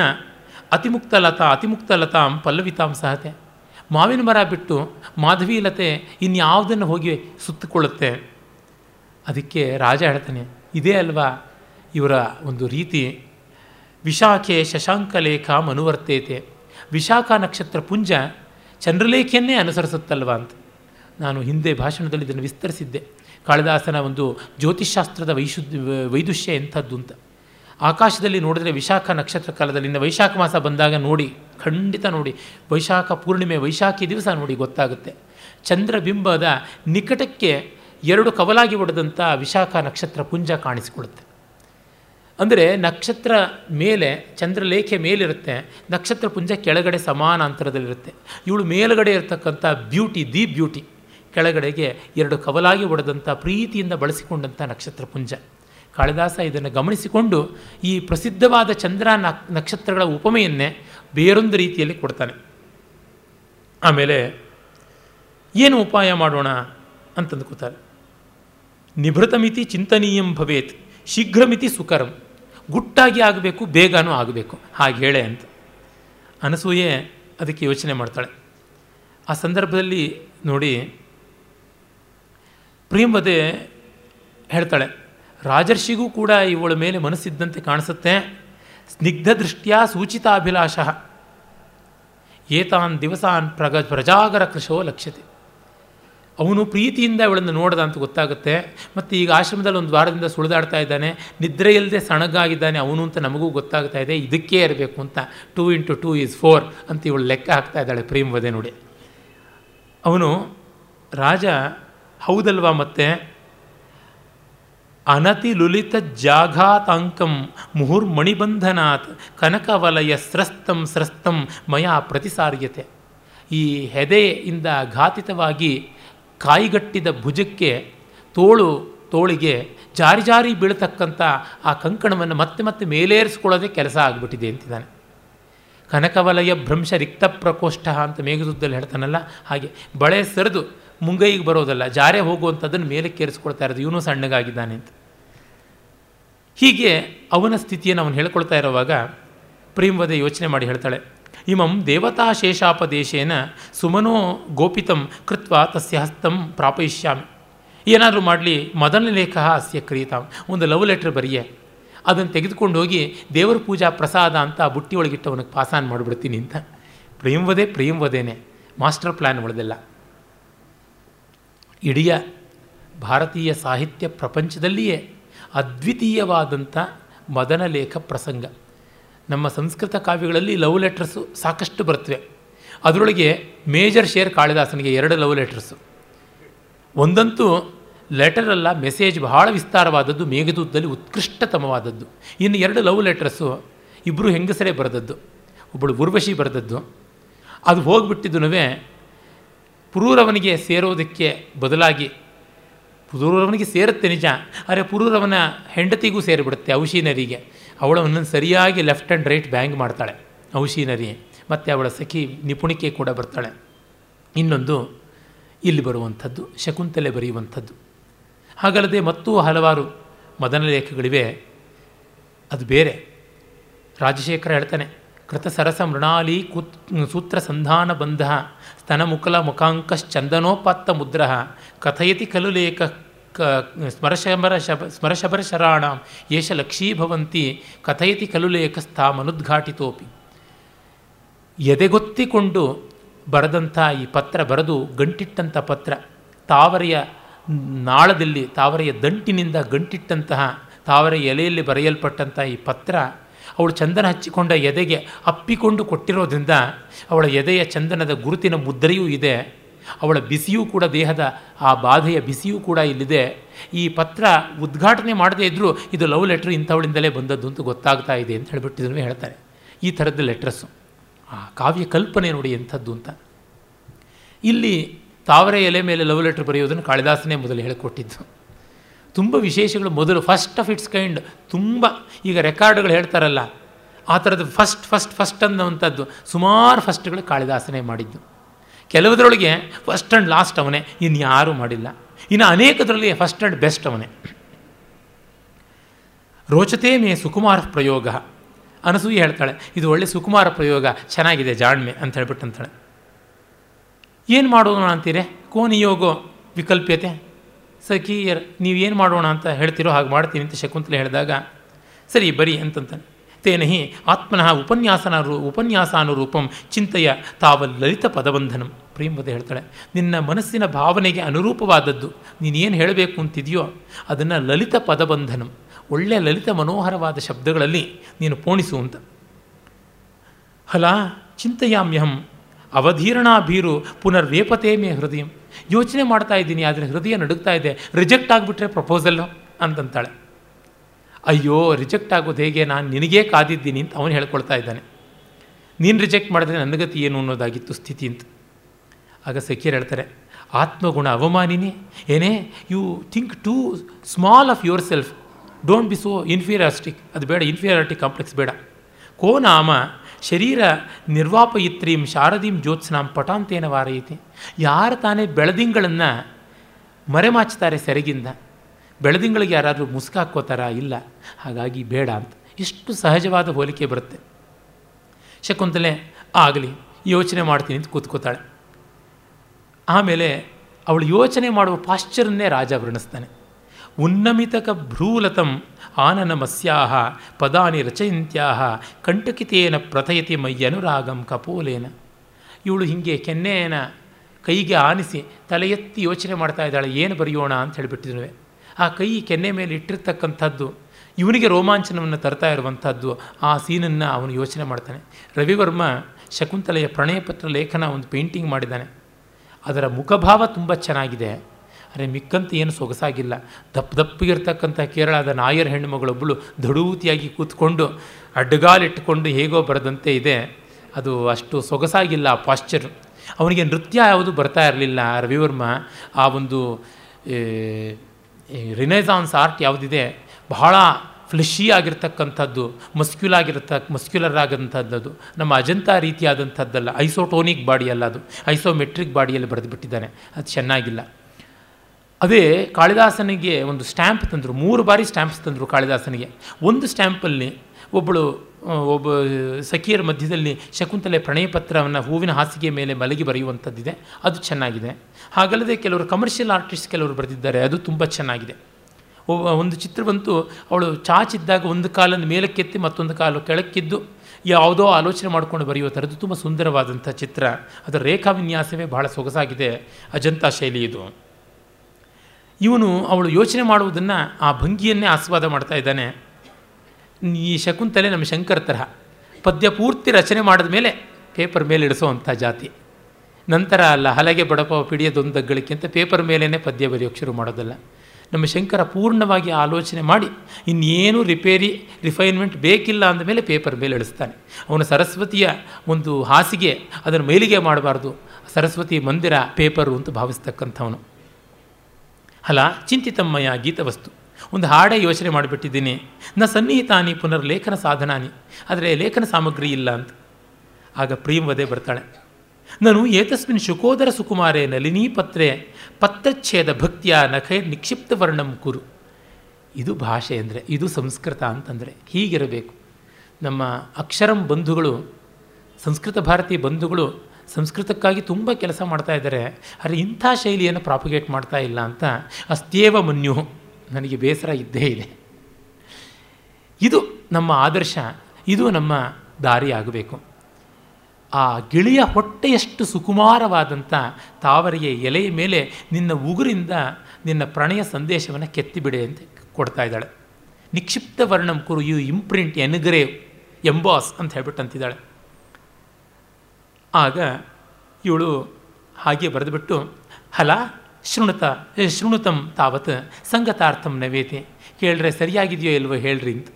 ಅತಿಮುಕ್ತಲತಾ ಅತಿಮುಕ್ತಲತಾಂ ಪಲ್ಲವಿತಾಂ ಸಹತೆ. ಮಾವಿನ ಮರ ಬಿಟ್ಟು ಮಾಧವೀಲತೆ ಇನ್ಯಾವುದನ್ನು ಹೋಗಿ ಸುತ್ತಿಕೊಳ್ಳುತ್ತೆ? ಅದಕ್ಕೆ ರಾಜ ಹೇಳ್ತಾನೆ, ಇದೇ ಅಲ್ವಾ ಇವರ ಒಂದು ರೀತಿ? ವಿಶಾಖೆ ಶಶಾಂಕಲೇಖ ಮನುವರ್ತೈತೆ. ವಿಶಾಖ ನಕ್ಷತ್ರ ಪುಂಜ ಚಂದ್ರಲೇಖೆಯನ್ನೇ ಅನುಸರಿಸುತ್ತಲ್ವ ಅಂತ. ನಾನು ಹಿಂದೆ ಭಾಷಣದಲ್ಲಿ ಇದನ್ನು ವಿಸ್ತರಿಸಿದ್ದೆ. ಕಾಳಿದಾಸನ ಒಂದು ಜ್ಯೋತಿಷಾಸ್ತ್ರದ ವೈಶುದ್ಧ, ವೈದುಷ್ಯ ಎಂಥದ್ದು ಅಂತ. ಆಕಾಶದಲ್ಲಿ ನೋಡಿದರೆ ವಿಶಾಖ ನಕ್ಷತ್ರ ಕಾಲದಲ್ಲಿ, ಇನ್ನು ವೈಶಾಖ ಮಾಸ ಬಂದಾಗ ನೋಡಿ, ಖಂಡಿತ ನೋಡಿ, ವೈಶಾಖ ಪೂರ್ಣಿಮೆ, ವೈಶಾಖಿ ದಿವಸ ನೋಡಿ ಗೊತ್ತಾಗುತ್ತೆ. ಚಂದ್ರಬಿಂಬದ ನಿಕಟಕ್ಕೆ ಎರಡು ಕವಲಾಗಿ ಒಡೆದಂಥ ವಿಶಾಖ ನಕ್ಷತ್ರ ಪುಂಜ ಕಾಣಿಸಿಕೊಳ್ಳುತ್ತೆ. ಅಂದರೆ ನಕ್ಷತ್ರ ಮೇಲೆ ಚಂದ್ರಲೇಖೆ ಮೇಲಿರುತ್ತೆ, ನಕ್ಷತ್ರ ಪುಂಜ ಕೆಳಗಡೆ ಸಮಾನಾಂತರದಲ್ಲಿರುತ್ತೆ ಇವಳು ಮೇಲುಗಡೆ ಇರತಕ್ಕಂಥ ಬ್ಯೂಟಿ, ದಿ ಬ್ಯೂಟಿ, ಕೆಳಗಡೆಗೆ ಎರಡು ಕವಲಾಗಿ ಒಡೆದಂಥ ಪ್ರೀತಿಯಿಂದ ಬಳಸಿಕೊಂಡಂಥ ನಕ್ಷತ್ರ ಪುಂಜ. ಕಾಳಿದಾಸ ಇದನ್ನು ಗಮನಿಸಿಕೊಂಡು ಈ ಪ್ರಸಿದ್ಧವಾದ ಚಂದ್ರ ನಕ್ಷತ್ರಗಳ ಉಪಮೆಯನ್ನೇ ಬೇರೊಂದು ರೀತಿಯಲ್ಲಿ ಕೊಡ್ತಾನೆ. ಆಮೇಲೆ ಏನು ಉಪಾಯ ಮಾಡೋಣ ಅಂತಂದುಕೋತಾರೆ ನಿಭೃತಮಿತಿ ಚಿಂತನೀಯಂ ಭವೇತ್, ಶೀಘ್ರಮಿತಿ ಸುಕರಂ, ಗುಟ್ಟಾಗಿ ಆಗಬೇಕು, ಬೇಗನೂ ಆಗಬೇಕು, ಹಾಗೆ ಹೇಳೆ ಅಂತ. ಅನಸೂಯೆ ಅದಕ್ಕೆ ಯೋಚನೆ ಮಾಡ್ತಾಳೆ. ಆ ಸಂದರ್ಭದಲ್ಲಿ ನೋಡಿ ಪ್ರಿಯಂವದೆ ಹೇಳ್ತಾಳೆ ರಾಜರ್ಷಿಗೂ ಕೂಡ ಇವಳ ಮೇಲೆ ಮನಸ್ಸಿದ್ದಂತೆ ಕಾಣಿಸುತ್ತೆ. ಸ್ನಿಗ್ಧ ದೃಷ್ಟಿಯ ಸೂಚಿತಾಭಿಲಾಷ. ಏತಾನ್ ದಿವಸಾನ್ ಪ್ರಗ ಪ್ರಜಾಗರ ಕೃಶೋ ಲಕ್ಷ್ಯತೆ. ಅವನು ಪ್ರೀತಿಯಿಂದ ಇವಳನ್ನು ನೋಡ್ದ ಅಂತ ಗೊತ್ತಾಗುತ್ತೆ. ಮತ್ತು ಈಗ ಆಶ್ರಮದಲ್ಲಿ ಒಂದು ವಾರದಿಂದ ಸುಳಿದಾಡ್ತಾ ಇದ್ದಾನೆ. ನಿದ್ರೆಯಿಲ್ಲದೆ ಸಣಗಾಗಿದ್ದಾನೆ ಅವನು ಅಂತ ನಮಗೂ ಗೊತ್ತಾಗ್ತಾ ಇದೆ. ಇದಕ್ಕೇ ಇರಬೇಕು ಅಂತ two into two is four ಅಂತ ಇವಳು ಲೆಕ್ಕ ಹಾಕ್ತಾ ಇದ್ದಾಳೆ ಪ್ರೇಮ್ ವಧೆ ನೋಡಿ. ಅವನು, ರಾಜ, ಹೌದಲ್ವಾ ಮತ್ತೆ? ಅನತಿ ಲುಲಿತ ಜಾಘಾತಾಂಕಂ ಮುಹುರ್ಮಣಿಬಂಧನಾತ್ ಕನಕವಲಯ ಸ್ರಸ್ತಂ ಸ್ರಸ್ತಂ ಮಯಾ ಪ್ರತಿಸಾರ್ಯತೆ. ಈ ಹೆದೆಯಿಂದ ಘಾತಿತವಾಗಿ ಕಾಯಿಗಟ್ಟಿದ ಭುಜಕ್ಕೆ ತೋಳು ತೋಳಿಗೆ ಜಾರಿ ಜಾರಿ ಬೀಳತಕ್ಕಂಥ ಆ ಕಂಕಣವನ್ನು ಮತ್ತೆ ಮತ್ತೆ ಮೇಲೇರಿಸ್ಕೊಳ್ಳೋದೇ ಕೆಲಸ ಆಗಿಬಿಟ್ಟಿದೆ ಅಂತಿದ್ದಾನೆ. ಕನಕವಲಯ ಭ್ರಂಶ ರಿಕ್ತ ಪ್ರಕೋಷ್ಠ ಅಂತ ಮೇಘದುದ್ದಲ್ಲಿ ಹೇಳ್ತಾನಲ್ಲ, ಹಾಗೆ ಬಳೆ ಸರಿದು ಮುಂಗೈಗೆ ಬರೋದಲ್ಲ, ಜಾರೆ ಹೋಗುವಂಥದ್ದನ್ನು ಮೇಲೆ ಕೇರಿಸ್ಕೊಳ್ತಾ ಇರೋದು, ಇವನು ಸಣ್ಣಗಾಗಿದ್ದಾನೆ ಅಂತ. ಹೀಗೆ ಅವನ ಸ್ಥಿತಿಯನ್ನು ಅವನು ಹೇಳ್ಕೊಳ್ತಾ ಇರುವಾಗ ಪ್ರೇಮವದೆ ಯೋಚನೆ ಮಾಡಿ ಹೇಳ್ತಾಳೆ, ಇಮಂ ದೇವತಾ ಶೇಷಾಪದೇಶೇನ ಸುಮನೋ ಗೋಪಿತಂ ಕೃತ್ವ ತಸ್ಯ ಹಸ್ತಂ ಪ್ರಾಪಯಿಷ್ಯಾಮಿ. ಏನಾದರೂ ಮಾಡಲಿ ಮದನ ಲೇಖ ಅಸ್ಯ ಕ್ರಿಯತಾಂ. ಒಂದು ಲವ್ ಲೆಟ್ರ್ ಬರೆಯೇ, ಅದನ್ನು ತೆಗೆದುಕೊಂಡು ಹೋಗಿ ದೇವರ ಪೂಜಾ ಪ್ರಸಾದ ಅಂತ ಬುಟ್ಟಿ ಒಳಗಿಟ್ಟು ಅವನಿಗೆ ಪಾಸಾನ್ ಮಾಡಿಬಿಡ್ತೀನಿ ಅಂತ. ಪ್ರೇಮವದೆ ಪ್ರೇಮವದೇನೆ ಮಾಸ್ಟರ್ ಪ್ಲ್ಯಾನ್ ಒಳದೆಲ್ಲ ಇಡೀ ಭಾರತೀಯ ಸಾಹಿತ್ಯ ಪ್ರಪಂಚದಲ್ಲಿಯೇ ಅದ್ವಿತೀಯವಾದಂಥ ಮದನ ಲೇಖ ಪ್ರಸಂಗ. ನಮ್ಮ ಸಂಸ್ಕೃತ ಕಾವ್ಯಗಳಲ್ಲಿ ಲವ್ ಲೆಟರ್ಸು ಸಾಕಷ್ಟು ಬರ್ತವೆ ಅದರೊಳಗೆ ಮೇಜರ್ ಶೇರ್ ಕಾಳಿದಾಸನಿಗೆ ಎರಡು ಲವ್ ಲೆಟರ್ಸು ಒಂದಂತೂ ಲೆಟರ್ ಅಲ್ಲ ಮೆಸೇಜ್ ಬಹಳ ವಿಸ್ತಾರವಾದದ್ದು, ಮೇಘದೂತದಲ್ಲಿ ಉತ್ಕೃಷ್ಟತಮವಾದದ್ದು. ಇನ್ನು ಎರಡು ಲವ್ ಲೆಟರ್ಸು ಇಬ್ಬರು ಹೆಂಗಸರೇ ಬರೆದದ್ದು. ಒಬ್ಬಳು ಉರ್ವಶಿ ಬರೆದದ್ದು. ಅದು ಹೋಗಿಬಿಟ್ಟಿದ್ದು ಪುರೂರವನಿಗೆ ಸೇರೋದಕ್ಕೆ ಬದಲಾಗಿ, ಪುರೂರವನಿಗೆ ಸೇರುತ್ತೆ ನಿಜ, ಆದರೆ ಪುರೂರವನ ಹೆಂಡತಿಗೂ ಸೇರಿಬಿಡುತ್ತೆ ಔಶೀನರಿಗೆ ಅವಳವನ್ನು ಸರಿಯಾಗಿ ಲೆಫ್ಟ್ ಆ್ಯಂಡ್ ರೈಟ್ ಬ್ಯಾಂಗ್ ಮಾಡ್ತಾಳೆ ಔಷೀನರಿ ಮತ್ತು ಅವಳ ಸಖಿ ನಿಪುಣಿಕೆ ಕೂಡ ಬರ್ತಾಳೆ. ಇನ್ನೊಂದು ಇಲ್ಲಿ ಬರುವಂಥದ್ದು, ಶಕುಂತಲೆ ಬರೆಯುವಂಥದ್ದು. ಹಾಗಲ್ಲದೆ ಮತ್ತೂ ಹಲವಾರು ಮದನ ಲೇಖಗಳಿವೆ. ಅದು ಬೇರೆ. ರಾಜಶೇಖರ ಹೇಳ್ತಾನೆ ಕೃತ ಸರಸ ಮೃಣಾಲಿ ಕೂತ್ ಸೂತ್ರ ಸಂಧಾನ ಬಂಧ ಸ್ತನ ಮುಕಲ ಮುಖಾಂಕಶ್ಚಂದನೋಪಾತ್ತ ಮುದ್ರ ಕಥಯತಿ ಖಲು ಲೇಖ ಸ್ಮರಶಬರ ಶಬ, ಸ್ಮರಶಬರ ಶರಾಣ ಏಷ ಲಕ್ಷೀಭವಂತಿ ಕಥಯತಿ ಖಲು ಲೇಖಸ್ಥಾಮನುದ್ಘಾಟಿತೋಪಿ ಎದೆಗೊತ್ತಿಕೊಂಡು ಬರೆದಂಥ ಈ ಪತ್ರ ಬರೆದು ಗಂಟಿಟ್ಟಂಥ ಪತ್ರ, ತಾವರೆಯ ನಾಳದಲ್ಲಿ, ತಾವರೆಯ ದಂಟಿನಿಂದ ಗಂಟಿಟ್ಟಂತಹ ತಾವರೆ ಎಲೆಯಲ್ಲಿ ಬರೆಯಲ್ಪಟ್ಟಂಥ ಈ ಪತ್ರ ಅವಳು ಚಂದನ ಹಚ್ಚಿಕೊಂಡ ಎದೆಗೆ ಅಪ್ಪಿಕೊಂಡು ಕೊಟ್ಟಿರೋದ್ರಿಂದ ಅವಳ ಎದೆಯ ಚಂದನದ ಗುರುತಿನ ಮುದ್ರೆಯೂ ಇದೆ. ಅವಳ ಬಿಸಿಯೂ ಕೂಡ ದೇಹದ, ಆ ಬಾಧೆಯ ಬಿಸಿಯೂ ಕೂಡ ಇಲ್ಲಿದೆ. ಈ ಪತ್ರ ಉದ್ಘಾಟನೆ ಮಾಡದೇ ಇದ್ದರೂ ಇದು ಲವ್ ಲೆಟ್ರ್ ಇಂಥವಳಿಂದಲೇ ಬಂದದ್ದು ಅಂತ ಗೊತ್ತಾಗ್ತಾ ಇದೆ ಅಂತ ಹೇಳಿಬಿಟ್ಟಿದ್ರು ಹೇಳ್ತಾರೆ. ಈ ಥರದ ಲೆಟ್ರಸ್ಸು. ಆ ಕಾವ್ಯ ಕಲ್ಪನೆ ನೋಡಿ ಎಂಥದ್ದು ಅಂತ. ಇಲ್ಲಿ ತಾವರೆ ಎಲೆ ಮೇಲೆ ಲವ್ ಲೆಟ್ರ್ ಬರೆಯೋದನ್ನು ಕಾಳಿದಾಸನೇ ಮೊದಲು ಹೇಳಿಕೊಟ್ಟಿದ್ದು. ತುಂಬ ವಿಶೇಷಗಳು ಮೊದಲು ಫಸ್ಟ್ ಆಫ್ ಇಟ್ಸ್ ಕೈಂಡ್ ತುಂಬ, ಈಗ ರೆಕಾರ್ಡ್ಗಳು ಹೇಳ್ತಾರಲ್ಲ, ಆ ಥರದ್ದು ಫಸ್ಟ್ ಫಸ್ಟ್ ಫಸ್ಟ್ ಅನ್ನೋವಂಥದ್ದು ಸುಮಾರು ಫಸ್ಟ್ಗಳು ಕಾಳಿದಾಸನೇ ಮಾಡಿದ್ದು. ಕೆಲವುದರೊಳಗೆ ಫಸ್ಟ್ ಆ್ಯಂಡ್ ಲಾಸ್ಟ್ ಅವನೇ ಇನ್ಯಾರೂ ಮಾಡಿಲ್ಲ. ಇನ್ನು ಅನೇಕದರಲ್ಲಿ ಫಸ್ಟ್ ಆ್ಯಂಡ್ ಬೆಸ್ಟ್ ಅವನೇ. ರೋಚತೆ ಮೇ ಸುಕುಮಾರ ಪ್ರಯೋಗ ಅನಸೂಯಿ ಹೇಳ್ತಾಳೆ, ಇದು ಒಳ್ಳೆ ಸುಕುಮಾರ ಪ್ರಯೋಗ, ಚೆನ್ನಾಗಿದೆ ಜಾಣ್ಮೆ ಅಂತ ಹೇಳ್ಬಿಟ್ಟು ಅಂತಾಳೆ ಏನು ಮಾಡೋಣ ಅಂತೀರೆ ಕೋ ನಿಯೋಗೋ ವಿಕಲ್ಪ್ಯತೆ? ಸಖಿಯರ್ ನೀವೇನು ಮಾಡೋಣ ಅಂತ ಹೇಳ್ತಿರೋ ಹಾಗೆ ಮಾಡ್ತೀನಿ ಅಂತ ಶಕುಂತಲೆ ಹೇಳಿದಾಗ, ಸರಿ, ಬರಿ ಅಂತಂತಾನೆ. ತೇನಹಿ ಆತ್ಮನಃ ಉಪನ್ಯಾಸನ ರೂ, ಉಪನ್ಯಾಸಾನುರೂಪಂ ಚಿಂತೆಯ ತಾವ ಲಲಿತ ಪದಬಂಧನಂ. ಪ್ರೇಮದ ಹೇಳ್ತಾಳೆ, ನಿನ್ನ ಮನಸ್ಸಿನ ಭಾವನೆಗೆ ಅನುರೂಪವಾದದ್ದು ನೀನೇನು ಹೇಳಬೇಕು ಅಂತಿದೆಯೋ ಅದನ್ನು ಲಲಿತ ಪದಬಂಧನಂ. ಒಳ್ಳೆಯ ಲಲಿತ ಮನೋಹರವಾದ ಶಬ್ದಗಳಲ್ಲಿ ನೀನು ಪೋಣಿಸು ಅಂತ. ಹಲಾ, ಚಿಂತೆಯಾಮ್ಯಹಂ ಅವಧೀರಣಾಭೀರು ಪುನರ್ವೇಪತೆ ಮೇ ಹೃದಯ. ಯೋಚನೆ ಮಾಡ್ತಾ ಇದ್ದೀನಿ, ಆದರೆ ಹೃದಯ ನಡುಗ್ತಾ ಇದೆ. ರಿಜೆಕ್ಟ್ ಆಗಿಬಿಟ್ರೆ ಪ್ರಪೋಸಲ್ಲು ಅಂತಂತಾಳೆ. ಅಯ್ಯೋ ರಿಜೆಕ್ಟ್ ಆಗೋದು ಹೇಗೆ? ನಾನು ನಿನಗೇ ಕಾದಿದ್ದೀನಿ ಅಂತ ಅವನು ಹೇಳ್ಕೊಳ್ತಾ ಇದ್ದಾನೆ. ನೀನು ರಿಜೆಕ್ಟ್ ಮಾಡಿದ್ರೆ ನನ್ನ ಗತಿ ಏನು ಅನ್ನೋದಾಗಿತ್ತು ಸ್ಥಿತಿ ಅಂತ. ಆಗ ಸಖಿಯರು ಹೇಳ್ತಾರೆ, ಆತ್ಮಗುಣ ಅವಮಾನಿನೇ. ಏನೇ you think too small of yourself don't be so inferioristic ಅದು ಬೇಡ ಇನ್ಫೀರಿಯಾರಿಟಿ ಕಾಂಪ್ಲೆಕ್ಸ್ ಬೇಡ. ಕೋ ನಾಮ ಶರೀರ ನಿರ್ವಾಪಯಿತ್ರೀಂ ಶಾರದೀಂ ಜ್ಯೋತ್ಸ್ನಾಂ ಪಟಾಂತೇನ ವಾರಯಿತಿ. ಯಾರು ತಾನೇ ಬೆಳದಿಂಗಳನ್ನು ಮರೆಮಾಚ್ತಾರೆ ಸೆರಗಿಂದ, ಬೆಳದಿಂಗಳಿಗೆ ಯಾರಾದರೂ ಮುಸ್ಕಾಕೋತಾರ ಇಲ್ಲ, ಹಾಗಾಗಿ ಬೇಡ ಅಂತ. ಎಷ್ಟು ಸಹಜವಾದ ಹೋಲಿಕೆ ಬರುತ್ತೆ. ಶಕುಂತಲೆ, ಆಗಲಿ, ಯೋಚನೆ ಮಾಡ್ತೀನಿ ಅಂತ ಕೂತ್ಕೋತಾಳೆ. ಆಮೇಲೆ ಅವಳು ಯೋಚನೆ ಮಾಡುವ ಪಾಶ್ಚರನ್ನೇ ರಾಜ ವರ್ಣಿಸ್ತಾನೆ. ಉನ್ನಮಿತಕ ಭ್ರೂಲತಂ ಆನನಮಸ್ಯಾಹ ಪದಾನಿ ರಚಯಂತ್ಯಾಹ ಕಂಟಕಿತೇನ ಪ್ರಥಯತಿ ಮಯ್ಯನುರಾಗಂ ಕಪೋಲೇನ ಇವಳು ಹೀಗೆ ಕೆನ್ನೆಯನ ಕೈಗೆ ಆನಿಸಿ ತಲೆ ಎತ್ತಿ ಯೋಚನೆ ಮಾಡ್ತಾ ಇದ್ದಾಳೆ, ಏನು ಬರೆಯೋಣ? ಅಂತ ಹೇಳಿಬಿಟ್ಟಿದ್ವಿ ಆ ಕೈ ಕೆನ್ನೆ ಮೇಲೆ ಇಟ್ಟಿರ್ತಕ್ಕಂಥದ್ದು, ಇವನಿಗೆ ರೋಮಾಂಚನವನ್ನು ತರ್ತಾ ಇರುವಂಥದ್ದು, ಆ ಸೀನನ್ನು ಅವನು ಯೋಚನೆ ಮಾಡ್ತಾನೆ. ರವಿವರ್ಮ ಶಕುಂತಲೆಯ ಪ್ರಣಯಪತ್ರ ಲೇಖನ ಒಂದು ಪೇಂಟಿಂಗ್ ಮಾಡಿದ್ದಾನೆ. ಅದರ ಮುಖಭಾವ ತುಂಬ ಚೆನ್ನಾಗಿದೆ. ಅರೆ ಮಿಕ್ಕಂತ ಏನು ಸೊಗಸಾಗಿಲ್ಲ. ದಪ್ಪ ದಪ್ಪಗಿರ್ತಕ್ಕಂಥ ಕೇರಳದ ನಾಯರ್ ಹೆಣ್ಣುಮಗಳೊಬ್ಬಳು ದಡೂತಿಯಾಗಿ ಕೂತ್ಕೊಂಡು ಅಡ್ಡಗಾಲಿಟ್ಟುಕೊಂಡು ಹೇಗೋ ಬರೆದಂತೆ ಇದೆ. ಅದು ಅಷ್ಟು ಸೊಗಸಾಗಿಲ್ಲ ಆ ಪಾಶ್ಚರ್. ಅವನಿಗೆ ನೃತ್ಯ ಯಾವುದು ಬರ್ತಾ ಇರಲಿಲ್ಲ. ರವಿವರ್ಮ, ಆ ಒಂದು ರಿನೈಸಾನ್ಸ್ ಆರ್ಟ್ ಯಾವುದಿದೆ, ಬಹಳ ಫ್ಲಿಶಿ ಆಗಿರ್ತಕ್ಕಂಥದ್ದು ಮಸ್ಕ್ಯುಲ್ ಆಗಿರತ್ತ, ಮಸ್ಕ್ಯುಲರ್ ಆಗಂಥದ್ದು ನಮ್ಮ ಅಜಂತ ರೀತಿಯಾದಂಥದ್ದಲ್ಲ. ಐಸೋಟೋನಿಕ್ ಬಾಡಿಯಲ್ಲ ಅದು. ಐಸೋಮೆಟ್ರಿಕ್ ಬಾಡಿಯಲ್ಲಿ ಬರೆದು ಅದು ಚೆನ್ನಾಗಿಲ್ಲ. ಅದೇ ಕಾಳಿದಾಸನಿಗೆ ಒಂದು ಸ್ಟ್ಯಾಂಪ್ ತಂದರು, ಮೂರು ಬಾರಿ ಸ್ಟ್ಯಾಂಪ್ಸ್ ತಂದರು ಕಾಳಿದಾಸನಿಗೆ. ಒಂದು ಸ್ಟ್ಯಾಂಪಲ್ಲಿ ಒಬ್ಬಳು ಒಬ್ಬ ಸಖಿಯರ ಮಧ್ಯದಲ್ಲಿ ಶಕುಂತಲೆ ಪ್ರಣಯ ಪತ್ರವನ್ನು ಹೂವಿನ ಹಾಸಿಗೆ ಮೇಲೆ ಮಲಗಿ ಬರೆಯುವಂಥದ್ದಿದೆ. ಅದು ಚೆನ್ನಾಗಿದೆ. ಹಾಗಲ್ಲದೆ ಕೆಲವರು ಕಮರ್ಷಿಯಲ್ ಆರ್ಟಿಸ್ಟ್ ಕೆಲವರು ಬರೆದಿದ್ದಾರೆ, ಅದು ತುಂಬ ಚೆನ್ನಾಗಿದೆ. ಒಂದು ಚಿತ್ರವಂತೂ ಅವಳು ಚಾಚಿದ್ದಾಗ ಒಂದು ಕಾಲನ್ನು ಮೇಲಕ್ಕೆತ್ತಿ ಮತ್ತೊಂದು ಕಾಲು ಕೆಳಕ್ಕಿದ್ದು ಯಾವುದೋ ಆಲೋಚನೆ ಮಾಡಿಕೊಂಡು ಬರೆಯುವ ಥರದ್ದು, ತುಂಬ ಸುಂದರವಾದಂಥ ಚಿತ್ರ. ಅದರ ರೇಖಾ ವಿನ್ಯಾಸವೇ ಬಹಳ ಸೊಗಸಾಗಿದೆ. ಅಜಂತಾ ಶೈಲಿ ಇದು ಇವನು ಅವಳು ಯೋಚನೆ ಮಾಡುವುದನ್ನು ಆ ಭಂಗಿಯನ್ನೇ ಆಸ್ವಾದ ಮಾಡ್ತಾ ಇದ್ದಾನೆ. ಈ ಶಕುಂತಲೆ ನಮ್ಮ ಶಂಕರ ತರಹ, ಪದ್ಯ ಪೂರ್ತಿ ರಚನೆ ಮಾಡಿದ ಮೇಲೆ ಪೇಪರ್ ಮೇಲೆ ಇಡಿಸೋವಂಥ ಜಾತಿ. ನಂತರ ಅಲ್ಲ, ಹಲಗೆ ಬಡಪ ಪಿಡಿಯೋದೊಂದಗ್ಗಳಿಕೆ ಅಂತ ಪೇಪರ್ ಮೇಲೇ ಪದ್ಯ ಬರೆಯೋಕ್ಕೆ ಶುರು ಮಾಡೋದಲ್ಲ. ನಮ್ಮ ಶಂಕರ ಪೂರ್ಣವಾಗಿ ಆಲೋಚನೆ ಮಾಡಿ, ಇನ್ನೇನು ರಿಪೇರಿ, ರಿಫೈನ್ಮೆಂಟ್ ಬೇಕಿಲ್ಲ ಅಂದಮೇಲೆ ಪೇಪರ್ ಮೇಲೆ ಇಳಿಸ್ತಾನೆ ಅವನ ಸರಸ್ವತಿಯ ಒಂದು ಹಾಸಿಗೆ ಅದನ್ನು ಮೈಲಿಗೆ ಮಾಡಬಾರ್ದು. ಸರಸ್ವತಿ ಮಂದಿರ ಪೇಪರು ಅಂತ ಭಾವಿಸ್ತಕ್ಕಂಥವನು. ಅಲ್ಲ ಚಿಂತಿತಮ್ಮಯ ಗೀತವಸ್ತು. ಒಂದು ಹಾಡೇ ಯೋಚನೆ ಮಾಡಿಬಿಟ್ಟಿದ್ದೀನಿ. ನ ಸನ್ನಿಹಿತಾನಿ ಪುನರ್ ಲೇಖನ ಸಾಧನಾನಿ. ಆದರೆ ಲೇಖನ ಸಾಮಗ್ರಿ ಇಲ್ಲ ಅಂತ. ಆಗ ಪ್ರಿಯಂವದೆ ಬರ್ತಾಳೆ. ನಾನು ಏತಸ್ಮಿನ್ ಶುಕೋದರ ಸುಕುಮಾರೇ ನಲಿನೀ ಪತ್ರೆ, ಪತ್ರಚ್ಛೇದ ಭಕ್ತಿಯ ನಖೈರ್ ನಿಕ್ಷಿಪ್ತ ವರ್ಣಂ ಕುರು. ಇದು ಭಾಷೆ ಅಂದರೆ, ಇದು ಸಂಸ್ಕೃತ ಅಂತಂದರೆ, ಹೀಗಿರಬೇಕು. ನಮ್ಮ ಅಕ್ಷರಂ ಬಂಧುಗಳು, ಸಂಸ್ಕೃತ ಭಾರತೀಯ ಬಂಧುಗಳು ಸಂಸ್ಕೃತಕ್ಕಾಗಿ ತುಂಬ ಕೆಲಸ ಮಾಡ್ತಾ ಇದ್ದಾರೆ. ಆದರೆ ಇಂಥ ಶೈಲಿಯನ್ನು ಪ್ರಾಪಗೇಟ್ ಮಾಡ್ತಾ ಇಲ್ಲ ಅಂತ ಅಸ್ತೇವ ಮನ್ಯು ನನಗೆ ಬೇಸರ ಇದ್ದೇ ಇದೆ. ಇದು ನಮ್ಮ ಆದರ್ಶ, ಇದು ನಮ್ಮ ದಾರಿ ಆಗಬೇಕು. ಆ ಗಿಳಿಯ ಹೊಟ್ಟೆಯಷ್ಟು ಸುಕುಮಾರವಾದಂಥ ತಾವರೆಯ ಎಲೆಯ ಮೇಲೆ ನಿನ್ನ ಉಗುರಿಂದ ನಿನ್ನ ಪ್ರಣಯ ಸಂದೇಶವನ್ನು ಕೆತ್ತಿಬಿಡೆ ಅಂತ ಕೊಡ್ತಾ ಇದ್ದಾಳೆ. ನಿಕ್ಷಿಪ್ತ ವರ್ಣಂ ಕುರು ಯು ಇಂಪ್ರಿಂಟ್ ಎನ್ಗ್ರೇವ್ ಎಂಬಾಸ್ ಅಂತ ಹೇಳ್ಬಿಟ್ಟು ಅಂತಿದ್ದಾಳೆ ಆಗ ಇವಳು ಹಾಗೆ ಬರೆದುಬಿಟ್ಟು ಹಲ ಶೃಣುತ ಶೃಣುತಂ ತಾವತ್ ಸಂಗತಾರ್ಥಂ ನವೇತಿ. ಕೇಳ್ರೆ ಸರಿಯಾಗಿದೆಯೋ ಇಲ್ವೋ ಹೇಳ್ರಿ ಅಂತ.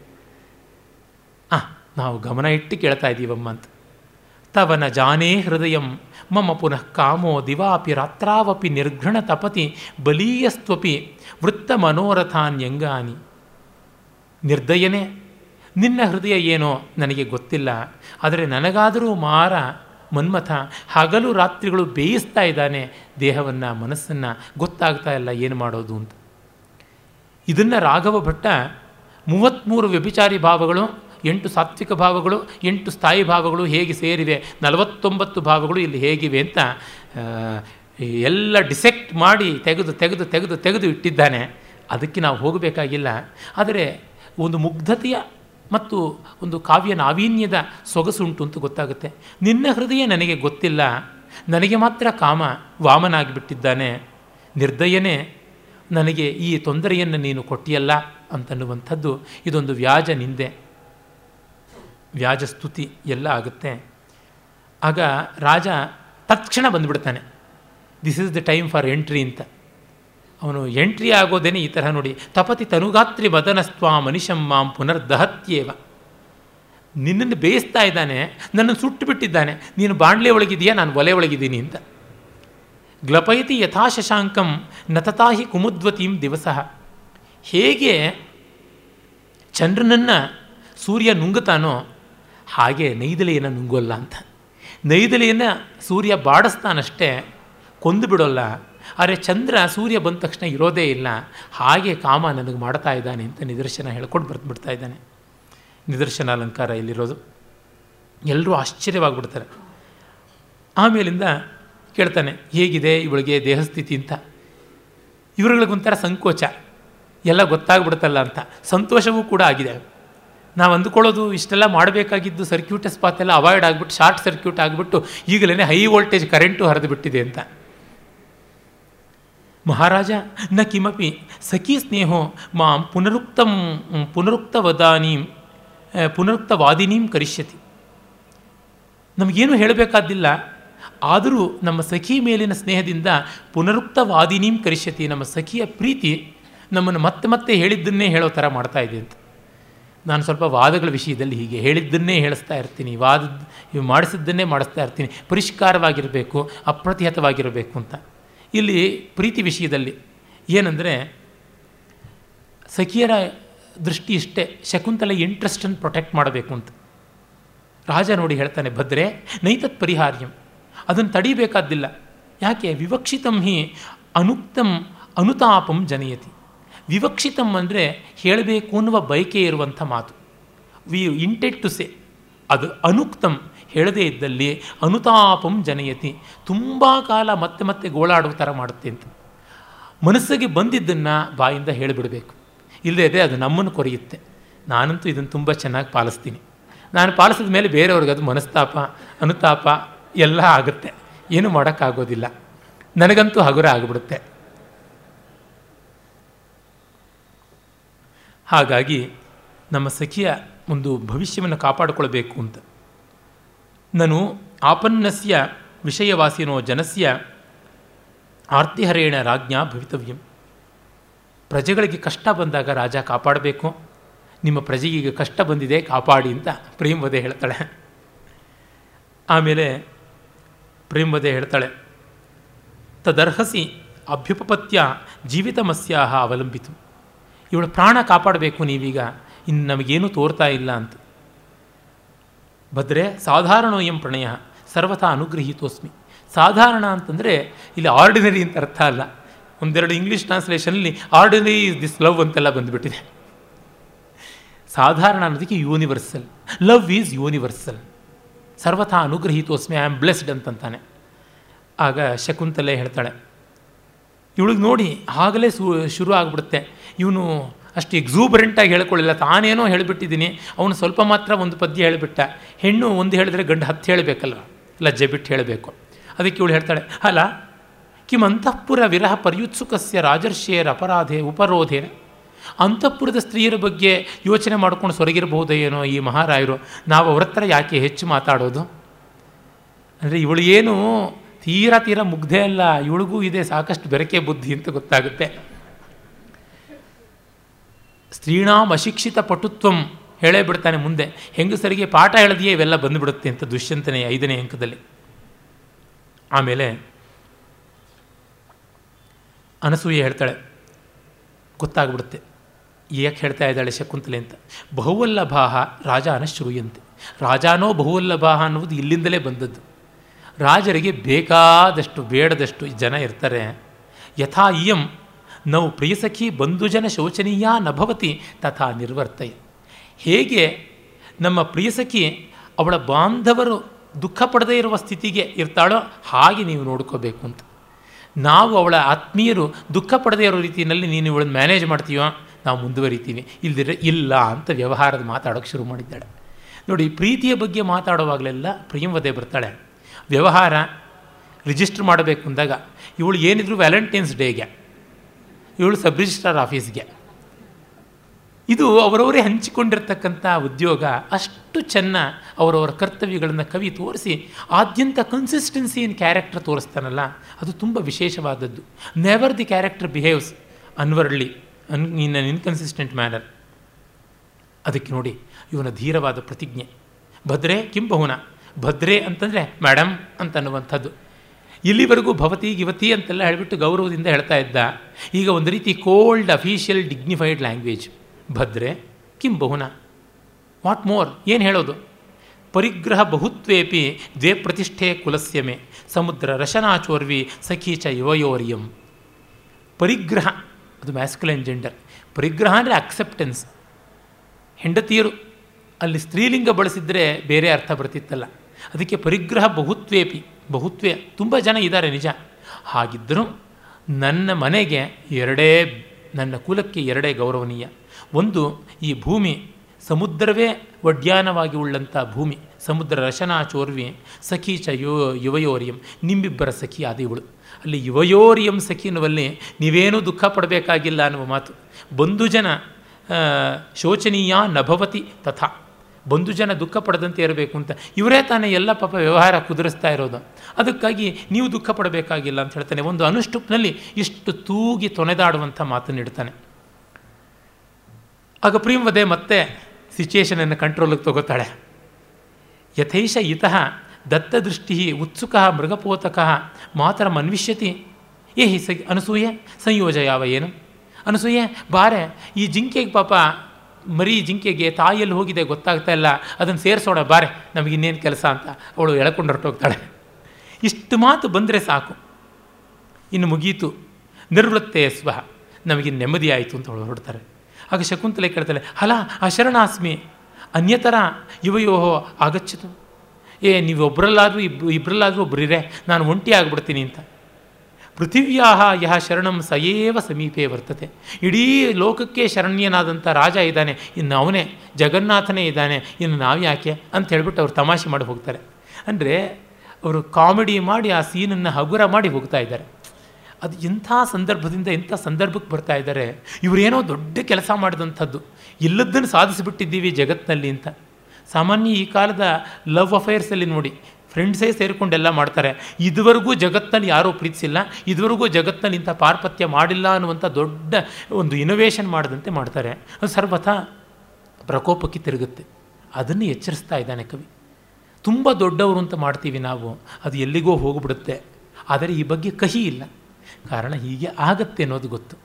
ಆ, ನಾವು ಗಮನ ಇಟ್ಟು ಕೇಳ್ತಾ ಇದ್ದೀವಮ್ಮ ಅಂತ. ತವನ ಜಾನೇ ಹೃದಯಂ, ಮಮ ಪುನಃ ಕಾಮೋ ದಿವಾಪಿ ರಾತ್ರಾವಪಿ ನಿರ್ಘೃಣ ತಪತಿ ಬಲೀಯಸ್ತ್ವಪಿ ವೃತ್ತ ಮನೋರಥಾನ್ಯಂಗಾನಿ ನಿರ್ದಯನೇ, ನಿನ್ನ ಹೃದಯ ಏನೋ ನನಗೆ ಗೊತ್ತಿಲ್ಲ, ಆದರೆ ನನಗಾದರೂ ಮಾರ ಮನ್ಮಥ ಹಗಲು ರಾತ್ರಿಗಳು ಬೇಯಿಸ್ತಾ ಇದ್ದಾನೆ ದೇಹವನ್ನು, ಮನಸ್ಸನ್ನು, ಗೊತ್ತಾಗ್ತಾ ಇಲ್ಲ ಏನು ಮಾಡೋದು ಅಂತ. ಇದನ್ನು ರಾಘವ ಭಟ್ಟ ಮೂವತ್ತ್ಮೂರು ವ್ಯಭಿಚಾರಿ ಭಾವಗಳು, ಎಂಟು ಸಾತ್ವಿಕ ಭಾವಗಳು, ಎಂಟು ಸ್ಥಾಯಿ ಭಾವಗಳು ಹೇಗೆ ಸೇರಿವೆ, ನಲವತ್ತೊಂಬತ್ತು ಭಾವಗಳು ಇಲ್ಲಿ ಹೇಗಿವೆ ಅಂತ ಎಲ್ಲ ಡಿಸೆಕ್ಟ್ ಮಾಡಿ ತೆಗೆದು ತೆಗೆದು ತೆಗೆದು ತೆಗೆದು ಇಟ್ಟಿದ್ದಾನೆ. ಅದಕ್ಕೆ ನಾವು ಹೋಗಬೇಕಾಗಿಲ್ಲ. ಆದರೆ ಒಂದು ಮುಗ್ಧತೆಯ ಮತ್ತು ಒಂದು ಕಾವ್ಯ ನಾವೀನ್ಯದ ಸೊಗಸುಂಟು ಅಂತ ಗೊತ್ತಾಗುತ್ತೆ. ನಿನ್ನ ಹೃದಯ ನನಗೆ ಗೊತ್ತಿಲ್ಲ. ನನಗೆ ಮಾತ್ರ ಕಾಮ ವಾಮನಾಗಿಬಿಟ್ಟಿದ್ದಾನೆ. ನಿರ್ದಯನೇ, ನನಗೆ ಈ ತೊಂದರೆಯನ್ನು ನೀನು ಕೊಟ್ಟಿಯಲ್ಲ ಅಂತನ್ನುವಂಥದ್ದು ಇದೊಂದು ವ್ಯಾಜ ನಿಂದೆ. ವ್ಯಾಜ ಸ್ತುತಿ ಎಲ್ಲ ಆಗುತ್ತೆ. ಆಗ ರಾಜ ತಕ್ಷಣ ಬಂದುಬಿಡ್ತಾನೆ. This is the time for entry ಅಂತ. ಅವನು ಎಂಟ್ರಿ ಆಗೋದೇನೆ ಈ ತರಹ ನೋಡಿ, ತಪತಿ ತನುಗಾತ್ರಿ ಮದನಸ್ತ್ವ ಮನುಷ್ಯಂ ಮಾಂ ಪುನರ್ದಹತ್ಯೇವ. ನಿನ್ನನ್ನು ಬೇಯಿಸ್ತಾ ಇದ್ದಾನೆ, ನನ್ನನ್ನು ಸುಟ್ಟು ಬಿಟ್ಟಿದ್ದಾನೆ, ನೀನು ಬಾಣ್ಲೆ ಒಳಗಿದೆಯಾ ನಾನು ಒಲೆ ಒಳಗಿದ್ದೀನಿ ಅಂತ. ಗ್ಲಪಯತಿ ಯಥಾ ಶಶಾಂಕಂ ನತತಾಹಿ ಕುಮುದ್ವತೀಂ ದಿವಸ. ಹೇಗೆ ಚಂದ್ರನನ್ನು ಸೂರ್ಯ ನುಂಗುತ್ತಾನೋ ಹಾಗೆ ನೈದಲೆಯನ್ನು ನುಂಗೋಲ್ಲ ಅಂತ. ನೈದಲೆಯನ್ನು ಸೂರ್ಯ ಬಾಡಿಸ್ತಾನಷ್ಟೇ, ಕೊಂದು ಬಿಡೋಲ್ಲ. ಆದರೆ ಚಂದ್ರ ಸೂರ್ಯ ಬಂದ ತಕ್ಷಣ ಇರೋದೇ ಇಲ್ಲ. ಹಾಗೆ ಕಾಮ ನನಗೆ ಮಾಡ್ತಾ ಇದ್ದಾನೆ ಅಂತ ನಿದರ್ಶನ ಹೇಳ್ಕೊಂಡು ಬರ್ತು ಬಿಡ್ತಾ ಇದ್ದಾನೆ. ನಿದರ್ಶನ ಅಲಂಕಾರ ಇಲ್ಲಿರೋದು ಎಲ್ಲರೂ ಆಶ್ಚರ್ಯವಾಗಿಬಿಡ್ತಾರೆ. ಆಮೇಲಿಂದ ಕೇಳ್ತಾನೆ, ಹೇಗಿದೆ ಇವಳಿಗೆ ದೇಹಸ್ಥಿತಿ ಅಂತ? ಇವರುಗಳಿಗೊಂಥರ ಸಂಕೋಚ. ಎಲ್ಲ ಗೊತ್ತಾಗ್ಬಿಡುತ್ತಲ್ಲ ಅಂತ. ಸಂತೋಷವೂ ಕೂಡ ಆಗಿದೆ. ನಾವು ಅಂದುಕೊಳ್ಳೋದು ಇಷ್ಟೆಲ್ಲ ಮಾಡಬೇಕಾಗಿದ್ದು ಸರ್ಕ್ಯೂಟಸ್ ಪಾತ್ ಎಲ್ಲ ಅವಾಯ್ಡ್ ಆಗಿಬಿಟ್ಟು ಶಾರ್ಟ್ ಸರ್ಕ್ಯೂಟ್ ಆಗಿಬಿಟ್ಟು ಈಗಲೇ ಹೈ ವೋಲ್ಟೇಜ್ ಕರೆಂಟು ಹರಿದು ಬಿಟ್ಟಿದೆ ಅಂತ. ಮಹಾರಾಜ, ನ ಕಿಮಪಿ ಸಖಿ ಸ್ನೇಹೋ ಮಾಂ ಪುನರುಕ್ತಂ, ಪುನರುಕ್ತವದಾನೀಂ ಪುನರುಕ್ತವಾದಿನೀಂ ಕರಿಷ್ಯತಿ. ನಮಗೇನು ಹೇಳಬೇಕಾದಿಲ್ಲ ಆದರೂ ನಮ್ಮ ಸಖಿ ಮೇಲಿನ ಸ್ನೇಹದಿಂದ ಪುನರುಕ್ತವಾದಿನೀಂ ಕರಿಷ್ಯತಿ, ನಮ್ಮ ಸಖಿಯ ಪ್ರೀತಿ ನಮ್ಮನ್ನು ಮತ್ತೆ ಮತ್ತೆ ಹೇಳಿದ್ದನ್ನೇ ಹೇಳೋ ಥರ ಮಾಡ್ತಾ ಇದೆ ಅಂತ. ನಾನು ಸ್ವಲ್ಪ ವಾದಗಳ ವಿಷಯದಲ್ಲಿ ಹೀಗೆ ಹೇಳಿದ್ದನ್ನೇ ಹೇಳಿಸ್ತಾ ಇರ್ತೀನಿ ವಾದ ಮಾಡಿಸಿದ್ದನ್ನೇ ಮಾಡಿಸ್ತಾ ಇರ್ತೀನಿ, ಪರಿಷ್ಕಾರವಾಗಿರಬೇಕು, ಅಪ್ರತಿಹತವಾಗಿರಬೇಕು ಅಂತ. ಇಲ್ಲಿ ಪ್ರೀತಿ ವಿಷಯದಲ್ಲಿ ಏನಂದರೆ ಸಖಿಯರ ದೃಷ್ಟಿ ಇಷ್ಟೇ, ಶಕುಂತಲ ಇಂಟ್ರೆಸ್ಟನ್ನು ಪ್ರೊಟೆಕ್ಟ್ ಮಾಡಬೇಕು ಅಂತ. ರಾಜ ನೋಡಿ ಹೇಳ್ತಾನೆ, ಭದ್ರೆ, ನೈತತ್ ಪರಿಹಾರ್ಯಂ. ಅದನ್ನು ತಡೀಬೇಕಾದ್ದಿಲ್ಲ. ಯಾಕೆ? ವಿವಕ್ಷಿತಂ ಹಿ ಅನುಕ್ತಂ ಅನುತಾಪಂ ಜನಯತಿ. ವಿವಕ್ಷಿತಂ ಅಂದರೆ ಹೇಳಬೇಕು ಅನ್ನುವ ಬಯಕೆ ಇರುವಂಥ ಮಾತು. ವಿ ಇಂಟೆಡ್ ಟು ಸೇ ಅದು ಅನುಕ್ತಂ. ಹೇಳದೇ ಇದ್ದಲ್ಲಿ ಅನುತಾಪಂ ಜನಯತಿ. ತುಂಬ ಕಾಲ ಮತ್ತೆ ಮತ್ತೆ ಗೋಳಾಡುವ ಥರ ಮಾಡುತ್ತೆ ಅಂತ. ಮನಸ್ಸಿಗೆ ಬಂದಿದ್ದನ್ನು ಬಾಯಿಂದ ಹೇಳಿಬಿಡಬೇಕು. ಇಲ್ಲದೇ ಅದು ನಮ್ಮನ್ನು ಕೊರೆಯುತ್ತೆ. ನಾನಂತೂ ಇದನ್ನು ತುಂಬ ಚೆನ್ನಾಗಿ ಪಾಲಿಸ್ತೀನಿ. ನಾನು ಪಾಲಿಸಿದ ಮೇಲೆ ಬೇರೆಯವ್ರಿಗೆ ಅದು ಮನಸ್ತಾಪ, ಅನುತಾಪ ಎಲ್ಲ ಆಗುತ್ತೆ. ಏನು ಮಾಡೋಕ್ಕಾಗೋದಿಲ್ಲ. ನನಗಂತೂ ಹಗುರ ಆಗಿಬಿಡುತ್ತೆ. ಹಾಗಾಗಿ ನಮ್ಮ ಸಖಿಯ ಒಂದು ಭವಿಷ್ಯವನ್ನು ಕಾಪಾಡಿಕೊಳ್ಬೇಕು ಅಂತ. ನಾನು ಆಪನ್ನಸ್ಯ ವಿಷಯವಾಸಿನೋ ಜನಸ್ಯ ಆರ್ತಿಹರೇಣ ರಾಜ್ಞಾ ಭವಿತವ್ಯಂ. ಪ್ರಜೆಗಳಿಗೆ ಕಷ್ಟ ಬಂದಾಗ ರಾಜ ಕಾಪಾಡಬೇಕು. ನಿಮ್ಮ ಪ್ರಜೆಗೀಗ ಕಷ್ಟ ಬಂದಿದೆ ಕಾಪಾಡಿ ಅಂತ ಪ್ರೇಮವದೆ ಹೇಳ್ತಾಳೆ. ಆಮೇಲೆ ಪ್ರೇಮವದೆ ಹೇಳ್ತಾಳೆ. ತದರ್ಹಸಿ ಅಭ್ಯುಪಪತ್ಯ ಜೀವಿತಮಸ್ಯಾಹ ಅವಲಂಬಿತು. ಇವಳ ಪ್ರಾಣ ಕಾಪಾಡಬೇಕು ನೀವೀಗ. ಇನ್ನು ನಮಗೇನು ತೋರ್ತಾ ಇಲ್ಲ ಅಂತ. ಭದ್ರೆ ಸಾಧಾರಣೋಯಂ ಪ್ರಣಯ, ಸರ್ವಥಾ ಅನುಗ್ರಹೀತೋಸ್ಮಿ. ಸಾಧಾರಣ ಅಂತಂದರೆ ಇಲ್ಲಿ ಆರ್ಡಿನರಿ ಅಂತ ಅರ್ಥ ಅಲ್ಲ. ಒಂದೆರಡು ಇಂಗ್ಲೀಷ್ ಟ್ರಾನ್ಸ್ಲೇಷನಲ್ಲಿ ಆರ್ಡಿನರಿ ಇಸ್ ದಿಸ್ ಲವ್ ಅಂತೆಲ್ಲ ಬಂದುಬಿಟ್ಟಿದೆ. ಸಾಧಾರಣ ಅನ್ನೋದಕ್ಕೆ ಯೂನಿವರ್ಸಲ್ ಲವ್ ಈಸ್ ಯೂನಿವರ್ಸಲ್ ಸರ್ವಥಾ ಅನುಗ್ರಹೀತೋಸ್ಮಿ ಐ ಆಮ್ ಬ್ಲೆಸ್ಡ್ ಅಂತಂತಾನೆ. ಆಗ ಶಕುಂತಲೆ ಹೇಳ್ತಾಳೆ, ಇವಳಿಗೆ ನೋಡಿ ಆಗಲೇ ಶುರು ಆಗಿಬಿಡುತ್ತೆ. ಇವನು ಅಷ್ಟು ಎಕ್ಸೂಬರೆಂಟಾಗಿ ಹೇಳ್ಕೊಳ್ಳಿಲ್ಲ. ತಾನೇನೋ ಹೇಳಿಬಿಟ್ಟಿದ್ದೀನಿ. ಅವನು ಸ್ವಲ್ಪ ಮಾತ್ರ ಒಂದು ಪದ್ಯ ಹೇಳಿಬಿಟ್ಟ. ಹೆಣ್ಣು ಒಂದು ಹೇಳಿದ್ರೆ ಗಂಡು ಹತ್ತು ಹೇಳಬೇಕಲ್ವ ಲಜ್ಜೆ ಬಿಟ್ಟು ಹೇಳಬೇಕು. ಅದಕ್ಕೆ ಇವಳು ಹೇಳ್ತಾಳೆ, ಅಲ್ಲ ಕಿಮ್ ಅಂತಃಪುರ ವಿರಹ ಪರ್ಯುತ್ಸುಕಸ್ಯ ರಾಜರ್ಷಿಯರ ಅಪರಾಧೆ ಉಪರೋಧೇನ ಅಂತಃಪುರದ ಸ್ತ್ರೀಯರ ಬಗ್ಗೆ ಯೋಚನೆ ಮಾಡ್ಕೊಂಡು ಸೊರಗಿರಬಹುದೇ ಏನೋ ಈ ಮಹಾರಾಯರು? ನಾವು ಅವ್ರ ಹತ್ರ ಯಾಕೆ ಹೆಚ್ಚು ಮಾತಾಡೋದು? ಅಂದರೆ ಇವಳು ಏನು ತೀರಾ ತೀರಾ ಮುಗ್ಧೆ ಅಲ್ಲ. ಇವಳಿಗೂ ಇದೆ ಸಾಕಷ್ಟು ಬೆರಕೆ ಬುದ್ಧಿ ಅಂತ ಗೊತ್ತಾಗುತ್ತೆ. ಸ್ತ್ರೀಣಾಂ ಅಶಿಕ್ಷಿತ ಪಟುತ್ವಂ ಹೇಳೇ ಬಿಡ್ತಾನೆ ಮುಂದೆ. ಹೆಂಗಸರಿಗೆ ಪಾಠ ಹೇಳದೆಯೇ ಇವೆಲ್ಲ ಬಂದುಬಿಡುತ್ತೆ ಅಂತ ದುಷ್ಯಂತನೇ ಐದನೇ ಅಂಕದಲ್ಲಿ. ಆಮೇಲೆ ಅನಸೂಯೆ ಹೇಳ್ತಾಳೆ. ಗೊತ್ತಾಗ್ಬಿಡುತ್ತೆ. ಯಾಕೆ ಹೇಳ್ತಾ ಇದ್ದಾಳೆ ಶಕುಂತಲೆ ಅಂತ. ಬಹುವಲ್ಲಭಾಹ ರಾಜ ಅನಶ್ರೂಯಂತೆ. ರಾಜಾನೋ ಬಹುವಲ್ಲಭಾಹ ಅನ್ನುವುದು ಇಲ್ಲಿಂದಲೇ ಬಂದದ್ದು. ರಾಜರಿಗೆ ಬೇಕಾದಷ್ಟು, ಬೇಡದಷ್ಟು ಜನ ಇರ್ತಾರೆ. ಯಥಾ ಇಯಂ ನಾವು ಪ್ರಿಯಸಖಿ ಬಂಧುಜನ ಶೋಚನೀಯ ನಭವತಿ ತಥಾ ನಿರ್ವರ್ತಯ ಹೇಗೆ ನಮ್ಮ ಪ್ರಿಯಸಖಿ ಅವಳ ಬಾಂಧವರು ದುಃಖ ಪಡದೇ ಇರುವ ಸ್ಥಿತಿಗೆ ಇರ್ತಾಳೋ ಹಾಗೆ ನೀವು ನೋಡ್ಕೋಬೇಕು ಅಂತ. ನಾವು ಅವಳ ಆತ್ಮೀಯರು ದುಃಖ ಪಡದೇ ಇರೋ ರೀತಿಯಲ್ಲಿ ನೀನು ಇವಳನ್ನು ಮ್ಯಾನೇಜ್ ಮಾಡ್ತೀವೋ ನಾವು ಮುಂದುವರಿತೀವಿ. ಇಲ್ದಿರ ಇಲ್ಲ ಅಂತ ವ್ಯವಹಾರದ ಮಾತಾಡೋಕ್ಕೆ ಶುರು ಮಾಡಿದ್ದಾಳೆ. ನೋಡಿ, ಪ್ರೀತಿಯ ಬಗ್ಗೆ ಮಾತಾಡುವಾಗಲೆಲ್ಲ ಪ್ರಿಯಂವದೆ ಬರ್ತಾಳೆ. ವ್ಯವಹಾರ ರಿಜಿಸ್ಟರ್ ಮಾಡಬೇಕು ಅಂದಾಗ ಇವಳು ಏನಿದ್ರು ವ್ಯಾಲೆಂಟೈನ್ಸ್ ಡೇಗೆ ಇವಳು ಸಬ್ ರಿಜಿಸ್ಟ್ರಾರ್ ಆಫೀಸ್ಗೆ. ಇದು ಅವರವರೇ ಹಂಚಿಕೊಂಡಿರ್ತಕ್ಕಂಥ ಉದ್ಯೋಗ, ಅಷ್ಟು ಚೆನ್ನ ಅವರವರ ಕರ್ತವ್ಯಗಳನ್ನು ಕವಿ ತೋರಿಸಿ, ಆದ್ಯಂತ ಕನ್ಸಿಸ್ಟೆನ್ಸಿ ಇನ್ ಕ್ಯಾರೆಕ್ಟರ್ ತೋರಿಸ್ತಾನಲ್ಲ, ಅದು ತುಂಬ ವಿಶೇಷವಾದದ್ದು. Never the character behaves untowardly an in an inconsistent manner ಅದಕ್ಕೆ ನೋಡಿ, ಇವನ ಧೀರವಾದ ಪ್ರತಿಜ್ಞೆ. ಭದ್ರೆ ಕಿಂಬಹುನ ಭದ್ರೆ ಅಂತಂದರೆ ಮೇಡಮ್ ಅಂತನ್ನುವಂಥದ್ದು. ಇಲ್ಲಿವರೆಗೂ ಭವತಿ ಗಿವತಿ ಅಂತೆಲ್ಲ ಹೇಳಿಬಿಟ್ಟು ಗೌರವದಿಂದ ಹೇಳ್ತಾ ಇದ್ದ. ಈಗ ಒಂದು ರೀತಿ ಕೋಲ್ಡ್ ಅಫೀಷಿಯಲ್ ಡಿಗ್ನಿಫೈಡ್ ಲ್ಯಾಂಗ್ವೇಜ್ ಭದ್ರೆ, ಕಿಂ ಬಹುನ? ವಾಟ್ ಮೋರ್ ಏನು ಹೇಳೋದು? ಪರಿಗ್ರಹ ಬಹುತ್ವೇಪಿ ದ್ವೇ ಪ್ರತಿಷ್ಠೆ ಕುಲಸ್ಯಮೆ. ಸಮುದ್ರ ರಶನಾಚೋರ್ವಿ ಸಖೀಚ ಯುವಯೋರ್ಯಂ. ಪರಿಗ್ರಹ, ಅದು ಮ್ಯಾಸ್ಕುಲೈನ್ ಜೆಂಡರ್ ಪರಿಗ್ರಹ ಅಂದರೆ ಅಕ್ಸೆಪ್ಟೆನ್ಸ್ ಹೆಂಡತಿಯರು, ಅಲ್ಲಿ ಸ್ತ್ರೀಲಿಂಗ ಬಳಸಿದರೆ ಬೇರೆ ಅರ್ಥ ಬರ್ತಿತ್ತಲ್ಲ. ಅದಕ್ಕೆ ಪರಿಗ್ರಹ ಬಹುತ್ವೇಪಿ, ಬಹುತ್ವೇ, ತುಂಬ ಜನ ಇದ್ದಾರೆ ನಿಜ. ಹಾಗಿದ್ದರೂ ನನ್ನ ಮನೆಗೆ ಎರಡೇ, ನನ್ನ ಕುಲಕ್ಕೆ ಎರಡೇ ಗೌರವನೀಯ. ಒಂದು, ಈ ಭೂಮಿ ಸಮುದ್ರವೇ ಒಡ್ಯಾನವಾಗಿ ಉಳ್ಳಂಥ ಭೂಮಿ, ಸಮುದ್ರ ರಶನಾ ಚೋರ್ವಿ ಸಖೀಚ ಯೋ, ಯುವಯೋರಿಯಂ, ನಿಮ್ಮಿಬ್ಬರ ಸಖಿ ಆದ ಇವಳು ಅಲ್ಲಿ ಯುವಯೋರಿಯಂ ಸಖಿ ಅನ್ನುವಲ್ಲಿ ನೀವೇನೂ ದುಃಖ ಪಡಬೇಕಾಗಿಲ್ಲ ಅನ್ನುವ ಮಾತು. ಬಂಧು ಜನ ಶೋಚನೀಯ ನಭವತಿ ತಥಾ. ಬಂಧು ಜನ ದುಃಖ ಪಡದಂತೆ ಇರಬೇಕು ಅಂತ. ಇವರೇ ತಾನೇ ಎಲ್ಲ ಪಾಪ ವ್ಯವಹಾರ ಕುದುರಿಸ್ತಾ ಇರೋದು. ಅದಕ್ಕಾಗಿ ನೀವು ದುಃಖ ಪಡಬೇಕಾಗಿಲ್ಲ ಅಂತ ಹೇಳ್ತಾನೆ. ಒಂದು ಅನುಷ್ಟುಪ್ನಲ್ಲಿ ಇಷ್ಟು ತೂಗಿ ತೊನೆದಾಡುವಂಥ ಮಾತನ್ನು ಇಡ್ತಾನೆ. ಆಗ ಪ್ರೀಮವದೆ ಮತ್ತೆ ಸಿಚುಯೇಷನನ್ನು ಕಂಟ್ರೋಲಿಗೆ ತಗೋತಾಳೆ. ಯಥೈಷ ಇತಃ ದತ್ತದೃಷ್ಟಿ ಉತ್ಸುಕ ಮೃಗಪೋತಕ ಮಾತರ ಮನ್ವಿಷ್ಯತಿ. ಏ ಹಿ ಸ ಅನಸೂಯೆ, ಸಂಯೋಜ ಯಾವ ಏನು? ಅನಸೂಯೆ, ಬಾರೆ, ಈ ಜಿಂಕೆಗೆ ಪಾಪ ಮರಿ ಜಿಂಕೆಗೆ ತಾಯಿಯಲ್ಲಿ ಹೋಗಿದೆ ಗೊತ್ತಾಗ್ತಾ ಇಲ್ಲ. ಅದನ್ನು ಸೇರಿಸೋಣ, ಬಾರೆ, ನಮಗೆ ಇನ್ನೇನು ಕೆಲಸ ಅಂತ. ಅವಳು ಎಳ್ಕೊಂಡು ಹೊರಟೋಗ್ತಾಳೆ. ಇಷ್ಟು ಮಾತು ಬಂದರೆ ಸಾಕು. ಇನ್ನು ಮುಗೀತು. ನಿರ್ವೃತ್ತೇ ಸ್ವಹ ನಮಗೆ ನೆಮ್ಮದಿ ಆಯಿತು ಅಂತ ಅವಳು ಹೊರಡ್ತಾರೆ. ಆಗ ಶಕುಂತಲೆ ಕೇಳ್ತಾಳೆ ಹಲ ಅಶರಣಾಸ್ಮಿ ಅನ್ಯತರ ಯುವಯೋಹೋ ಆಗಚ್ಚಿತು ಏ, ನೀವು ಒಬ್ಬರಲ್ಲಾದರೂ ಇಬ್ ಇಬ್ಬರಲ್ಲಾದರೂ ಒಬ್ಬರಿರೇ ನಾನು ಒಂಟಿ ಆಗಿಬಿಡ್ತೀನಿ ಅಂತ. ಪೃಥಿವ್ಯಾ ಯಹ ಶರಣಂ ಸಯೇವ ಸಮೀಪೆ ವರ್ತತೆ. ಇಡೀ ಲೋಕಕ್ಕೆ ಶರಣ್ಯನಾದಂಥ ರಾಜ ಇದ್ದಾನೆ, ಇನ್ನು ಅವನೇ ಜಗನ್ನಾಥನೇ ಇದ್ದಾನೆ, ಇನ್ನು ನಾವು ಯಾಕೆ ಅಂತ ಹೇಳ್ಬಿಟ್ಟು ಅವ್ರು ತಮಾಷೆ ಮಾಡಿ ಹೋಗ್ತಾರೆ. ಅಂದರೆ ಅವರು ಕಾಮಿಡಿ ಮಾಡಿ ಆ ಸೀನನ್ನು ಹಗುರ ಮಾಡಿ ಹೋಗ್ತಾ ಇದ್ದಾರೆ. ಅದು ಇಂಥ ಸಂದರ್ಭದಿಂದ ಇಂಥ ಸಂದರ್ಭಕ್ಕೆ ಬರ್ತಾ ಇದ್ದಾರೆ. ಇವರೇನೋ ದೊಡ್ಡ ಕೆಲಸ ಮಾಡಿದಂಥದ್ದು. ಇಲ್ಲದನ್ನು ಸಾಧಿಸಿಬಿಟ್ಟಿದ್ದೀವಿ ಜಗತ್ತಿನಲ್ಲಿ ಅಂತ. ಸಾಮಾನ್ಯ ಈ ಕಾಲದ ಲವ್ ಅಫೇರ್ಸಲ್ಲಿ ನೋಡಿ ಫ್ರೆಂಡ್ಸೇ ಸೇರಿಕೊಂಡೆಲ್ಲ ಮಾಡ್ತಾರೆ. ಇದುವರೆಗೂ ಜಗತ್ತಿನಲ್ಲಿ ಯಾರೂ ಪ್ರೀತಿಸಿಲ್ಲ, ಇದುವರೆಗೂ ಜಗತ್ತಿನಲ್ಲಿ ಇಂಥ ಪಾರ್ಪತ್ಯ ಮಾಡಿಲ್ಲ ಅನ್ನುವಂಥ ದೊಡ್ಡ ಒಂದು ಇನೋವೇಷನ್ ಮಾಡಿದಂತೆ ಮಾಡ್ತಾರೆ. ಅದು ಸರ್ವಥಾ ಪ್ರಕೋಪಕ್ಕೆ ತಿರುಗುತ್ತೆ. ಅದನ್ನು ಎಚ್ಚರಿಸ್ತಾ ಇದ್ದಾನೆ ಕವಿ. ತುಂಬ ದೊಡ್ಡವರು ಅಂತ ಮಾಡ್ತೀವಿ ನಾವು, ಅದು ಎಲ್ಲಿಗೋ ಹೋಗಿಬಿಡುತ್ತೆ. ಆದರೆ ಈ ಬಗ್ಗೆ ಕಹಿ ಇಲ್ಲ. ಕಾರಣ ಹೀಗೆ ಆಗತ್ತೆ ಅನ್ನೋದು ಗೊತ್ತು.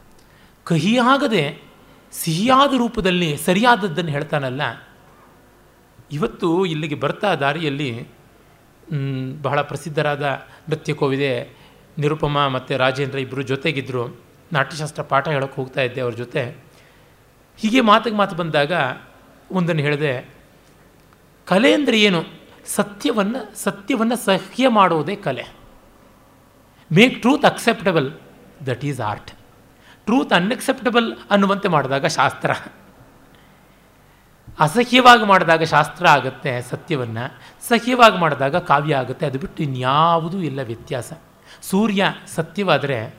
ಕಹಿಯಾಗದೆ ಸಿಹಿಯಾದ ರೂಪದಲ್ಲಿ ಸರಿಯಾದದ್ದನ್ನು ಹೇಳ್ತಾನಲ್ಲ. ಇವತ್ತು ಇಲ್ಲಿಗೆ ಬರ್ತಾ ದಾರಿಯಲ್ಲಿ ಬಹಳ ಪ್ರಸಿದ್ಧರಾದ ನೃತ್ಯ ಕೋವಿದೆ ನಿರುಪಮ ಮತ್ತು ರಾಜೇಂದ್ರ ಇಬ್ಬರು ಜೊತೆಗಿದ್ದರು ನಾಟ್ಯಶಾಸ್ತ್ರ ಪಾಠ ಹೇಳೋಕೆ ಹೋಗ್ತಾ ಇದ್ದೆ ಅವ್ರ ಜೊತೆ. ಹೀಗೆ ಮಾತಿಗೆ ಮಾತು ಬಂದಾಗ ಒಂದನ್ನು ಹೇಳಿದೆ ಕಲೆ ಅಂದರೆ ಏನು? ಸತ್ಯವನ್ನು ಸತ್ಯವನ್ನು ಸಹ್ಯ ಮಾಡೋದೇ ಕಲೆ. Make truth acceptable that is art truth unacceptable ಅನ್ನುವಂತೆ ಮಾಡಿದಾಗ ಶಾಸ್ತ್ರ. ಅಸಹ್ಯವಾಗಿ ಮಾಡಿದಾಗ ಶಾಸ್ತ್ರ ಆಗುತ್ತೆ, ಸತ್ಯವನ್ನು. ಸಹ್ಯವಾಗಿ ಮಾಡಿದಾಗ ಕಾವ್ಯ ಆಗುತ್ತೆ. ಅದು ಬಿಟ್ಟು ಇನ್ಯಾವುದೂ ಇಲ್ಲ ವ್ಯತ್ಯಾಸ. ಸೂರ್ಯ ಸತ್ಯವಾದರೆ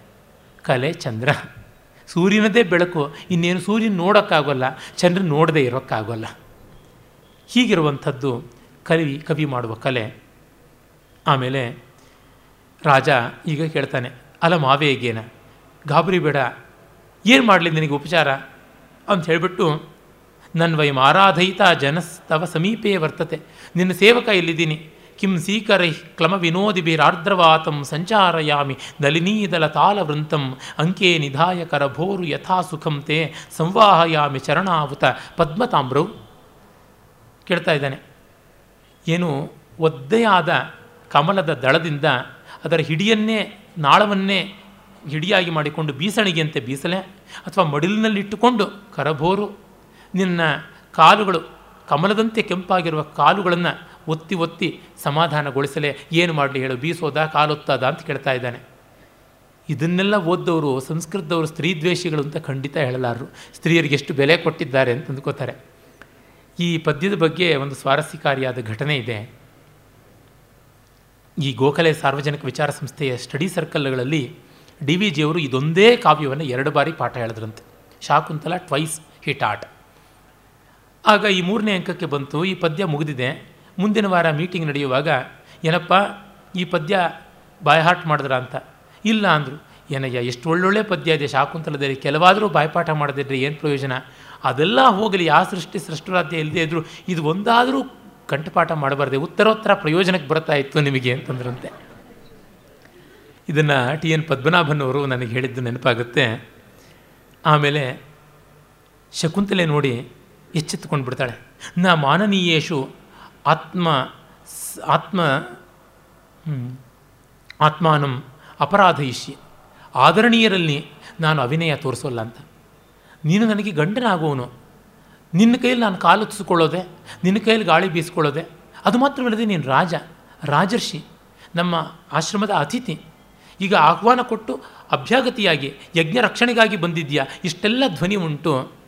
ಕಲೆ ಚಂದ್ರ. ಸೂರ್ಯನದೇ ಬೆಳಕು. ಇನ್ನೇನು ಸೂರ್ಯನ ನೋಡೋಕ್ಕಾಗೋಲ್ಲ ಚಂದ್ರ ನೋಡದೇ ಇರೋಕ್ಕಾಗೋಲ್ಲ. ಹೀಗಿರುವಂಥದ್ದು ಕವಿ ಕವಿ ಮಾಡುವ ಕಲೆ. ಆಮೇಲೆ ರಾಜ ಈಗ ಕೇಳ್ತಾನೆ, ಅಲ ಮಾವೇಗೇನ? ಗಾಬರಿ ಬೇಡ. ಏನು ಮಾಡಲಿ ನಿನಗೆ ಉಪಚಾರ? ಅಂತ ಹೇಳಿಬಿಟ್ಟು ನನ್ನ ವೈ ಆರಾಧಯಿತ ಜನಸ್ತವ ಸಮೀಪೇ ವರ್ತತೆ. ನಿನ್ನ ಸೇವಕ ಇಲ್ಲಿದ್ದೀನಿ ಕಿಂ ಸೀಕರೈ ಕ್ಲಮ ವಿನೋದಿಭಿರಾರ್ದ್ರವಾತಂ ಸಂಚಾರಯಾಮಿ ನಲಿನೀದಲ ತಾಲವೃಂತಂ ಅಂಕೆ ನಿಧಾಯ ಕರಭೋರು ಯಥಾ ಸುಖಂ ತೇ ಸಂವಾಹಯಾಮಿ ಚರಣಾವುತ ಪದ್ಮತಾಮ್ರೌ. ಕೇಳ್ತಾ ಇದ್ದಾನೆ. ಏನು ಒದ್ದೆಯಾದ ಕಮಲದ ದಳದಿಂದ ಅದರ ಹಿಡಿಯನ್ನೇ ನಾಳವನ್ನೇ ಹಿಡಿಯಾಗಿ ಮಾಡಿಕೊಂಡು ಬೀಸಣಿಗೆಯಂತೆ ಬೀಸಲೆ ಅಥವಾ ಮಡಿಲಿನಲ್ಲಿಟ್ಟುಕೊಂಡು ಕರಭೋರು ನಿನ್ನ ಕಾಲುಗಳು ಕಮಲದಂತೆ ಕೆಂಪಾಗಿರುವ ಕಾಲುಗಳನ್ನು ಒತ್ತಿ ಒತ್ತಿ ಸಮಾಧಾನಗೊಳಿಸಲೇ ಏನು ಮಾಡಲಿ ಹೇಳು, ಬೀಸೋದ ಕಾಲೊತ್ತದ ಅಂತ ಕೇಳ್ತಾ ಇದ್ದಾನೆ. ಇದನ್ನೆಲ್ಲ ಓದ್ದವರು, ಸಂಸ್ಕೃತದವರು, ಸ್ತ್ರೀ ದ್ವೇಷಿಗಳು ಅಂತ ಖಂಡಿತ ಹೇಳಲಾರರು. ಸ್ತ್ರೀಯರಿಗೆ ಎಷ್ಟು ಬೆಲೆ ಕೊಟ್ಟಿದ್ದಾರೆ ಅಂತ ಅಂದ್ಕೋತಾರೆ. ಈ ಪದ್ಯದ ಬಗ್ಗೆ ಒಂದು ಸ್ವಾರಸ್ಯಕಾರಿಯಾದ ಘಟನೆ ಇದೆ. ಈ ಗೋಖಲೆ ಸಾರ್ವಜನಿಕ ವಿಚಾರ ಸಂಸ್ಥೆಯ ಸ್ಟಡಿ ಸರ್ಕಲ್ಗಳಲ್ಲಿ ಡಿ ವಿ ಜಿಯವರು ಇದೊಂದೇ ಕಾವ್ಯವನ್ನು ಎರಡು ಬಾರಿ ಪಾಠ ಹೇಳಿದ್ರಂತೆ. Shakuntala twice hit at. ಆಗ ಈ ಮೂರನೇ ಅಂಕಕ್ಕೆ ಬಂತು, ಈ ಪದ್ಯ ಮುಗಿದಿದೆ. ಮುಂದಿನ ವಾರ ಮೀಟಿಂಗ್ ನಡೆಯುವಾಗ, ಏನಪ್ಪ, ಈ ಪದ್ಯ ಬಾಯ್ಹಾಟ್ ಮಾಡಿದ್ರ ಅಂತ. ಇಲ್ಲ ಅಂದರು, ಏನಯ್ಯ, ಎಷ್ಟು ಒಳ್ಳೊಳ್ಳೆ ಪದ್ಯ ಇದೆ, ಶಾಕುಂತಲದಲ್ಲಿ ಕೆಲವಾದರೂ ಬಾಯ್ಪಾಠ ಮಾಡದಿದ್ರೆ ಏನು ಪ್ರಯೋಜನ? ಅದೆಲ್ಲ ಹೋಗಲಿ ಯಾವ ಸೃಷ್ಟಿ ಸೃಷ್ಟರಾಧ್ಯ ಇಲ್ಲದೆ ಇದ್ದರೂ ಇದು ಒಂದಾದರೂ ಕಂಠಪಾಠ ಮಾಡಬಾರ್ದೆ, ಉತ್ತರೋತ್ತರ ಪ್ರಯೋಜನಕ್ಕೆ ಬರ್ತಾ ಇತ್ತು ನಿಮಗೆ ಅಂತಂದ್ರಂತೆ. ಇದನ್ನು ಟಿ ಎನ್ ಪದ್ಮನಾಭನ್ ಅವರು ನನಗೆ ಹೇಳಿದ್ದು ನೆನಪಾಗುತ್ತೆ. ಆಮೇಲೆ ಶಕುಂತಲೆ ನೋಡಿ ಎಚ್ಚೆತ್ತುಕೊಂಡು ಬಿಡ್ತಾಳೆ ನ ಮಾನನೀಯೇಶು ಆತ್ಮ ಆತ್ಮ ಆತ್ಮಾನಂ ಅಪರಾಧಯಿಷ್ಯ. ಆದರಣೀಯರಲ್ಲಿ ನಾನು ಅಭಿನಯ ತೋರಿಸೋಲ್ಲ ಅಂತ. ನೀನು ನನಗೆ ಗಂಡನಾಗುವನು. ನಿನ್ನ ಕೈಯಲ್ಲಿ ನಾನು ಕಾಲುತ್ಸಿಕೊಳ್ಳೋದೆ ನಿನ್ನ ಕೈಯಲ್ಲಿ ಗಾಳಿ ಬೀಸ್ಕೊಳ್ಳೋದೆ, ಅದು ಮಾತ್ರವಲ್ಲದೆ ನೀನು ರಾಜ, ರಾಜರ್ಷಿ, ನಮ್ಮ ಆಶ್ರಮದ ಅತಿಥಿ. ಈಗ ಆಹ್ವಾನ ಕೊಟ್ಟು ಅಭ್ಯಾಗತಿಯಾಗಿ ಯಜ್ಞ ರಕ್ಷಣೆಗಾಗಿ ಬಂದಿದ್ಯಾ ಇಷ್ಟೆಲ್ಲ ಧ್ವನಿ ಉಂಟು.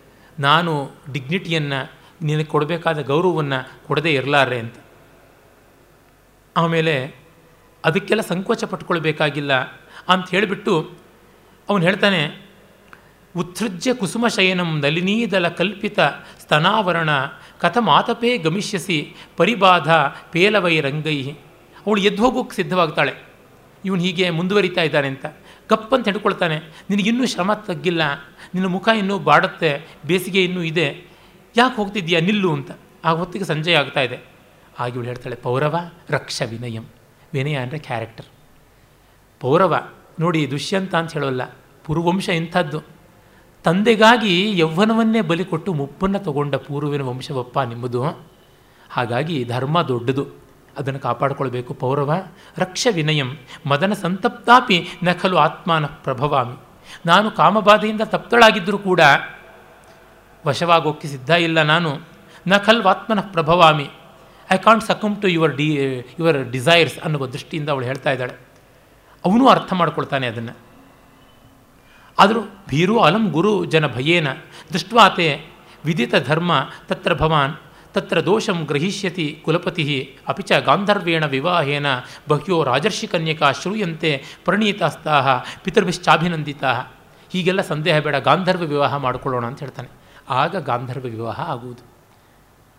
ನಾನು ಡಿಗ್ನಿಟಿಯನ್ನು ನಿನಗೆ ಕೊಡಬೇಕಾದ ಗೌರವವನ್ನು ಕೊಡದೇ ಇರಲಾರೆ ಅಂತ. ಆಮೇಲೆ ಅದಕ್ಕೆಲ್ಲ ಸಂಕೋಚ ಪಟ್ಕೊಳ್ಬೇಕಾಗಿಲ್ಲ ಅಂತ ಹೇಳಿಬಿಟ್ಟು ಅವನು ಹೇಳ್ತಾನೆ, ಉತ್ಸೃಜ್ಯ ಕುಸುಮಶಯನಂ ನಲಿನೀದಲ ಕಲ್ಪಿತ ಸ್ತನಾವರಣ ಕಥಮಾತಪೇ ಗಮಿಷ್ಯಸಿ ಪರಿಬಾಧ ಪೇಲವೈ ರಂಗೈ ಅವಳು ಎದ್ದು ಹೋಗೋಕ್ಕೆ ಸಿದ್ಧವಾಗ್ತಾಳೆ. ಇವನು ಹೀಗೆ ಮುಂದುವರಿತಾ ಇದ್ದಾನೆ ಅಂತ. ಕಪ್ಪಂತ ಹಿಡ್ಕೊಳ್ತಾನೆ ನಿನಗಿನ್ನೂ ಶ್ರಮ ತಗ್ಗಿಲ್ಲ, ನಿನ್ನ ಮುಖ ಇನ್ನೂ ಬಾಡುತ್ತೆ, ಬೇಸಿಗೆ ಇನ್ನೂ ಇದೆ, ಯಾಕೆ ಹೋಗ್ತಿದ್ದೀಯಾ ನಿಲ್ಲು ಅಂತ. ಆ ಹೊತ್ತಿಗೆ ಸಂಜೆ ಆಗ್ತಾ ಇದೆ. ಆಗಿ ಇವಳು ಹೇಳ್ತಾಳೆ, ಪೌರವ, ರಕ್ಷ ವಿನಯಂ, ವಿನಯ ಅಂದರೆ ಕ್ಯಾರೆಕ್ಟರ್ ಪೌರವ, ನೋಡಿ ದುಷ್ಯಂತ ಅಂತ ಹೇಳೋಲ್ಲ ಪುರುವಂಶ ಇಂಥದ್ದು. ತಂದೆಗಾಗಿ ಯೌವ್ವನವನ್ನೇ ಬಲಿ ಕೊಟ್ಟು ಮುಪ್ಪನ್ನು ತಗೊಂಡ ಪೂರ್ವಿನ ವಂಶವಪ್ಪ ನಿಮ್ಮದು. ಹಾಗಾಗಿ ಧರ್ಮ ದೊಡ್ಡದು. ಅದನ್ನು ಕಾಪಾಡಿಕೊಳ್ಬೇಕು. ಪೌರವ, ರಕ್ಷ ವಿನಯಂ, ಮದನ ಸಂತಪ್ತಾಪಿ ನಖಲು ಆತ್ಮಾನ ಪ್ರಭವಾಮಿ. ನಾನು ಕಾಮಬಾಧೆಯಿಂದ ತಪ್ತಳಾಗಿದ್ದರೂ ಕೂಡ ವಶವಾಗೋಕ್ಕೆ ಸಿದ್ಧ ಇಲ್ಲ ನಾನು. ನಕಲ್ ಆತ್ಮನ ಪ್ರಭವಾಮಿ. I can't succumb to your de your desires ಅನ್ನುವ ದೃಷ್ಟಿಯಿಂದ ಅವಳು ಹೇಳ್ತಾ ಇದ್ದಾಳೆ. ಅವನು ಅರ್ಥ ಮಾಡ್ಕೊಳ್ತಾನೆ ಅದನ್ನು. ಆದರೂ ಭೀರು ಅಲಂ ಗುರು ಜನ ಭಯೇನ, ದೃಷ್ಟ್ವಾತೆ ವಿದಿತ ಧರ್ಮ ತತ್ರ ಭವಾನ್. ತತ್ರ ದೋಷಂ ಗ್ರಹಿಷ್ಯತಿ ಕುಲಪತಿ ಅಪಿಚ ಗಾಂಧರ್ವೇಣ ವಿವಾಹೇನ ಬಹ್ಯೋ ರಾಜರ್ಷಿ ಕನ್ಯಕಾ ಶ್ರೂಯಂತೆ ಪ್ರಣೀತಾಸ್ತಾ ಪಿತೃಭಿಶ್ಚಾಭಿನಂದಿತಾ ಹೀಗೆಲ್ಲ ಸಂದೇಹ ಬೇಡ, ಗಾಂಧರ್ವ ವಿವಾಹ ಮಾಡಿಕೊಳ್ಳೋಣ ಅಂತ ಹೇಳ್ತಾನೆ. ಆಗ ಗಾಂಧರ್ವ ವಿವಾಹ ಆಗುವುದು.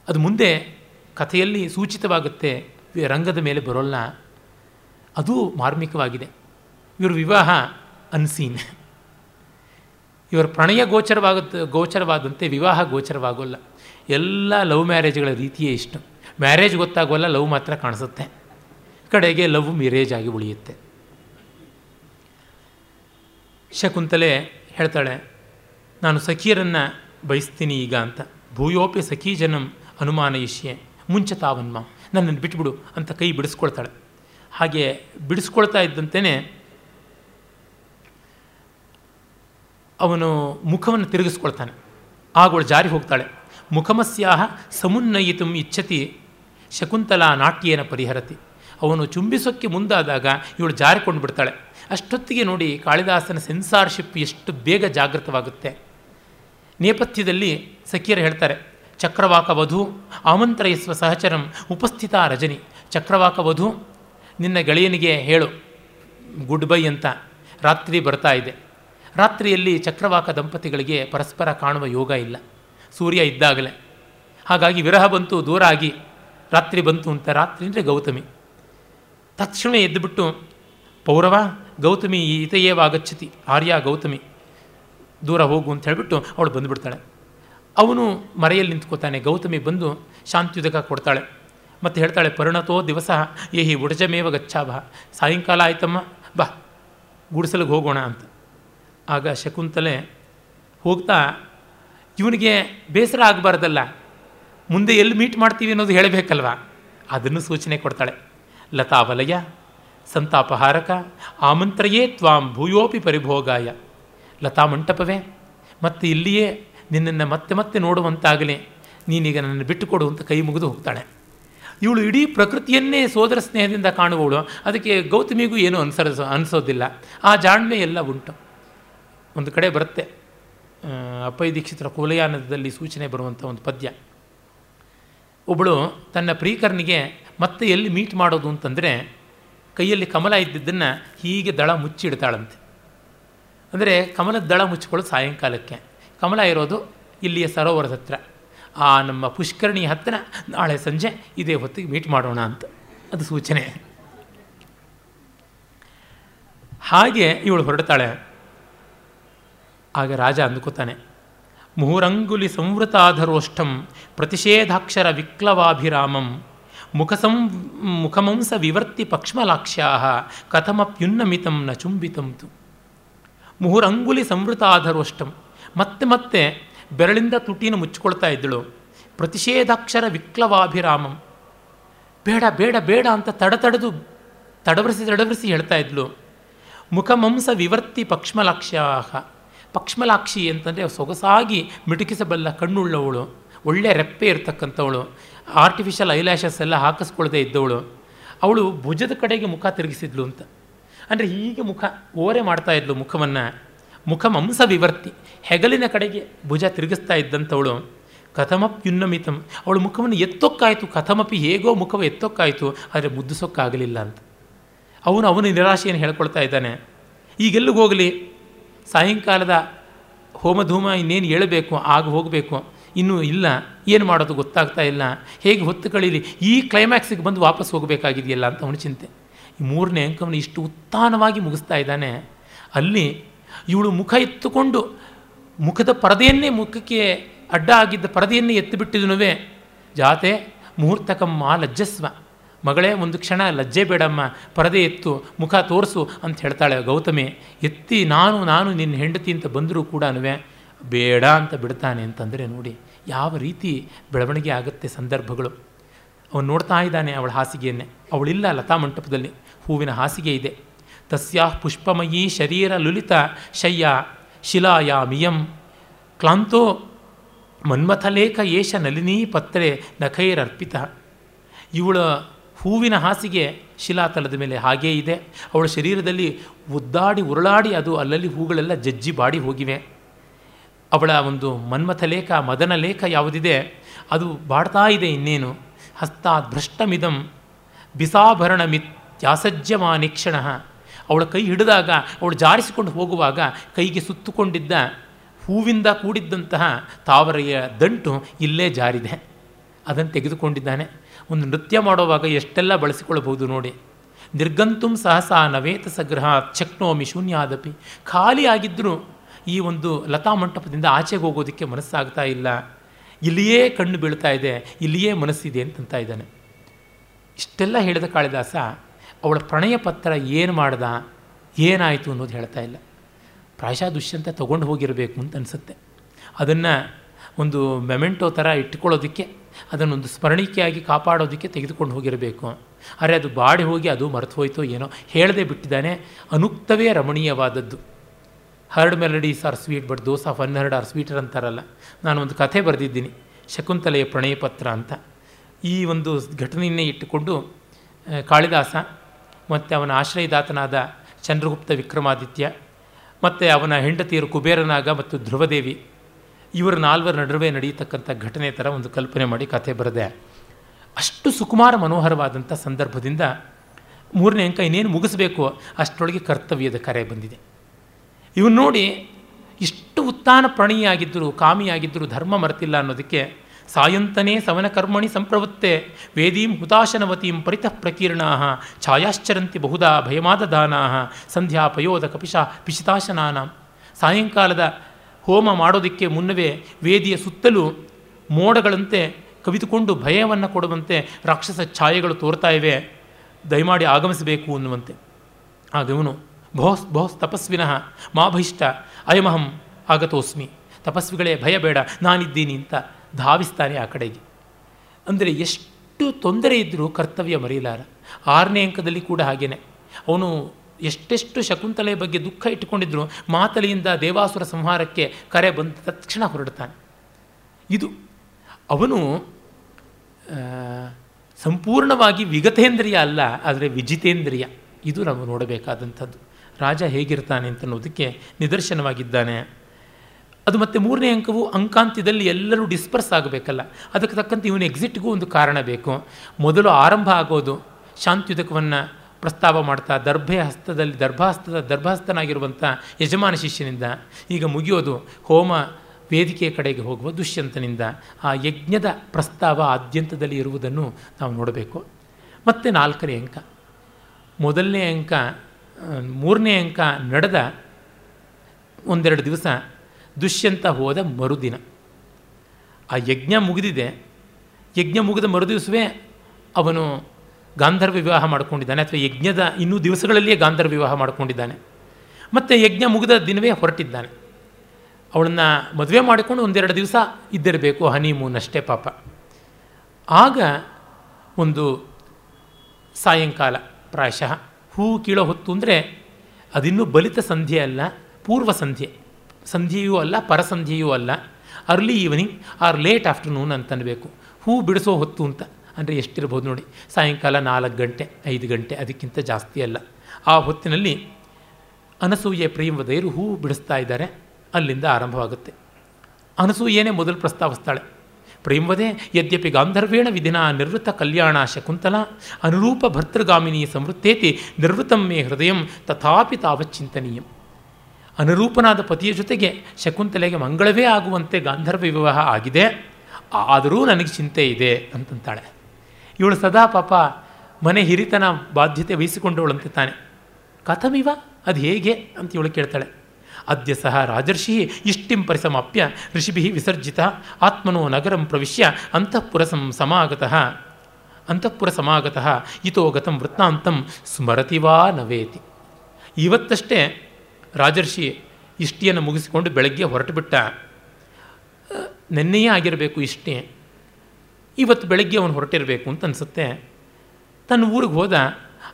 ಅದು ಮುಂದೆ ಕಥೆಯಲ್ಲಿ ಸೂಚಿತವಾಗುತ್ತೆ ರಂಗದ ಮೇಲೆ ಬರೋಲ್ಲ. ಅದು ಮಾರ್ಮಿಕವಾಗಿದೆ. ಇವರು ವಿವಾಹ ಅನ್ಸೀನ್ ಇವರ ಪ್ರಣಯ ಗೋಚರವಾಗ ಗೋಚರವಾದಂತೆ ವಿವಾಹ ಗೋಚರವಾಗೋಲ್ಲ. ಎಲ್ಲ ಲವ್ ಮ್ಯಾರೇಜ್ಗಳ ರೀತಿಯೇ ಇಷ್ಟು. ಮ್ಯಾರೇಜ್ ಗೊತ್ತಾಗೋಲ್ಲ ಲವ್ ಮಾತ್ರ ಕಾಣಿಸುತ್ತೆ. ಕಡೆಗೆ ಲವ್ ಮಿರೇಜ್ ಆಗಿ ಉಳಿಯುತ್ತೆ. ಶಕುಂತಲೆ ಹೇಳ್ತಾಳೆ, ನಾನು ಸಖಿಯರನ್ನು ಬಯಸ್ತೀನಿ ಈಗ ಅಂತ. ಭೂಯೋಪಿ ಸಖಿ ಜನಂ ಅನುಮಾನ ಇಷ್ಯೆ. ಮುಂಚೆ ತಾವನ್ಮ. ನನ್ನನ್ನು ಬಿಟ್ಬಿಡು ಅಂತ ಕೈ ಬಿಡಿಸ್ಕೊಳ್ತಾಳೆ. ಹಾಗೆ ಬಿಡಿಸ್ಕೊಳ್ತಾ ಇದ್ದಂತೆಯೇ ಅವನು ಮುಖವನ್ನು ತಿರುಗಿಸ್ಕೊಳ್ತಾನೆ. ಆಗೋಳು ಜಾರಿ ಹೋಗ್ತಾಳೆ. ಮುಖಮಸ್ಯಾಹ ಸಮುನ್ನಯಿತು ಇಚ್ಛತಿ. ಶಕುಂತಲಾ ನಾಟ್ಯೇನ ಪರಿಹರತಿ. ಅವನು ಚುಂಬಿಸೋಕ್ಕೆ ಮುಂದಾದಾಗ ಇವಳು ಜಾರಿಕೊಂಡು ಬಿಡ್ತಾಳೆ. ಅಷ್ಟೊತ್ತಿಗೆ ನೋಡಿ ಕಾಳಿದಾಸನ ಸೆನ್ಸಾರ್ಶಿಪ್ ಎಷ್ಟು ಬೇಗ ಜಾಗೃತವಾಗುತ್ತೆ. ನೇಪಥ್ಯದಲ್ಲಿ ಸಖಿಯರು ಹೇಳ್ತಾರೆ, ಚಕ್ರವಾಕ ವಧು, ಆಮಂತ್ರಯಿಸುವ ಸಹಚರಂ, ಉಪಸ್ಥಿತ ರಜನಿ. ಚಕ್ರವಾಕ ವಧು, ನಿನ್ನ ಗೆಳೆಯನಿಗೆ ಹೇಳು. ಗುಡ್ ಬೈ ಅಂತ ರಾತ್ರಿ ಬರ್ತಾ ಇದೆ. ರಾತ್ರಿಯಲ್ಲಿ ಚಕ್ರವಾಕ ದಂಪತಿಗಳಿಗೆ ಪರಸ್ಪರ ಕಾಣುವ ಯೋಗ ಇಲ್ಲ. ಸೂರ್ಯ ಇದ್ದಾಗಲೇ. ಹಾಗಾಗಿ ವಿರಹ ಬಂತು, ದೂರ ಆಗಿ. ರಾತ್ರಿ ಬಂತು ಅಂತ ರಾತ್ರಿ ಅಂದರೆ ಗೌತಮಿ. ತಕ್ಷಣ ಎದ್ದುಬಿಟ್ಟು ಪೌರವ, ಗೌತಮಿ ಈತೆಯೇವಾಗಚ್ಚತಿ ಆರ್ಯ ಗೌತಮಿ. ದೂರ ಹೋಗು ಅಂತ ಹೇಳಿಬಿಟ್ಟು ಅವಳು ಬಂದುಬಿಡ್ತಾಳೆ. ಅವನು ಮರೆಯಲ್ಲಿ ನಿಂತ್ಕೋತಾನೆ. ಗೌತಮಿ ಬಂದು ಶಾಂತಿಯುದಕ ಕೊಡ್ತಾಳೆ. ಮತ್ತು ಹೇಳ್ತಾಳೆ, ಪರಿಣತೋ ದಿವಸ, ಏಹಿ ಉಡಜಮೇವ ಗಚ್ಚಾವ ಸಾಯಂಕಾಲ ಆಯ್ತಮ್ಮ, ಬಾ. ಗುಡಿಸಲಿಗೆ ಹೋಗೋಣ ಅಂತ. ಆಗ ಶಕುಂತಲೆ ಹೋಗ್ತಾ ಇವನಿಗೆ ಬೇಸರ ಆಗಬಾರ್ದಲ್ಲ. ಮುಂದೆ ಎಲ್ಲಿ ಮೀಟ್ ಮಾಡ್ತೀವಿ ಅನ್ನೋದು ಹೇಳಬೇಕಲ್ವ? ಅದನ್ನು ಸೂಚನೆ ಕೊಡ್ತಾಳೆ. ಲತಾವಲಯ, ಸಂತಾಪಹಾರಕ, ಆಮಂತ್ರಯೇ ತ್ವಾಂ ಭೂಯೋಪಿ ಪರಿಭೋಗಾಯ. ಲತಾ ಮಂಟಪವೇ, ಮತ್ತು ಇಲ್ಲಿಯೇ ನಿನ್ನನ್ನು ಮತ್ತೆ ಮತ್ತೆ ನೋಡುವಂತಾಗಲೇ. ನೀನೀಗ ನನ್ನ ಬಿಟ್ಟುಕೊಡು ಅಂತ ಕೈ ಮುಗಿದು ಹೋಗ್ತಾಳೆ. ಇವಳು ಇಡೀ ಪ್ರಕೃತಿಯನ್ನೇ ಸೋದರ ಸ್ನೇಹದಿಂದ ಕಾಣುವವಳು ಅದಕ್ಕೆ ಗೌತಮಿಗೂ ಏನೂ ಅನ್ಸರಿಸೋ ಅನಿಸೋದಿಲ್ಲ. ಆ ಜಾಣ್ಮೆ ಎಲ್ಲ ಉಂಟು. ಒಂದು ಕಡೆ ಬರುತ್ತೆ. ಅಪ್ಪೈ ದೀಕ್ಷಿತರ ಕುಲಯಾನದಲ್ಲಿ ಸೂಚನೆ ಬರುವಂಥ ಒಂದು ಪದ್ಯ. ಒಬ್ಬಳು ತನ್ನ ಪ್ರೀಕರ್ನಿಗೆ ಮತ್ತೆ ಎಲ್ಲಿ ಮೀಟ್ ಮಾಡೋದು ಅಂತಂದರೆ ಕೈಯಲ್ಲಿ ಕಮಲ ಇದ್ದಿದ್ದನ್ನು ಹೀಗೆ ದಳ ಮುಚ್ಚಿಡ್ತಾಳಂತೆ. ಅಂದರೆ ಕಮಲದ ದಳ ಮುಚ್ಚಿಕೊಳ್ಳೋದು ಸಾಯಂಕಾಲಕ್ಕೆ. ಕಮಲ ಇರೋದು ಇಲ್ಲಿಯ ಸರೋವರದ ಹತ್ರ. ಆ ನಮ್ಮ ಪುಷ್ಕರಣಿ ಹತ್ತಿರ ನಾಳೆ ಸಂಜೆ ಇದೇ ಹೊತ್ತಿಗೆ ಮೀಟ್ ಮಾಡೋಣ ಅಂತ ಅದು ಸೂಚನೆ. ಹಾಗೆ ಇವಳು ಹೊರಡ್ತಾಳೆ. ಆಗ ರಾಜ ಅಂದುಕೋತಾನೆ, ಮುಹುರಂಗುಲಿ ಸಂವೃತಾಧರೋಷ್ಟಂ ಪ್ರತಿಷೇಧಾಕ್ಷರ ವಿಕ್ಲವಾಭಿರಾಮಂ ಮುಖಸಂ, ಮುಖಮಂಸ ವಿವರ್ತಿ ಪಕ್ಷ್ಮಲಾಕ್ಷ್ಯಾ ಕಥಮಪ್ಯುನ್ನಮಿತಂ ನ ಚುಂಬಿತಂ ತು. ಮುಹುರಂಗುಲಿ ಸಂವೃತಾಧರೋಷ್ಟಂ ಮತ್ತೆ ಮತ್ತೆ ಬೆರಳಿಂದ ತುಟಿನ ಮುಚ್ಚಿಕೊಳ್ತಾ ಇದ್ದಳು, ಪ್ರತಿಷೇಧಾಕ್ಷರ ವಿಕ್ಲವಾಭಿರಾಮಂ. ಬೇಡ ಬೇಡ ಬೇಡ ಅಂತ ತಡತಡೆದು ತಡವರಿಸಿ ತಡವರಿಸಿ ಹೇಳ್ತಾ ಇದ್ಲು ಮುಖಮಂಸ ವಿವರ್ತಿ ಪಕ್ಷ್ಮಲಾಕ್ಷ್ಯಾ ಪಕ್ಷ್ಮಲಾಕ್ಷಿ ಅಂತಂದರೆ ಸೊಗಸಾಗಿ ಮಿಟುಕಿಸಬಲ್ಲ ಕಣ್ಣುಳ್ಳವಳು, ಒಳ್ಳೆ ರೆಪ್ಪೆ ಇರ್ತಕ್ಕಂಥವಳು ಆರ್ಟಿಫಿಷಿಯಲ್ ಐಲ್ಯಾಶಸ್ ಎಲ್ಲ ಹಾಕಿಸ್ಕೊಳ್ಳದೆ ಇದ್ದವಳು. ಅವಳು ಭುಜದ ಕಡೆಗೆ ಮುಖ ತಿರುಗಿಸಿದ್ಲು ಅಂತ. ಅಂದರೆ ಹೀಗೆ ಮುಖ ಓರೆ ಮಾಡ್ತಾ ಇದ್ಲು ಮುಖವನ್ನು. ಮುಖ ಮಂಸ ವಿವರ್ತಿ, ಹೆಗಲಿನ ಕಡೆಗೆ ಭುಜ ತಿರುಗಿಸ್ತಾ ಇದ್ದಂಥವಳು. ಕಥಮಪ್ಯುನ್ನಮಿತಂ ಅವಳು ಮುಖವನ್ನು ಎತ್ತೊಕ್ಕಾಯಿತು, ಕಥಮಪಿ ಹೇಗೋ ಮುಖವ ಎತ್ತೊಕ್ಕಾಯಿತು, ಆದರೆ ಮುದ್ದಿಸೋಕ್ಕಾಗಲಿಲ್ಲ ಅಂತ. ಅವನು ಅವನ ನಿರಾಶೆಯನ್ನು ಹೇಳ್ಕೊಳ್ತಾ ಇದ್ದಾನೆ. ಈಗೆಲ್ಲಿಗೆ ಹೋಗಲಿ ಸಾಯಂಕಾಲದ ಹೋಮಧೂಮ ಇನ್ನೇನು ಹೇಳಬೇಕು, ಆಗ ಹೋಗಬೇಕು. ಇನ್ನೂ ಇಲ್ಲ, ಏನು ಮಾಡೋದು ಗೊತ್ತಾಗ್ತಾ ಇಲ್ಲ. ಹೇಗೆ ಹೊತ್ತು ಕಳೀಲಿ? ಈ ಕ್ಲೈಮ್ಯಾಕ್ಸಿಗೆ ಬಂದು ವಾಪಸ್ ಹೋಗಬೇಕಾಗಿದೆಯಲ್ಲ ಅಂತ ಅವನ ಚಿಂತೆ. ಈ ಮೂರನೇ ಅಂಕವನ್ನು ಇಷ್ಟು ಉತ್ಥಾನವಾಗಿ ಮುಗಿಸ್ತಾ ಇದ್ದಾನೆ. ಅಲ್ಲಿ ಇವಳು ಮುಖ ಎತ್ತುಕೊಂಡು ಮುಖದ ಪರದೆಯನ್ನೇ ಮುಖಕ್ಕೆ ಅಡ್ಡ ಆಗಿದ್ದ ಪರದೆಯನ್ನೇ ಎತ್ತಿಬಿಟ್ಟಿದನುವೆ. ಜಾತೆ ಮುಹೂರ್ತಕಮ್ಮ ಲಜ್ಜಸ್ವ. ಮಗಳೇ, ಒಂದು ಕ್ಷಣ ಲಜ್ಜೆ ಬೇಡಮ್ಮ, ಪರದೆ ಎತ್ತು, ಮುಖ ತೋರಿಸು ಅಂತ ಹೇಳ್ತಾಳೆ ಗೌತಮಿ. ಎತ್ತಿ ನಾನು ನಾನು ನಿನ್ನ ಹೆಂಡತಿ ಅಂತ ಬಂದರೂ ಕೂಡ ಬೇಡ ಅಂತ ಬಿಡ್ತಾನೆ ಅಂತಂದರೆ ನೋಡಿ, ಯಾವ ರೀತಿ ಬೆಳವಣಿಗೆ ಆಗುತ್ತೆ ಸಂದರ್ಭಗಳು. ಅವನು ನೋಡ್ತಾ ಇದ್ದಾನೆ ಅವಳ ಹಾಸಿಗೆಯನ್ನೇ. ಅವಳಿಲ್ಲ ಲತಾ ಮಂಟಪದಲ್ಲಿ, ಹೂವಿನ ಹಾಸಿಗೆ ಇದೆ. ತಸ್ಯಾ ಪುಷ್ಪಮಯಿ ಶರೀರ ಲುಲಿತ ಶಯ್ಯ ಶಿಲಾಯ ಮಿಯಂ ಕ್ಲಾಂತೋ ಮನ್ಮಥಲೇಖ ಏಷ ನಲಿನೀ ಪತ್ರೆ ನಖೈರರ್ಪಿತ. ಇವಳ ಹೂವಿನ ಹಾಸಿಗೆ ಶಿಲಾತಲದ ಮೇಲೆ ಹಾಗೇ ಇದೆ. ಅವಳ ಶರೀರದಲ್ಲಿ ಉದ್ದಾಡಿ ಉರುಳಾಡಿ ಅದು ಅಲ್ಲಲ್ಲಿ ಹೂಗಳೆಲ್ಲ ಜಜ್ಜಿ ಬಾಡಿ ಹೋಗಿವೆ. ಅವಳ ಒಂದು ಮನ್ಮಥ ಲೇಖ, ಮದನ ಲೇಖ ಯಾವುದಿದೆ? ಅದು ಬಾಡ್ತಾ ಇದೆ ಇನ್ನೇನು? ಹಸ್ತಾತ್ ಭ್ರಷ್ಟಮಿದಂ ಬಿಸಾಭರಣ ಮಿತ್ಯಾಸಜ್ಯಮಾನಿಕ್ಷಣ ಅವಳ ಕೈ ಹಿಡಿದಾಗ, ಅವಳು ಜಾರಿಸಿಕೊಂಡು ಹೋಗುವಾಗ ಕೈಗೆ ಸುತ್ತುಕೊಂಡಿದ್ದ ಹೂವಿಂದ ಕೂಡಿದ್ದಂತಹ ತಾವರೆಯ ದಂಟು ಇಲ್ಲೇ ಜಾರಿದೆ. ಅದನ್ನು ತೆಗೆದುಕೊಂಡಿದ್ದಾನೆ. ಒಂದು ನೃತ್ಯ ಮಾಡುವಾಗ ಎಷ್ಟೆಲ್ಲ ಬಳಸಿಕೊಳ್ಳಬಹುದು ನೋಡಿ. ನಿರ್ಗಂತುಂ ಸಹಸಾ ನವೇತ ಸಗ್ರಹ ಚಕ್ನೋಮಿ ಶೂನ್ಯಾದಪಿ. ಖಾಲಿ ಆಗಿದ್ದರೂ ಈ ಒಂದು ಲತಾ ಮಂಟಪದಿಂದ ಆಚೆಗೆ ಹೋಗೋದಕ್ಕೆ ಮನಸ್ಸಾಗ್ತಾ ಇಲ್ಲ. ಇಲ್ಲಿಯೇ ಕಣ್ಣು ಬೀಳ್ತಾ ಇದೆ, ಇಲ್ಲಿಯೇ ಮನಸ್ಸಿದೆ ಅಂತಂತ ಇದ್ದಾನೆ. ಇಷ್ಟೆಲ್ಲ ಹೇಳಿದ ಕಾಳಿದಾಸ ಅವಳ ಪ್ರಣಯ ಪತ್ರ ಏನು ಮಾಡ್ದ, ಏನಾಯಿತು ಅನ್ನೋದು ಹೇಳ್ತಾ ಇಲ್ಲ. ಪ್ರಾಯಶಃ ದುಷ್ಯಂತ ತೊಗೊಂಡು ಹೋಗಿರಬೇಕು ಅಂತ ಅನಿಸುತ್ತೆ. ಅದನ್ನು ಒಂದು ಮೆಮೆಂಟೋ ಥರ ಇಟ್ಕೊಳ್ಳೋದಕ್ಕೆ ಅದನ್ನೊಂದು ಸ್ಮರಣಿಕೆಯಾಗಿ ಕಾಪಾಡೋದಕ್ಕೆ ತೆಗೆದುಕೊಂಡು ಹೋಗಿರಬೇಕು. ಆದರೆ ಅದು ಬಾಡಿ ಹೋಗಿ ಅದು ಮರೆತು ಹೋಯ್ತೋ ಏನೋ ಹೇಳದೆ ಬಿಟ್ಟಿದ್ದಾನೆ. ಅನುಕ್ತವೇ ರಮಣೀಯವಾದದ್ದು. Heard melodies are sweet, but those of ಹನ್ನೆರಡು ಆರ್ ಸ್ವೀಟರ್ ಅಂತಾರಲ್ಲ. ನಾನು ಒಂದು ಕಥೆ ಬರೆದಿದ್ದೀನಿ. ಶಕುಂತಲೆಯ ಪ್ರಣಯ ಪತ್ರ ಅಂತ. ಈ ಒಂದು ಘಟನೆಯನ್ನೇ ಇಟ್ಟುಕೊಂಡು ಕಾಳಿದಾಸ ಮತ್ತು ಅವನ ಆಶ್ರಯದಾತನಾದ ಚಂದ್ರಗುಪ್ತ ವಿಕ್ರಮಾದಿತ್ಯ ಮತ್ತು ಅವನ ಹೆಂಡತಿಯರು ಕುಬೇರನಾಗ ಮತ್ತು ಧ್ರುವದೇವಿ ಇವರ ನಾಲ್ವರ ನಡುವೆ ನಡೆಯತಕ್ಕಂಥ ಘಟನೆ ಥರ ಒಂದು ಕಲ್ಪನೆ ಮಾಡಿ ಕಥೆ ಬರೆದೆ ಅಷ್ಟು ಸುಕುಮಾರ ಮನೋಹರವಾದಂಥ ಸಂದರ್ಭದಿಂದ ಮೂರನೇ ಅಂಕ ಇನ್ನೇನು ಮುಗಿಸ್ಬೇಕು? ಅಷ್ಟರೊಳಗೆ ಕರ್ತವ್ಯದ ಕರೆ ಬಂದಿದೆ. ಇವನು ನೋಡಿ ಇಷ್ಟು ಉತ್ಥಾನ ಪ್ರಣೀಯಾಗಿದ್ದರು, ಕಾಮಿಯಾಗಿದ್ದರು ಧರ್ಮ ಮರೆತಿಲ್ಲ ಅನ್ನೋದಕ್ಕೆ ಸಾಯಂತನೇ ಸವನ ಕರ್ಮಣಿ ಸಂಪ್ರವೃತ್ತೆ ವೇದೀಂ ಹುತಾಶನವತೀಂ ಪರಿತಃ ಪ್ರಕೀರ್ಣಾ ಛಾಯಾಶ್ಚರಂತಿ ಬಹುಧಾ ಭಯಮಾದದಾನಾ ಸಂಧ್ಯಾ ಪಯೋಧ ಕಪಿಶ ಪಿಶಿತಾಶನಾನ. ಸಾಯಂಕಾಲದ ಹೋಮ ಮಾಡೋದಕ್ಕೆ ಮುನ್ನವೇ ವೇದಿಯ ಸುತ್ತಲೂ ಮೋಡಗಳಂತೆ ಕವಿದುಕೊಂಡು ಭಯವನ್ನು ಕೊಡುವಂತೆ ರಾಕ್ಷಸ ಛಾಯೆಗಳು ತೋರ್ತಾ ಇವೆ. ದಯಮಾಡಿ ಆಗಮಿಸಬೇಕು ಅನ್ನುವಂತೆ. ಆಗ ಇವನು ಬಹುಸ್ ಬಹುಸ್ ತಪಸ್ವಿನಃ ಮಾ ಬಹಿಷ್ಠ ಅಯಮಹಂ ಆಗತೋಸ್ಮಿ. ತಪಸ್ವಿಗಳೇ ಭಯ ಬೇಡ, ನಾನಿದ್ದೀನಿ ಅಂತ ಧಾವಿಸ್ತಾನೆ ಆ ಕಡೆಗೆ. ಅಂದರೆ ಎಷ್ಟು ತೊಂದರೆ ಇದ್ದರೂ ಕರ್ತವ್ಯ ಮರೆಯಲಾರ. ಆರನೇ ಅಂಕದಲ್ಲಿ ಕೂಡ ಹಾಗೇನೆ. ಅವನು ಎಷ್ಟೆಷ್ಟು ಶಕುಂತಲೆಯ ಬಗ್ಗೆ ದುಃಖ ಇಟ್ಟುಕೊಂಡಿದ್ರು, ಮಾತಲೆಯಿಂದ ದೇವಾಸುರ ಸಂಹಾರಕ್ಕೆ ಕರೆ ಬಂದ ತಕ್ಷಣ ಹೊರಡ್ತಾನೆ ಇದು ಅವನು ಸಂಪೂರ್ಣವಾಗಿ ವಿಗತೇಂದ್ರಿಯ ಅಲ್ಲ, ಆದರೆ ವಿಜಿತೇಂದ್ರಿಯ. ಇದು ನಾವು ನೋಡಬೇಕಾದಂಥದ್ದು. ರಾಜ ಹೇಗಿರ್ತಾನೆ ಅಂತ ಅನ್ನೋದಕ್ಕೆ ನಿದರ್ಶನವಾಗಿದ್ದಾನೆ. ಅದು ಮತ್ತು ಮೂರನೇ ಅಂಕವು ಅಂಕಾಂತ್ಯದಲ್ಲಿ ಎಲ್ಲರೂ ಡಿಸ್ಪರ್ಸ್ ಆಗಬೇಕಲ್ಲ. ಅದಕ್ಕೆ ತಕ್ಕಂತೆ ಇವನು ಎಕ್ಸಿಟ್ಗೂ ಒಂದು ಕಾರಣ ಬೇಕು. ಮೊದಲು ಆರಂಭ ಆಗೋದು, ಶಾಂತ್ಯುದಕವನ್ನು ಪ್ರಸ್ತಾವ ಮಾಡ್ತಾ, ದರ್ಭೆ ಹಸ್ತದಲ್ಲಿ, ದರ್ಭಾಸ್ತದ ದರ್ಭಾಸ್ತನಾಗಿರುವಂಥ ಯಜಮಾನ ಶಿಷ್ಯನಿಂದ ಈಗ ಮುಗಿಯೋದು ಹೋಮ ವೇದಿಕೆಯ ಕಡೆಗೆ ಹೋಗುವ ದುಷ್ಯಂತನಿಂದ. ಆ ಯಜ್ಞದ ಪ್ರಸ್ತಾವ ಆದ್ಯಂತದಲ್ಲಿ ಇರುವುದನ್ನು ನಾವು ನೋಡಬೇಕು. ಮತ್ತು ನಾಲ್ಕನೇ ಅಂಕ. ಮೊದಲನೇ ಅಂಕ ಮೂರನೇ ಅಂಕ ನಡೆದ ಒಂದೆರಡು ದಿವಸ ದುಷ್ಯಂತ ಹೋದ ಮರುದಿನ. ಆ ಯಜ್ಞ ಮುಗಿದಿದೆ. ಯಜ್ಞ ಮುಗಿದ ಮರುದಿವಸವೇ ಅವನು ಗಾಂಧರ್ವ ವಿವಾಹ ಮಾಡಿಕೊಂಡಿದ್ದಾನೆ ಅಥವಾ ಯಜ್ಞದ ಇನ್ನೂ ದಿವಸಗಳಲ್ಲಿಯೇ ಗಾಂಧರ್ವ ವಿವಾಹ ಮಾಡಿಕೊಂಡಿದ್ದಾನೆ. ಮತ್ತು ಯಜ್ಞ ಮುಗಿದ ದಿನವೇ ಹೊರಟಿದ್ದಾನೆ. ಅವಳನ್ನು ಮದುವೆ ಮಾಡಿಕೊಂಡು ಒಂದೆರಡು ದಿವಸ ಇದ್ದಿರಬೇಕು, ಹನಿಮೂನ್ ಅಷ್ಟೇ ಪಾಪ. ಆಗ ಒಂದು ಸಾಯಂಕಾಲ ಪ್ರಾಯಶಃ ಹೂ ಕೀಳೋ ಹೊತ್ತು ಅಂದರೆ ಅದಿನ್ನೂ ಬಲಿತ ಸಂಧ್ಯೆ ಅಲ್ಲ, ಪೂರ್ವ ಸಂಧ್ಯೆ. ಸಂಧ್ಯೆಯೂ ಅಲ್ಲ, ಪರಸಂಧ್ಯೆಯೂ ಅಲ್ಲ. Early evening or late afternoon ಅಂತನಬೇಕು. ಹೂ ಬಿಡಿಸೋ ಹೊತ್ತು ಅಂತ. ಅಂದರೆ ಎಷ್ಟಿರ್ಬೋದು ನೋಡಿ. ಸಾಯಂಕಾಲ ನಾಲ್ಕು ಗಂಟೆ, ಐದು ಗಂಟೆ ಅದಕ್ಕಿಂತ ಜಾಸ್ತಿ ಅಲ್ಲ. ಆ ಹೊತ್ತಿನಲ್ಲಿ ಅನಸೂಯೆ ಪ್ರೇಮವದೆಯರು ಹೂ ಬಿಡಿಸ್ತಾ ಇದ್ದಾರೆ, ಅಲ್ಲಿಂದ ಆರಂಭವಾಗುತ್ತೆ. ಅನಸೂಯೇನೇ ಮೊದಲು ಪ್ರಸ್ತಾವಿಸ್ತಾಳೆ. ಪ್ರೇಮವದೆ ಯದ್ಯಪಿ ಗಾಂಧರ್ವೇಣ ವಿಧಿನ ನಿರ್ವೃತ ಕಲ್ಯಾಣ ಶಕುಂತಲ ಅನುರೂಪ ಭರ್ತೃಗಾಮಿನಿ ಸಂವೃತ್ತೇತಿ ನಿರ್ವೃತಂ ಮೇ ಹೃದಯ ತಥಾಪಿ ತಾವಚ್ಚಿಂತನೀಯಂ ಅನುರೂಪನಾದ ಪತಿಯ ಜೊತೆಗೆ ಶಕುಂತಲೆಗೆ ಮಂಗಳವೇ ಆಗುವಂತೆ ಗಾಂಧರ್ವ ವಿವಾಹ ಆಗಿದೆ. ಆದರೂ ನನಗೆ ಚಿಂತೆ ಇದೆ ಅಂತಂತಾಳೆ. ಇವಳು ಸದಾ ಪಾಪ ಮನೆ ಹಿರಿತನ ಬಾಧ್ಯತೆ ವಹಿಸಿಕೊಂಡವಳಂತೆ ತಾನೆ ಕಥಮಿವ? ಅದು ಹೇಗೆ? ಅಂತ ಇವಳು ಕೇಳ್ತಾಳೆ. ಅದ್ಯ ಸಹ ರಾಜರ್ಷಿ ಇಷ್ಟಿಂ ಪರಿಸಮಾಪ್ಯ ಋಷಿಭಿ ವಿಸರ್ಜಿತ ಆತ್ಮನೋ ನಗರಂ ಪ್ರವಿಶ್ಯ ಅಂತಃಪುರ ಸಮಾಗತಃ. ಅಂತಃಪುರ ಸಮಾಗತಃ ಇತೋ ಗತಂ ವೃತ್ತಾಂತಂ ಸ್ಮರತಿ ವಾ ನವೇತಿ. ಇವತ್ತಷ್ಟೇ ರಾಜರ್ಷಿ ಇಷ್ಟಿಯನ್ನು ಮುಗಿಸಿಕೊಂಡು ಬೆಳಗ್ಗೆ ಹೊರಟು ಬಿಟ್ಟ ನೆನ್ನೆಯೇ ಆಗಿರಬೇಕು ಇಷ್ಟೇ. ಇವತ್ತು ಬೆಳಗ್ಗೆ ಅವನು ಹೊರಟಿರಬೇಕು ಅಂತ ಅನಿಸುತ್ತೆ. ತನ್ನ ಊರಿಗೆ ಹೋದ,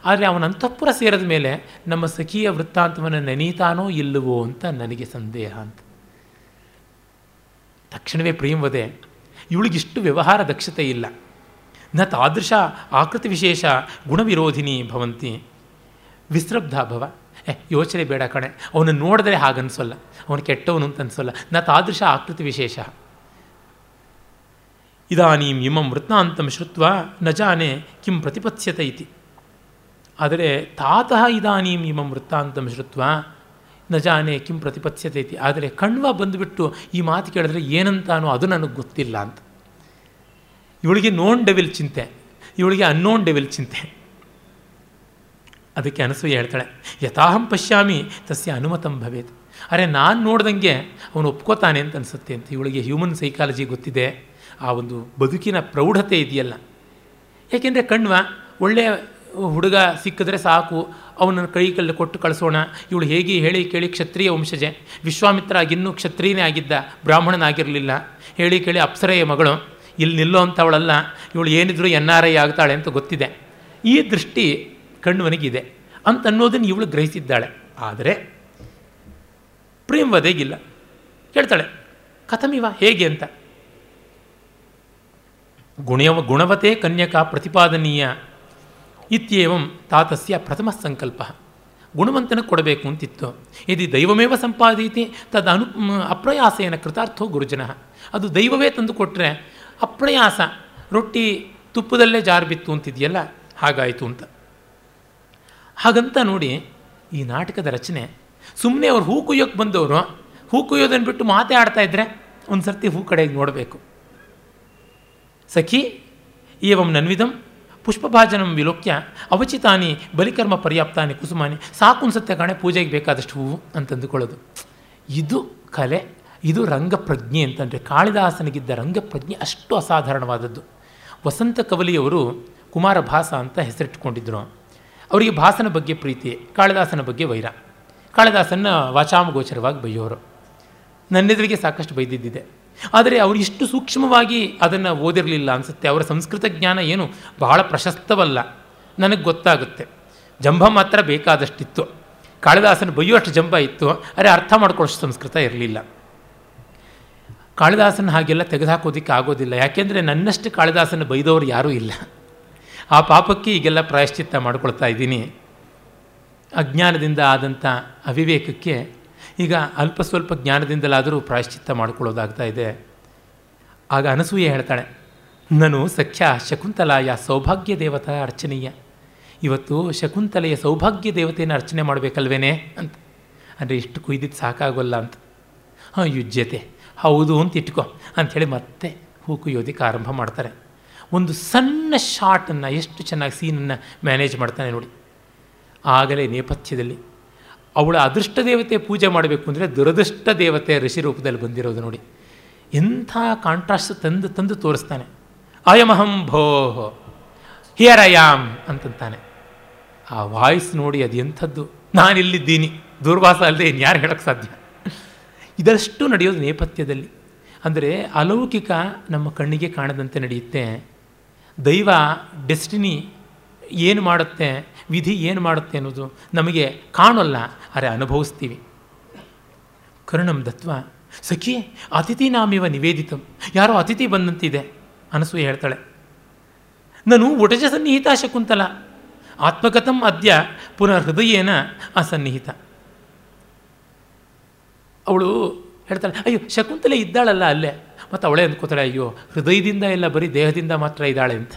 ಆದರೆ ಅವನ ಅಂತಃಪುರ ಸೇರಿದ ಮೇಲೆ ನಮ್ಮ ಸಖಿಯ ವೃತ್ತಾಂತವನ್ನು ನೆನೀತಾನೋ ಇಲ್ಲವೋ ಅಂತ ನನಗೆ ಸಂದೇಹ ಅಂತ. ತಕ್ಷಣವೇ ಪ್ರೇಮವದೆ ಇವಳಿಗಿಷ್ಟು ವ್ಯವಹಾರ ದಕ್ಷತೆ ಇಲ್ಲ. ನ ತಾದೃಶ ಆಕೃತಿ ವಿಶೇಷ ಗುಣವಿರೋಧಿನಿ ಭವಂತಿ. ವಿಸ್ರಬ್ಧ ಭವ. ಏ, ಯೋಚನೆ ಬೇಡ ಕಣೆ ಅವನು ನೋಡಿದ್ರೆ ಹಾಗನ್ಸೋಲ್ಲ, ಅವನು ಕೆಟ್ಟವನು ಅಂತ ಅನ್ಸೋಲ್ಲ. ನ ತಾದೃಶ ಆಕೃತಿ ವಿಶೇಷ. ಇದಾನೀಂ ಇಮಂ ವೃತ್ತಾಂತಂ ಶ್ರುತ್ವ ನ ಜಾನೆ ಕಿಂ ಪ್ರತಿಪತ್ಸ್ಯತೆ ಇತಿ. ಆದರೆ ತಾತಃ ಇದಾನೀಂ ಇಮಂ ವೃತ್ತಾಂತಂ ಶ್ರುತ್ವ ನ ಜಾನೆ ಕಿಂ ಪ್ರತಿಪತ್ಸ್ಯತೆ ಇತಿ. ಆದರೆ ಕಣ್ವ ಬಂದುಬಿಟ್ಟು ಈ ಮಾತು ಕೇಳಿದ್ರೆ ಏನಂತಾನೋ ಅದು ನನಗೆ ಗೊತ್ತಿಲ್ಲ ಅಂತ. ಇವಳಿಗೆ ನೋನ್ ಡೆವಿಲ್ ಚಿಂತೆ, ಇವಳಿಗೆ ಅನ್ನೋನ್ ಡೆವಿಲ್ ಚಿಂತೆ. ಅದಕ್ಕೆ ಅನಸೂಯ ಹೇಳ್ತಾಳೆ, ಯಥಾಹಂ ಪಶ್ಯಾಮಿ, ತಸ್ಯ ಅನುಮತಂ ಭವೇತ್. ಅರೆ ನಾನು ನೋಡ್ದಂಗೆ ಅವನು ಒಪ್ಕೋತಾನೆ ಅಂತ ಅನಿಸುತ್ತೆ ಅಂತ. ಇವಳಿಗೆ ಹ್ಯೂಮನ್ ಸೈಕಾಲಜಿ ಗೊತ್ತಿದೆ. ಆ ಒಂದು ಬದುಕಿನ ಪ್ರೌಢತೆ ಇದೆಯಲ್ಲ. ಏಕೆಂದರೆ ಕಣ್ವ ಒಳ್ಳೆಯ ಹುಡುಗ ಸಿಕ್ಕಿದ್ರೆ ಸಾಕು, ಅವನನ್ನು ಕೈ ಕಲ್ಲು ಕೊಟ್ಟು ಕಳಿಸೋಣ. ಇವಳು ಹೇಗೆ ಹೇಳಿ ಕೇಳಿ ಕ್ಷತ್ರಿಯ ವಂಶಜೆ. ವಿಶ್ವಾಮಿತ್ರ ಆಗಿನ್ನೂ ಕ್ಷತ್ರಿಯನೇ ಆಗಿದ್ದ ಬ್ರಾಹ್ಮಣನಾಗಿರಲಿಲ್ಲ. ಹೇಳಿ ಕೇಳಿ ಅಪ್ಸರೆಯ ಮಗಳು. ಇಲ್ಲಿ ನಿಲ್ಲೋ ಅಂಥವಳಲ್ಲ ಇವಳು ಏನಿದ್ರು ಎನ್ ಆರ್ ಐ ಆಗ್ತಾಳೆ ಅಂತ ಗೊತ್ತಿದೆ. ಈ ದೃಷ್ಟಿ ಕಣ್ವನಿಗಿದೆ. ಅಂತ ಅನ್ನೋದನ್ನು ಇವಳು ಗ್ರಹಿಸಿದ್ದಾಳೆ. ಆದರೆ ಪ್ರೇಮವದೆಗಿಲ್ಲ ಹೇಳ್ತಾಳೆ, ಕಥಮಿವ, ಹೇಗೆ ಅಂತ? ಗುಣವ ಗುಣವತೆ ಕನ್ಯಕ ಪ್ರತಿಪಾದನೀಯ ಇತ್ಯೇವಂ ತಾತಸ್ಯ ಪ್ರಥಮ ಸಂಕಲ್ಪ. ಗುಣವಂತನ ಕೊಡಬೇಕು ಅಂತಿತ್ತು. ಇದು ದೈವಮೇವ ಸಂಪಾದಿತಿ ತದ ಅನು ಅಪ್ರಯಾಸೇನ ಕೃತಾರ್ಥೋ ಗುರುಜನ. ಅದು ದೈವವೇ ತಂದು ಕೊಟ್ಟರೆ ಅಪ್ರಯಾಸ ರೊಟ್ಟಿ ತುಪ್ಪದಲ್ಲೇ ಜಾರು ಬಿತ್ತು ಅಂತಿದೆಯಲ್ಲ, ಹಾಗಾಯಿತು ಅಂತ. ಹಾಗಂತ ನೋಡಿ ಈ ನಾಟಕದ ರಚನೆ. ಸುಮ್ಮನೆ ಅವ್ರು ಹೂ ಕುಯ್ಯೋಕ್ಕೆ ಬಂದವರು, ಹೂ ಕುಯ್ಯೋದನ್ನು ಬಿಟ್ಟು ಮಾತೇ ಆಡ್ತಾ ಇದ್ದರೆ ಒಂದು ಸರ್ತಿ ಹೂ ಕಡೆಗೆ ನೋಡಬೇಕು. ಸಖಿ, ಏವಂ ನನ್ವಿಧಂ, ಪುಷ್ಪಭಾಜನಂ ವಿಲೋಕ್ಯ, ಅವಚಿತಾನಿ ಬಲಿಕರ್ಮ ಪರ್ಯಾಪ್ತಾನಿ ಕುಸುಮಾನಿ ಸಾಕು ಅನ್ಸುತ್ತೆ ಕಾಣೆ ಪೂಜೆಗೆ ಬೇಕಾದಷ್ಟು ಹೂವು ಅಂತಂದುಕೊಳ್ಳೋದು. ಇದು ಕಲೆ, ಇದು ರಂಗಪ್ರಜ್ಞೆ ಅಂತಂದರೆ ಕಾಳಿದಾಸನಿಗಿದ್ದ ರಂಗಪ್ರಜ್ಞೆ ಅಷ್ಟು ಅಸಾಧಾರಣವಾದದ್ದು. ವಸಂತ ಕವಲಿಯವರು ಕುಮಾರ ಭಾಸ ಅಂತ ಹೆಸರಿಟ್ಟುಕೊಂಡಿದ್ದರು ಅವರಿಗೆ ಭಾಸನ ಬಗ್ಗೆ ಪ್ರೀತಿ, ಕಾಳಿದಾಸನ ಬಗ್ಗೆ ವೈರ. ಕಾಳಿದಾಸನ ವಾಚಾಮಗೋಚರವಾಗಿ ಬೈಯೋರು ನನ್ನೆದುರಿಗೆ ಸಾಕಷ್ಟು ಬೈದಿದ್ದಿದೆ. ಆದರೆ ಅವರು ಇಷ್ಟು ಸೂಕ್ಷ್ಮವಾಗಿ ಅದನ್ನು ಓದಿರಲಿಲ್ಲ ಅನಿಸುತ್ತೆ. ಅವರ ಸಂಸ್ಕೃತ ಜ್ಞಾನ ಏನು? ಬಹಳ ಪ್ರಶಸ್ತವಲ್ಲ. ನನಗೆ ಗೊತ್ತಾಗುತ್ತೆ. ಜಂಭ ಮಾತ್ರ ಬೇಕಾದಷ್ಟಿತ್ತು. ಕಾಳಿದಾಸನ ಬೈಯುವಷ್ಟು ಜಂಬ ಇತ್ತು. ಅರೆ ಅರ್ಥ ಮಾಡ್ಕೊಳ್ಳೋಷ್ಟು ಸಂಸ್ಕೃತ ಇರಲಿಲ್ಲ. ಕಾಳಿದಾಸನ ಹಾಗೆಲ್ಲ ತೆಗೆದುಹಾಕೋದಕ್ಕೆ ಆಗೋದಿಲ್ಲ. ಯಾಕೆಂದರೆ ನನ್ನಷ್ಟು ಕಾಳಿದಾಸನ ಬೈದವರು ಯಾರೂ ಇಲ್ಲ. ಆ ಪಾಪಕ್ಕೆ ಈಗೆಲ್ಲ ಪ್ರಾಯಶ್ಚಿತ್ತ ಮಾಡ್ಕೊಳ್ತಾ ಇದ್ದೀನಿ. ಅಜ್ಞಾನದಿಂದ ಆದಂಥ ಅವಿವೇಕಕ್ಕೆ ಈಗ ಅಲ್ಪ ಸ್ವಲ್ಪ ಜ್ಞಾನದಿಂದಲಾದರೂ ಪ್ರಾಯಶ್ಚಿತ್ತ ಮಾಡಿಕೊಳ್ಳೋದಾಗ್ತಾ ಇದೆ. ಆಗ ಅನಸೂಯೆ ಹೇಳ್ತಾಳೆ, ನಾನು ಸಖ್ಯ ಶಕುಂತಲಾಯ ಸೌಭಾಗ್ಯ ದೇವತಾ ಅರ್ಚನೀಯ. ಇವತ್ತು ಶಕುಂತಲೆಯ ಸೌಭಾಗ್ಯ ದೇವತೆಯನ್ನು ಅರ್ಚನೆ ಮಾಡಬೇಕಲ್ವೇನೆ? ಅಂತ. ಅಂದರೆ ಇಷ್ಟು ಕುಯ್ದಿದ್ದು ಸಾಕಾಗೋಲ್ಲ ಅಂತ. ಹಾಂ, ಯುಜ್ಯತೆ. ಹೌದು ಅಂತ ಇಟ್ಕೊ. ಅಂಥೇಳಿ ಮತ್ತೆ ಹೂ ಕುಯ್ಯೋದಕ್ಕೆ ಆರಂಭ ಮಾಡ್ತಾರೆ. ಒಂದು ಸಣ್ಣ ಶಾಟನ್ನು, ಎಷ್ಟು ಚೆನ್ನಾಗಿ ಸೀನನ್ನು ಮ್ಯಾನೇಜ್ ಮಾಡ್ತಾನೆ ನೋಡಿ. ಆಗಲೇ ನೇಪಥ್ಯದಲ್ಲಿ ಅವಳ ಅದೃಷ್ಟ ದೇವತೆ ಪೂಜೆ ಮಾಡಬೇಕು ಅಂದರೆ ದುರದೃಷ್ಟ ದೇವತೆ ಋಷಿ ರೂಪದಲ್ಲಿ ಬಂದಿರೋದು ನೋಡಿ. ಎಂಥ ಕಾಂಟ್ರಾಸ್ಟ್ ತಂದು ತಂದು ತೋರಿಸ್ತಾನೆ. ಅಯಮಹಂ ಭೋ ಹಿಯರ್ ಅಯಾಮ್ ಅಂತಂತಾನೆ. ಆ ವಾಯ್ಸ್ ನೋಡಿ ಅದು ಎಂಥದ್ದು? ನಾನಿಲ್ಲಿದ್ದೀನಿ. ದುರ್ವಾಸ ಅಲ್ಲದೆ ಇನ್ಯಾರು ಹೇಳೋಕ್ಕೆ ಸಾಧ್ಯ? ಇದಷ್ಟು ನಡೆಯೋದು ನೇಪಥ್ಯದಲ್ಲಿ. ಅಂದರೆ ಅಲೌಕಿಕ ನಮ್ಮ ಕಣ್ಣಿಗೆ ಕಾಣದಂತೆ ನಡೆಯುತ್ತೆ. ದೈವ ಡೆಸ್ಟಿನಿ ಏನು ಮಾಡುತ್ತೆ? ವಿಧಿ ಏನು ಮಾಡುತ್ತೆ ಅನ್ನೋದು ನಮಗೆ ಕಾಣೋಲ್ಲ. ಅರೆ ಅನುಭವಿಸ್ತೀವಿ. ಕರುಣಂ ದತ್ವ, ಸಖಿ, ಅತಿಥಿ ನಾಮಿವ ನಿವೇದಿತಂ. ಯಾರೋ ಅತಿಥಿ ಬಂದಂತಿದೆ, ಅನಸು ಹೇಳ್ತಾಳೆ. ನಾನು ಒಟಜ ಸನ್ನಿಹಿತ ಶಕುಂತಲ. ಆತ್ಮಗತಂ ಅದ್ಯ ಪುನಃ ಹೃದಯೇನ ಅಸನ್ನಿಹಿತ. ಅವಳು ಹೇಳ್ತಾಳೆ, ಅಯ್ಯೋ, ಶಕುಂತಲೆ ಇದ್ದಾಳಲ್ಲ ಅಲ್ಲೇ. ಮತ್ತು ಅವಳೇ ಅಂದ್ಕೋತಾಳೆ, ಅಯ್ಯೋ, ಹೃದಯದಿಂದ ಇಲ್ಲ, ಬರೀ ದೇಹದಿಂದ ಮಾತ್ರ ಇದ್ದಾಳೆ ಅಂತ.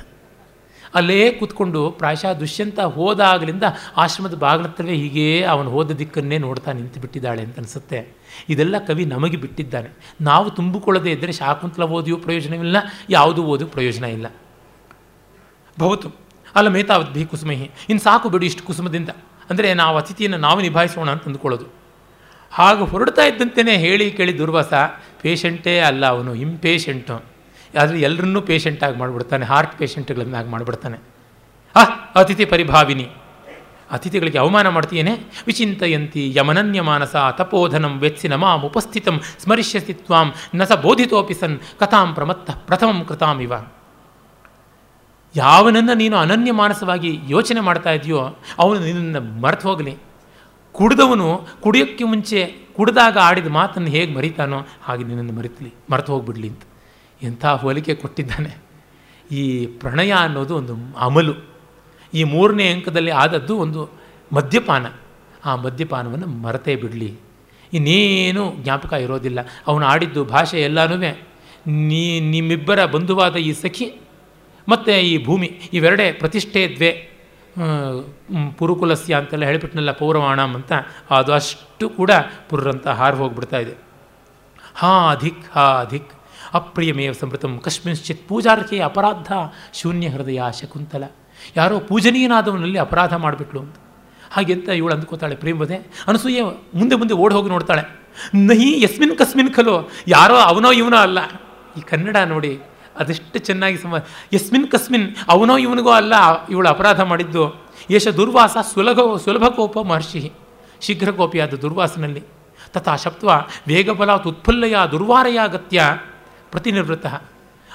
ಅಲ್ಲೇ ಕೂತ್ಕೊಂಡು ಪ್ರಾಯಶಃ ದುಷ್ಯಂತ ಹೋದಾಗಲಿಂದ ಆಶ್ರಮದ ಬಾಗಿಲತ್ರವೇ ಹೀಗೆ ಅವನು ಹೋದ ದಿಕ್ಕನ್ನೇ ನೋಡ್ತಾ ನಿಂತು ಬಿಟ್ಟಿದ್ದಾಳೆ ಅಂತ ಅನಿಸುತ್ತೆ. ಇದೆಲ್ಲ ಕವಿ ನಮಗೆ ಬಿಟ್ಟಿದ್ದಾನೆ. ನಾವು ತುಂಬಿಕೊಳ್ಳದೇ ಇದ್ದರೆ ಶಾಕುಂತಲ ಓದಿಯೂ ಪ್ರಯೋಜನವಿಲ್ಲ, ಯಾವುದು ಓದು ಪ್ರಯೋಜನ ಇಲ್ಲ. ಬಹುತು ಅಲ್ಲ ಮೇತಾವದ್ಭಿ ಕುಸುಮಹಿ ಇನ್ನು ಸಾಕು ಬಿಡು ಇಷ್ಟು ಕುಸುಮದಿಂದ. ಅಂದರೆ ನಾವು ಅತಿಥಿಯನ್ನು ನಾವು ನಿಭಾಯಿಸೋಣ ಅಂತ ಅಂದ್ಕೊಳ್ಳೋದು. ಹಾಗೆ ಹೊರಡ್ತಾ ಇದ್ದಂತೆಯೇ ಹೇಳಿ ಕೇಳಿ ದುರ್ವಾಸ, ಪೇಷಂಟೇ ಅಲ್ಲ ಅವನು ಇಂಪೇಷಂಟು ಆದರೆ ಎಲ್ಲರನ್ನೂ ಪೇಷಂಟಾಗಿ ಮಾಡಿಬಿಡ್ತಾನೆ ಹಾರ್ಟ್ ಪೇಷಂಟ್ಗಳನ್ನಾಗಿ ಮಾಡಿಬಿಡ್ತಾನೆ. ಆ, ಅತಿಥಿ ಪರಿಭಾವಿನಿ. ಅತಿಥಿಗಳಿಗೆ ಅವಮಾನ ಮಾಡ್ತೀಯೇನೆ? ವಿಚಿಂತಯಂತಿ ಯಮನನ್ಯ ಮಾನಸ ತಪೋಧನಂ ವೆತ್ಸಿ ನಮಾಂ ಉಪಸ್ಥಿತಂ ಸ್ಮರಿಷ್ಯಸಿ ತ್ವಾಂ ನ ಸ ಬೋಧಿತೋಪಿ ಸನ್ ಕಥಾಂ ಪ್ರಮತ್ತ ಪ್ರಥಮಂ ಕೃತಾಂ ಇವ. ಯಾವನನ್ನು ನೀನು ಅನನ್ಯ ಮಾನಸವಾಗಿ ಯೋಚನೆ ಮಾಡ್ತಾ ಇದೆಯೋ, ಅವನು ನಿನ್ನ ಮರೆತು ಹೋಗಲಿ. ಕುಡಿದವನು ಕುಡಿಯೋಕ್ಕೆ ಮುಂಚೆ ಕುಡಿದಾಗ ಆಡಿದ ಮಾತನ್ನು ಹೇಗೆ ಮರಿತಾನೋ ಹಾಗೆ ನಿನ್ನನ್ನು ಮರಿತಲಿ, ಮರೆತು ಹೋಗ್ಬಿಡ್ಲಿ ಅಂತ. ಎಂಥ ಹೋಲಿಕೆ ಕೊಟ್ಟಿದ್ದಾನೆ? ಈ ಪ್ರಣಯ ಅನ್ನೋದು ಒಂದು ಅಮಲು. ಈ ಮೂರನೇ ಅಂಕದಲ್ಲಿ ಆದದ್ದು ಒಂದು ಮದ್ಯಪಾನ. ಆ ಮದ್ಯಪಾನವನ್ನು ಮರತೇ ಬಿಡಲಿ. ಇನ್ನೇನು ಜ್ಞಾಪಕ ಇರೋದಿಲ್ಲ. ಅವನು ಆಡಿದ್ದು ಭಾಷೆ ಎಲ್ಲನೂ ನೀ, ನಿಮ್ಮಿಬ್ಬರ ಬಂಧುವಾದ ಈ ಸಖಿ, ಮತ್ತು ಈ ಭೂಮಿ, ಇವೆರಡೇ ಪ್ರತಿಷ್ಠೆ ದ್ವೆ. ಪುರುಕುಲಸ್ಯ ಅಂತೆಲ್ಲ ಹೇಳಿಬಿಟ್ನಲ್ಲ ಪೌರವಾಣಂ ಅಂತ. ಅದು ಅಷ್ಟು ಕೂಡ ಪುರ್ರಂತ ಹಾರು ಹೋಗ್ಬಿಡ್ತಾ ಇದೆ. ಹಾ ಅಧಿಕ್ ಹಾ ಅಧಿಕ್ ಅಪ್ರಿಯಮೇವ ಸಮೃತಂ ಕಸ್ಮಿಂಶ್ಚಿತ್ ಪೂಜಾರ್ಹೆ ಅಪರಾಧ, ಶೂನ್ಯ ಹೃದಯ ಶಕುಂತಲ ಯಾರೋ ಪೂಜನೀಯನಾದವನಲ್ಲಿ ಅಪರಾಧ ಮಾಡಿಬಿಟ್ಲು ಅಂತ. ಹಾಗೆ ಅಂತ ಇವಳು ಅಂದ್ಕೋತಾಳೆ ಪ್ರೇಮದೆ ಅನಸೂಯ ಮುಂದೆ ಮುಂದೆ ಓಡಿ ಹೋಗಿ ನೋಡ್ತಾಳೆ. ನಹಿ ಯಸ್ಮಿನ್ ಕಸ್ಮಿನ್ ಖಲೋ, ಯಾರೋ ಅವನೋ ಇವನೋ ಅಲ್ಲ. ಈ ಕನ್ನಡ ನೋಡಿ ಅದೆಷ್ಟು ಚೆನ್ನಾಗಿ ಸಮ, ಯಸ್ಮಿನ್ ಕಸ್ಮಿನ್, ಅವನೋ ಇವನಿಗೋ ಅಲ್ಲ, ಇವಳು ಅಪರಾಧ ಮಾಡಿದ್ದು. ಯಶ ದುರ್ವಾಸ ಸುಲಭ ಕೋಪ ಮಹರ್ಷಿ. ಶೀಘ್ರಕೋಪಿಯಾದ ದುರ್ವಾಸನಲ್ಲಿ. ತಥಾ ಶಪ್ತ್ವ, ವೇಗಬಲಾತ್ ಉತ್ಫುಲ್ಲಯ ದುರ್ವಾರಯಾಗತ್ಯ. ಪ್ರತಿನಿವೃತ್ತ.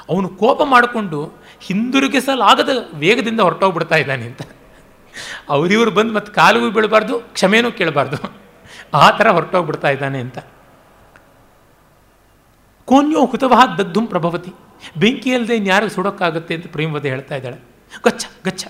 ಅವನು ಕೋಪ ಮಾಡಿಕೊಂಡು ಹಿಂದಿರುಗಿಸಲಾಗದ ವೇಗದಿಂದ ಹೊರಟೋಗ್ಬಿಡ್ತಾ ಇದ್ದಾನೆ ಅಂತ. ಅವರಿವರು ಬಂದು ಮತ್ತೆ ಕಾಲಿಗೂ ಬೀಳಬಾರ್ದು, ಕ್ಷಮೆನೂ ಕೇಳಬಾರ್ದು. ಆ ಥರ ಹೊರಟೋಗ್ಬಿಡ್ತಾ ಇದ್ದಾನೆ ಅಂತ. ಕೋನ್ಯೋ ಹುತವಹ ದಗ್ಧುಂ ಪ್ರಭವತಿ. ಬೆಂಕಿಯಲ್ಲದೆ ಇನ್ಯಾರಿಗೆ ಸುಡೋಕ್ಕಾಗುತ್ತೆ ಅಂತ ಪ್ರೇಮವದೆ ಹೇಳ್ತಾ ಇದ್ದಾಳೆ. ಗಚ್ಚ ಗಚ್ಚ.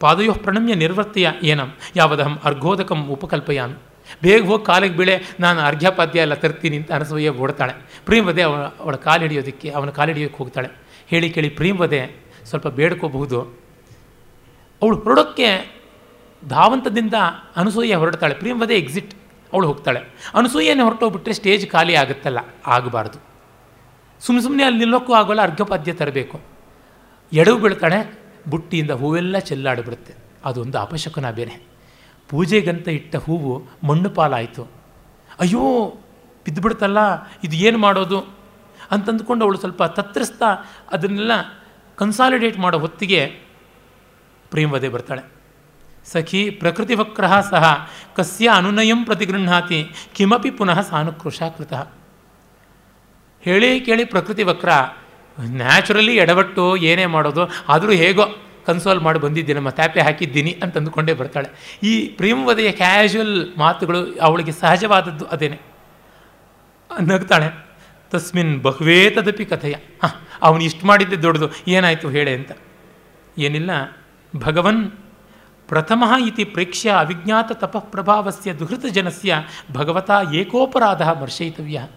ಪಾದಯೋ ಪ್ರಣಮ್ಯ ನಿರ್ವರ್ತಿಯ ಏನಂ, ಯಾವದಹಂ ಅರ್ಘೋದಕಂ ಉಪಕಲ್ಪಯಾಮಿ. ಬೇಗ ಹೋಗಿ ಕಾಲಿಗೆ ಬೀಳೆ, ನಾನು ಅರ್ಘ್ಯಪಾದ್ಯ ಎಲ್ಲ ತರ್ತೀನಿ ಅಂತ ಅನಸೂಯ ಓಡ್ತಾಳೆ. ಪ್ರೇಮವದೆ ಅವಳ ಅವಳ ಕಾಲು ಹಿಡಿಯೋದಕ್ಕೆ, ಅವನ ಕಾಲು ಹಿಡಿಯೋಕ್ಕೆ ಹೋಗ್ತಾಳೆ. ಹೇಳಿ ಕೇಳಿ ಪ್ರೇಮವದೆ ಸ್ವಲ್ಪ ಬೇಡ್ಕೋಬಹುದು. ಅವಳು ಹೊರಡೋಕ್ಕೆ ಧಾವಂತದಿಂದ ಅನಸೂಯ ಹೊರಡ್ತಾಳೆ. ಪ್ರೇಮವದೆ ಎಕ್ಸಿಟ್ ಅವಳು ಹೋಗ್ತಾಳೆ. ಅನಸೂಯನೇ ಹೊರಟೋಗ್ಬಿಟ್ರೆ ಸ್ಟೇಜ್ ಖಾಲಿ ಆಗುತ್ತಲ್ಲ, ಆಗಬಾರ್ದು. ಸುಮ್ಮನೆ ಸುಮ್ಮನೆ ಅಲ್ಲಿ ನಿಲ್ಲೋಕ್ಕೂ ಆಗೋಲ್ಲ ಅರ್ಘಪಾದ್ಯ ತರಬೇಕು. ಎಡವು ಬೀಳ್ತಾಳೆ, ಬುಟ್ಟಿಯಿಂದ ಹೂವೆಲ್ಲ ಚೆಲ್ಲಾಡಿಬಿಡುತ್ತೆ. ಅದೊಂದು ಅಪಶಕುನ ಬೇರೆ ಪೂಜೆಗಂತ ಇಟ್ಟ ಹೂವು ಮಣ್ಣು ಪಾಲಾಯಿತು. ಅಯ್ಯೋ ಬಿದ್ದುಬಿಡ್ತಲ್ಲ, ಇದು ಏನು ಮಾಡೋದು? ಅಂತಂದುಕೊಂಡು ಅವಳು ಸ್ವಲ್ಪ ತತ್ತರಿಸ್ತಾ ಅದನ್ನೆಲ್ಲ ಕನ್ಸಾಲಿಡೇಟ್ ಮಾಡೋ ಹೊತ್ತಿಗೆ ಪ್ರೇಮವದೆ ಬರ್ತಾಳೆ. ಸಖಿ ಪ್ರಕೃತಿ ವಕ್ರಃ ಸಹ ಕಸ್ಯ ಅನುನಯಂ ಪ್ರತಿಗೃಹಾತಿ ಕಿಮಪಿ ಪುನಃ ಸಾನುಕೃಶ ಕೃತ ಹೇಳಿ ಕೇಳಿ ಪ್ರಕೃತಿ ವಕ್ರ ನ್ಯಾಚುರಲಿ ಎಡವಟ್ಟು ಏನೇ ಮಾಡೋದು, ಆದರೂ ಹೇಗೋ ಕನ್ಸೋಲ್ ಮಾಡಿ ಬಂದಿದ್ದೀನಿ ನಮ್ಮ ತ್ಯಾಪೆ ಹಾಕಿದ್ದೀನಿ ಅಂತ ಅಂದುಕೊಂಡೇ ಬರ್ತಾಳೆ. ಈ ಪ್ರೇಮವದೆಯ ಕ್ಯಾಶುವಲ್ ಮಾತುಗಳು ಅವಳಿಗೆ ಸಹಜವಾದದ್ದು ಅದೇನೆ. ನಗ್ತಾಳೆ. ತಸ್ಮಿನ್ ಬಹುವೇ ತದಪಿ ಕಥೆಯ. ಹಾಂ, ಅವನು ಇಷ್ಟು ಮಾಡಿದ್ದೆ ದೊಡ್ಡದು. ಏನಾಯಿತು ಹೇಳೆ ಅಂತ. ಏನಿಲ್ಲ. ಭಗವನ್ ಪ್ರಥಮ ಇತಿ ಪ್ರೇಕ್ಷ್ಯ ಅವಿಜ್ಞಾತ ತಪಃಪ್ರಭಾವಸ್ಯ ದುಹೃತ ಜನಸ್ಯ ಭಗವತಾ ಏಕೋಪರಾಧ ಮರ್ಶಯಿತವ್ಯ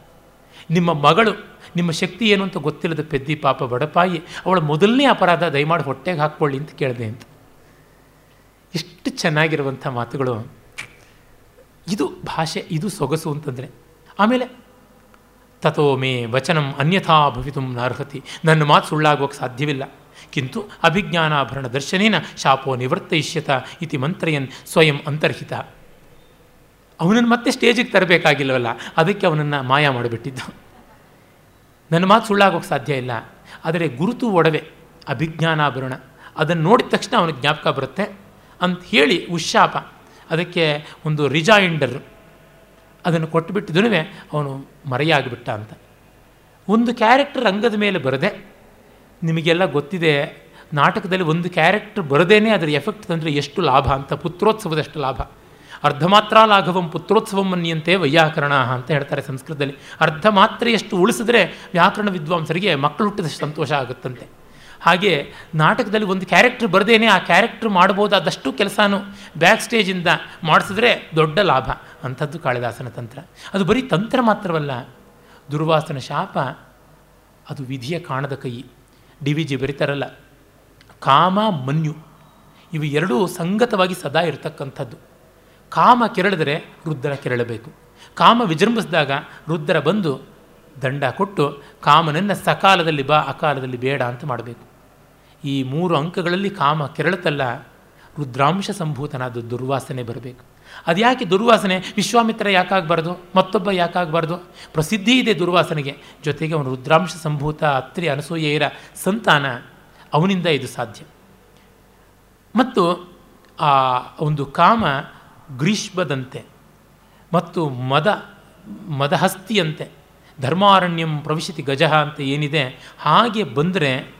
ನಿಮ್ಮ ಮಗಳು, ನಿಮ್ಮ ಶಕ್ತಿ ಏನು ಅಂತ ಗೊತ್ತಿಲ್ಲದ ಪೆದ್ದಿ ಪಾಪ ಬಡಪಾಯಿ, ಅವಳ ಮೊದಲನೇ ಅಪರಾಧ ದಯಮಾಡಿ ಹೊಟ್ಟೆಗೆ ಹಾಕ್ಕೊಳ್ಳಿ ಅಂತ ಕೇಳಿದೆ ಅಂತ. ಎಷ್ಟು ಚೆನ್ನಾಗಿರುವಂಥ ಮಾತುಗಳು. ಇದು ಭಾಷೆ, ಇದು ಸೊಗಸು ಅಂತಂದರೆ. ಆಮೇಲೆ ತಥೋ ಮೇ ವಚನಂ ಅನ್ಯಥಾ ಭವಿತು ನಾರ್ಹತಿ. ನನ್ನ ಮಾತು ಸುಳ್ಳಾಗೋಕ್ಕೆ ಸಾಧ್ಯವಿಲ್ಲ. ಕಿಂತು ಅಭಿಜ್ಞಾನಾಭರಣ ದರ್ಶನೇನ ಶಾಪೋ ನಿವರ್ತಯಿಷ್ಯತ ಇತಿ ಮಂತ್ರಯನ್ ಸ್ವಯಂ ಅಂತರ್ಹಿತ. ಅವನನ್ನು ಮತ್ತೆ ಸ್ಟೇಜಿಗೆ ತರಬೇಕಾಗಿಲ್ಲವಲ್ಲ, ಅದಕ್ಕೆ ಅವನನ್ನು ಮಾಯ ಮಾಡಿಬಿಟ್ಟಿದ್ದ. ನನ್ನ ಮಾತು ಸುಳ್ಳಾಗೋಕ್ಕೆ ಸಾಧ್ಯ ಇಲ್ಲ. ಆದರೆ ಗುರುತು ಒಡವೆ, ಅಭಿಜ್ಞಾನಾಭರಣ, ಅದನ್ನು ನೋಡಿದ ತಕ್ಷಣ ಅವನಿಗೆ ಜ್ಞಾಪಕ ಬರುತ್ತೆ. ಅಂತ ಹೇಳಿ ಉಶಾಪ ಅದಕ್ಕೆ ಒಂದು ರಿಜಾಯಿಂಡರ್ ಅದನ್ನು ಕೊಟ್ಟುಬಿಟ್ಟಿದ್ದೂ ಅವನು ಮರೆಯಾಗಿಬಿಟ್ಟ ಅಂತ ಒಂದು ಕ್ಯಾರೆಕ್ಟರ್ ರಂಗದ ಮೇಲೆ ಬರದೆ, ನಿಮಗೆಲ್ಲ ಗೊತ್ತಿದೆ, ನಾಟಕದಲ್ಲಿ ಒಂದು ಕ್ಯಾರೆಕ್ಟರ್ ಬರದೇನೆ ಅದರ ಎಫೆಕ್ಟ್ ತಂದರೆ ಎಷ್ಟು ಲಾಭ ಅಂತ, ಪುತ್ರೋತ್ಸವದಷ್ಟು ಲಾಭ. ಅರ್ಧ ಮಾತ್ರ ಲಾಘವಂ ಪುತ್ರೋತ್ಸವಂ ಅನ್ನಿಯಂತೆ ವೈಯಾಕರಣ ಅಂತ ಹೇಳ್ತಾರೆ ಸಂಸ್ಕೃತದಲ್ಲಿ. ಅರ್ಧ ಮಾತ್ರೆಯಷ್ಟು ಉಳಿಸಿದ್ರೆ ವ್ಯಾಕರಣ ವಿದ್ವಾಂಸರಿಗೆ ಮಕ್ಕಳು ಹುಟ್ಟಿದಷ್ಟು ಸಂತೋಷ ಆಗುತ್ತಂತೆ. ಹಾಗೆ ನಾಟಕದಲ್ಲಿ ಒಂದು ಕ್ಯಾರೆಕ್ಟರ್ ಬರದೇನೆ ಆ ಕ್ಯಾರೆಕ್ಟರ್ ಮಾಡ್ಬೋದಾದಷ್ಟು ಕೆಲಸನೂ ಬ್ಯಾಕ್ ಸ್ಟೇಜಿಂದ ಮಾಡಿಸಿದ್ರೆ ದೊಡ್ಡ ಲಾಭ. ಅಂಥದ್ದು ಕಾಳಿದಾಸನ ತಂತ್ರ. ಅದು ಬರೀ ತಂತ್ರ ಮಾತ್ರವಲ್ಲ, ದುರ್ವಾಸನ ಶಾಪ, ಅದು ವಿಧಿಯ ಕಾಣದ ಕೈ. ಡಿ ವಿ ಜಿ ಬರೀತಾರಲ್ಲ, ಕಾಮ ಮನ್ಯು. ಇವು ಎರಡೂ ಸಂಗತವಾಗಿ ಸದಾ ಇರತಕ್ಕಂಥದ್ದು. ಕಾಮ ಕೆರಳಿದರೆ ರುದ್ರ ಕೆರಳಬೇಕು. ಕಾಮ ವಿಜೃಂಭಿಸಿದಾಗ ರುದ್ರ ಬಂದು ದಂಡ ಕೊಟ್ಟು ಕಾಮನನ್ನು ಸಕಾಲದಲ್ಲಿ ಬಾ, ಅಕಾಲದಲ್ಲಿ ಬೇಡ ಅಂತ ಮಾಡಬೇಕು. ಈ ಮೂರು ಅಂಕಗಳಲ್ಲಿ ಕಾಮ ಕೆರಳತಲ್ಲ, ರುದ್ರಾಂಶ ಸಂಭೂತನಾದ ದುರ್ವಾಸನೆ ಬರಬೇಕು. ಅದ್ಯಾಕೆ ದುರ್ವಾಸನೆ? ವಿಶ್ವಾಮಿತ್ರ ಯಾಕಾಗಬಾರ್ದು? ಮತ್ತೊಬ್ಬ ಯಾಕಾಗಬಾರ್ದು? ಪ್ರಸಿದ್ಧಿ ಇದೆ ದುರ್ವಾಸನೆಗೆ. ಜೊತೆಗೆ ಅವನು ರುದ್ರಾಂಶ ಸಂಭೂತ ಅತ್ರಿ ಅನಸೂಯೆಯರ ಸಂತಾನ. ಅವನಿಂದ ಇದು ಸಾಧ್ಯ. ಮತ್ತು ಆ ಒಂದು ಕಾಮ ಗ್ರೀಷ್ಮದಂತೆ ಮತ್ತು ಮದ, ಮದಹಸ್ತಿಯಂತೆ. ಧರ್ಮಾರಣ್ಯಂ ಪ್ರವಿಶತಿ ಗಜ ಅಂತ ಏನಿದೆ, ಹಾಗೆ ಬಂದರೆ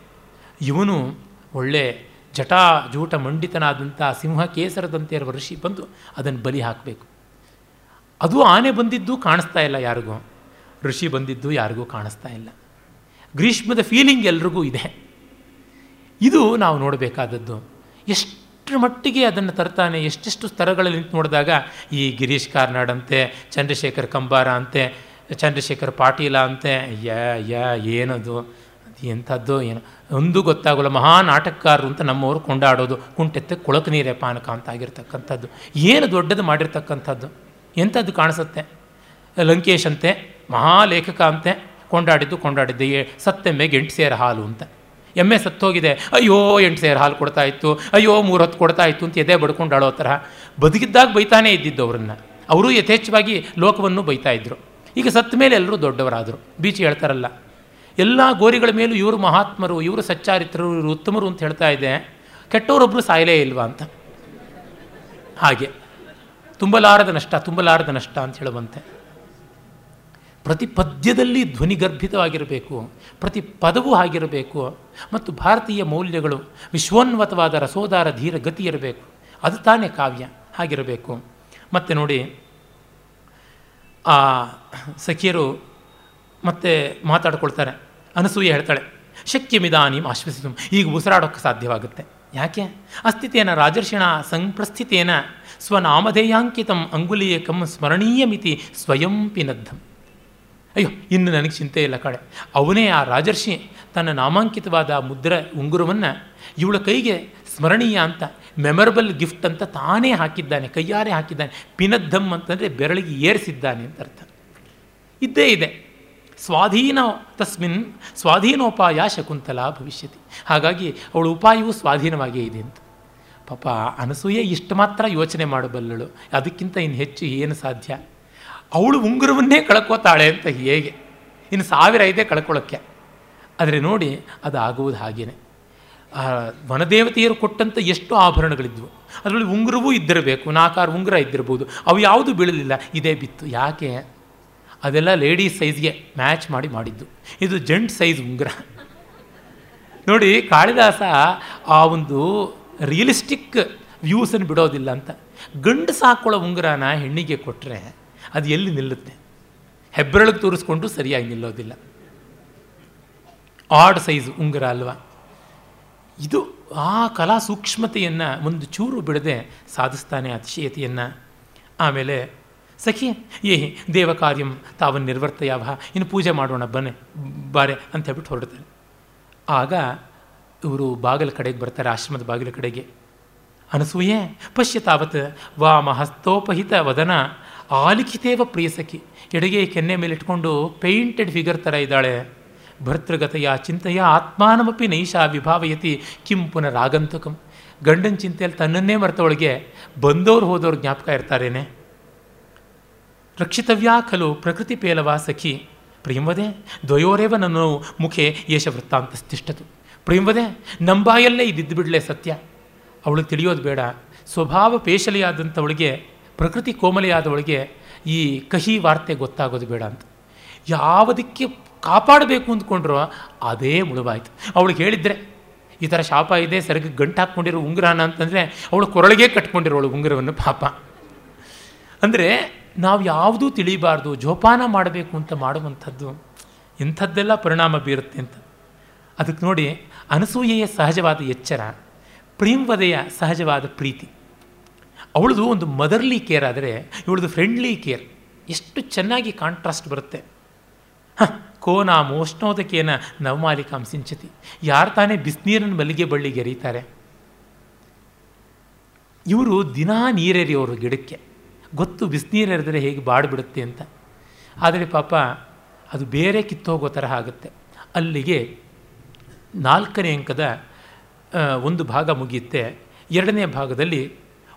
ಇವನು ಒಳ್ಳೆ ಜಟಾ ಜೂಟ ಮಂಡಿತನಾದಂಥ ಸಿಂಹ ಕೇಸರದಂತೆ ಇರುವ ಋಷಿ ಬಂದು ಅದನ್ನು ಬಲಿ ಹಾಕಬೇಕು. ಅದು ಆನೆ ಬಂದಿದ್ದು ಕಾಣಿಸ್ತಾ ಇಲ್ಲ ಯಾರಿಗೂ. ಋಷಿ ಬಂದಿದ್ದು ಯಾರಿಗೂ ಕಾಣಿಸ್ತಾ ಇಲ್ಲ. ಗ್ರೀಷ್ಮದ ಫೀಲಿಂಗ್ ಎಲ್ರಿಗೂ ಇದೆ. ಇದು ನಾವು ನೋಡಬೇಕಾದದ್ದು. ಎಷ್ಟರ ಮಟ್ಟಿಗೆ ಅದನ್ನು ತರ್ತಾನೆ, ಎಷ್ಟೆಷ್ಟು ಸ್ತರಗಳಲ್ಲಿ ನಿಂತು ನೋಡಿದಾಗ, ಈ ಗಿರೀಶ್ ಕಾರ್ನಾಡ್ ಅಂತೆ, ಚಂದ್ರಶೇಖರ್ ಕಂಬಾರ ಅಂತೆ, ಚಂದ್ರಶೇಖರ್ ಪಾಟೀಲ ಅಂತೆ, ಯ ಯ, ಏನದು? ಎಂಥದ್ದು ಏನು. ಒಂದು ಗೊತ್ತಾಗಲ್ಲ ಮಹಾ ನಾಟಕಕಾರರು ಅಂತ ನಮ್ಮವರು ಕೊಂಡಾಡೋದು, ಕುಂಟೆತ್ತೆ ಕೊಳಕು ನೀರೇ ಪಾನಕ ಅಂತ ಆಗಿರ್ತಕ್ಕಂಥದ್ದು. ಏನು ದೊಡ್ಡದು ಮಾಡಿರ್ತಕ್ಕಂಥದ್ದು? ಎಂಥದ್ದು ಕಾಣಿಸುತ್ತೆ? ಲಂಕೇಶ್ ಅಂತೆ, ಮಹಾಲೇಖಕ ಅಂತೆ, ಕೊಂಡಾಡಿದ್ದು ಕೊಂಡಾಡಿದ್ದೆ ಸತ್ತೆಮ್ಮೆಗೆ ಎಂಟು ಸೇರ ಹಾಲು ಅಂತ. ಎಮ್ಮೆ ಸತ್ತೋಗಿದೆ, ಅಯ್ಯೋ, ಎಂಟು ಸೇರು ಹಾಲು ಕೊಡ್ತಾ ಇತ್ತು, ಅಯ್ಯೋ, ಮೂರು ಹೊತ್ತು ಕೊಡ್ತಾ ಇತ್ತು ಅಂತ ಎದೆ ಬಡ್ಕೊಂಡು ಥರ ಬದುಕಿದ್ದಾಗ ಬೈತಾನೇ ಇದ್ದಿದ್ದು ಅವರನ್ನು. ಅವರು ಯಥೇಚ್ಛವಾಗಿ ಲೋಕವನ್ನು ಬೈತಾ ಇದ್ದರು ಈಗ ಸತ್ತ ಮೇಲೆ ಎಲ್ಲರೂ ದೊಡ್ಡವರಾದರು. ಬೀಚಿ ಹೇಳ್ತಾರಲ್ಲ ಎಲ್ಲ ಗೋರಿಗಳ ಮೇಲೂ ಇವರು ಮಹಾತ್ಮರು, ಇವರು ಸಚ್ಚಾರಿತ್ರರು ಇವರು ಉತ್ತಮರು ಅಂತ ಹೇಳ್ತಾ ಇದೆ ಕೆಟ್ಟವರೊಬ್ಬರು ಸಾಯಲೇ ಇಲ್ವಾ ಅಂತ. ಹಾಗೆ. ತುಂಬಲಾರದ ನಷ್ಟ ತುಂಬಲಾರದ ನಷ್ಟ ಅಂತ ಹೇಳುವಂತೆ. ಪ್ರತಿ ಪದ್ಯದಲ್ಲಿ ಧ್ವನಿಗರ್ಭಿತವಾಗಿರಬೇಕು ಪ್ರತಿ ಪದವೂ ಆಗಿರಬೇಕು ಮತ್ತು ಭಾರತೀಯ ಮೌಲ್ಯಗಳು, ವಿಶ್ವೋನ್ವತವಾದ ರಸೋದಾರ ಧೀರ ಗತಿ ಇರಬೇಕು. ಅದು ತಾನೇ ಕಾವ್ಯ ಆಗಿರಬೇಕು ಮತ್ತು ನೋಡಿ, ಆ, ಸಖಿಯರು ಮತ್ತೆ ಮಾತಾಡ್ಕೊಳ್ತಾರೆ. ಅನಸೂಯೆ ಹೇಳ್ತಾಳೆ, ಶಕ್ಯಮಿದಾನೀಂ ಆಶ್ವಸಿತು. ಈಗ ಉಸಿರಾಡೋಕ್ಕೆ ಸಾಧ್ಯವಾಗುತ್ತೆ. ಯಾಕೆ? ಅಸ್ಥಿತೇನ ರಾಜರ್ಷಿಣ ಸಂಪ್ರಸ್ಥಿತೇನ ಸ್ವನಾಮಧೇಯಾಂಕಿತಂ ಅಂಗುಲೀಯಕಂ ಸ್ಮರಣೀಯಮಿತಿ ಸ್ವಯಂ ಪಿನದ್ಧಂ ಅಯ್ಯೋ, ಇನ್ನು ನನಗೆ ಚಿಂತೆ ಇಲ್ಲ ಕಡೆ ಅವನೇ ಆ ರಾಜರ್ಷಿ, ತನ್ನ ನಾಮಾಂಕಿತವಾದ ಮುದ್ರ ಉಂಗುರವನ್ನು ಇವಳ ಕೈಗೆ ಸ್ಮರಣೀಯ ಅಂತ, ಮೆಮೊರಬಲ್ ಗಿಫ್ಟ್ ಅಂತ ತಾನೇ ಹಾಕಿದ್ದಾನೆ, ಕೈಯಾರೆ ಹಾಕಿದ್ದಾನೆ ಪಿನದ್ಧಮ್ ಅಂತಂದರೆ ಬೆರಳಿಗೆ ಏರಿಸಿದ್ದಾನೆ ಅಂತ ಅರ್ಥ. ಇದ್ದೇ ಇದೆ. ಸ್ವಾಧೀನ ತಸ್ಮಿನ್ ಸ್ವಾಧೀನೋಪಾಯ ಶಕುಂತಲಾ ಭವಿಷ್ಯತಿ. ಹಾಗಾಗಿ ಅವಳ ಉಪಾಯವು ಸ್ವಾಧೀನವಾಗಿಯೇ ಇದೆ ಅಂತ. ಪಾಪ ಅನಸೂಯೆ ಇಷ್ಟು ಮಾತ್ರ ಯೋಚನೆ ಮಾಡಬಲ್ಲಳು. ಅದಕ್ಕಿಂತ ಇನ್ನು ಹೆಚ್ಚು ಏನು ಸಾಧ್ಯ? ಅವಳು ಉಂಗುರವನ್ನೇ ಕಳ್ಕೋತಾಳೆ ಅಂತ ಹೇಗೆ? ಇನ್ನು ಸಾವಿರ ಐದೇ ಕಳ್ಕೊಳ್ಳೋಕ್ಕೆ ಆದರೆ ನೋಡಿ ಅದು ಆಗುವುದು ಹಾಗೇನೆ ವನದೇವತೆಯರು ಕೊಟ್ಟಂಥ ಎಷ್ಟು ಆಭರಣಗಳಿದ್ವು. ಅದರಲ್ಲಿ ಉಂಗುರವೂ ಇದ್ದಿರಬೇಕು ನಾಲ್ಕಾರು ಉಂಗುರ ಇದ್ದಿರ್ಬೋದು ಅವು ಯಾವುದು ಬೀಳಲಿಲ್ಲ, ಇದೇ ಬಿತ್ತು. ಯಾಕೆ? ಅದೆಲ್ಲ ಲೇಡೀಸ್ ಸೈಜ್ಗೆ ಮ್ಯಾಚ್ ಮಾಡಿ ಮಾಡಿದ್ದು. ಇದು ಜೆಂಟ್ ಸೈಜ್ ಉಂಗುರ. ನೋಡಿ, ಕಾಳಿದಾಸ ಆ ಒಂದು ರಿಯಲಿಸ್ಟಿಕ್ ವ್ಯೂಸನ್ನು ಬಿಡೋದಿಲ್ಲ ಅಂತ. ಗಂಡು ಸಾಕೊಳ್ಳೋ ಉಂಗುರನ ಹೆಣ್ಣಿಗೆ ಕೊಟ್ಟರೆ ಅದು ಎಲ್ಲಿ ನಿಲ್ಲುತ್ತೆ? ಹೆಬ್ಬೆರಳಿಗೆ ತೋರಿಸ್ಕೊಂಡು ಸರಿಯಾಗಿ ನಿಲ್ಲೋದಿಲ್ಲ. ಆಡ್ ಸೈಜ್ ಉಂಗುರ ಅಲ್ವಾ? ಇದು ಆ ಕಲಾ ಸೂಕ್ಷ್ಮತೆಯನ್ನು ಒಂದು ಚೂರು ಬಿಡದೆ ಸಾಧಿಸ್ತಾನೆ, ಅತಿಶಯತೆಯನ್ನು. ಆಮೇಲೆ ಸಖಿ ಏಹಿ ದೇವ ಕಾರ್ಯಂ ತಾವನ್ನು ನಿರ್ವರ್ತಯಾವ. ಇನ್ನು ಪೂಜೆ ಮಾಡೋಣ, ಬನ್ನೆ, ಬಾರೆ ಅಂತ ಹೇಳ್ಬಿಟ್ಟು ಹೊರಡ್ತಾರೆ. ಆಗ ಇವರು ಬಾಗಿಲ ಕಡೆಗೆ ಬರ್ತಾರೆ, ಆಶ್ರಮದ ಬಾಗಿಲ ಕಡೆಗೆ. ಅನಸೂಯೆ ಪಶ್ಯ ತಾವತ್ ವಾಮ ಹಸ್ತೋಪಹಿತ ವದನ. ಆಲಿಖಿತೇವ ಪ್ರಿಯಸಖಿ ಎಡಗೆ ಕೆನ್ನೆ ಮೇಲೆ ಇಟ್ಕೊಂಡು ಪೇಂಟೆಡ್ ಫಿಗರ್ ಥರ ಇದ್ದಾಳೆ. ಭರ್ತೃಗತೆಯ ಚಿಂತೆಯ ಆತ್ಮಾನಮಪಿ ನೈಷಾ ವಿಭಾವಯತಿ ಕಿಂ ಪುನರಾಗಂತಕಂ. ಗಂಡನ ಚಿಂತೆಯಲ್ಲಿ ತನ್ನನ್ನೇ ಮರೆತವಳಿಗೆ ಬಂದವರು ಹೋದವ್ರು ಜ್ಞಾಪಕ ಇರ್ತಾರೇನೆ. ರಕ್ಷಿತವ್ಯಾ ಖಲು ಪ್ರಕೃತಿ ಪೇಲವ ಸಖಿ. ಪ್ರಿಯಂವದೆ ದ್ವಯೋರೇವ ನನ್ನ ಮುಖೆ ಯೇಷ ವೃತ್ತಾಂತಸ್ತಿಷ್ಠತು ಪ್ರಿಯಂವದೆ, ನಂಬಾಯಲ್ಲೇ ಇದ್ದಿದ್ದು ಬಿಡಲೆ ಸತ್ಯ. ಅವಳು ತಿಳಿಯೋದು ಬೇಡ. ಸ್ವಭಾವ ಪೇಶಲಿಯಾದಂಥವಳಿಗೆ ಪ್ರಕೃತಿ ಕೋಮಲೆಯಾದವಳಿಗೆ ಈ ಕಹಿ ವಾರ್ತೆ ಗೊತ್ತಾಗೋದು ಬೇಡ ಅಂತ. ಯಾವುದಕ್ಕೆ ಕಾಪಾಡಬೇಕು ಅಂದ್ಕೊಂಡ್ರೋ ಅದೇ ಮುಳುವಾಯಿತು. ಅವಳಿಗೆ ಹೇಳಿದ್ರೆ, ಈ ಥರ ಶಾಪ ಇದೆ, ಸರಿಗೆ ಗಂಟು ಹಾಕ್ಕೊಂಡಿರೋ ಉಂಗುರನ ಅಂತಂದರೆ ಅವಳು ಕೊರಳಿಗೆ ಕಟ್ಕೊಂಡಿರೋಳು ಉಂಗುರವನ್ನು ಪಾಪ. ಅಂದರೆ ನಾವು ಯಾವುದೂ ತಿಳಿಬಾರ್ದು, ಜೋಪಾನ ಮಾಡಬೇಕು ಅಂತ ಮಾಡುವಂಥದ್ದು, ಇಂಥದ್ದೆಲ್ಲ ಪರಿಣಾಮ ಬೀರುತ್ತೆ ಅಂತ. ಅದಕ್ಕೆ ನೋಡಿ, ಅನಸೂಯೆಯ ಸಹಜವಾದ ಎಚ್ಚರ ಪ್ರೇಮ್ವದೆಯ ಸಹಜವಾದ ಪ್ರೀತಿ. ಅವಳದು ಒಂದು ಮದರ್ಲಿ ಕೇರ್ ಆದರೆ, ಇವಳದು ಫ್ರೆಂಡ್ಲಿ ಕೇರ್ ಎಷ್ಟು ಚೆನ್ನಾಗಿ ಕಾಂಟ್ರಾಸ್ಟ್ ಬರುತ್ತೆ. ಹಾಂ ಕೋನ ಮೋಷ್ಣೋದಕೇನ ನವಮಾಲಿಕಾಂ ಸಿಂಚತಿ. ಯಾರು ತಾನೇ ಬಿಸಿನೀರನ್ನು ಮಲ್ಲಿಗೆ ಬಳ್ಳಿಗೆ ಎರೀತಾರೆ. ಇವರು ದಿನಾ ನೀರೆರಿಯೋರು ಗಿಡಕ್ಕೆ. ಗೊತ್ತು ಬಿಸಿನೀರು ಎರೆದರೆ ಹೇಗೆ ಬಾಡಿಬಿಡುತ್ತೆ ಅಂತ. ಆದರೆ ಪಾಪ ಅದು ಬೇರೆ ಕಿತ್ತೋಗೋ ಥರ ಆಗುತ್ತೆ. ಅಲ್ಲಿಗೆ ನಾಲ್ಕನೇ ಅಂಕದ ಒಂದು ಭಾಗ ಮುಗಿಯುತ್ತೆ. ಎರಡನೇ ಭಾಗದಲ್ಲಿ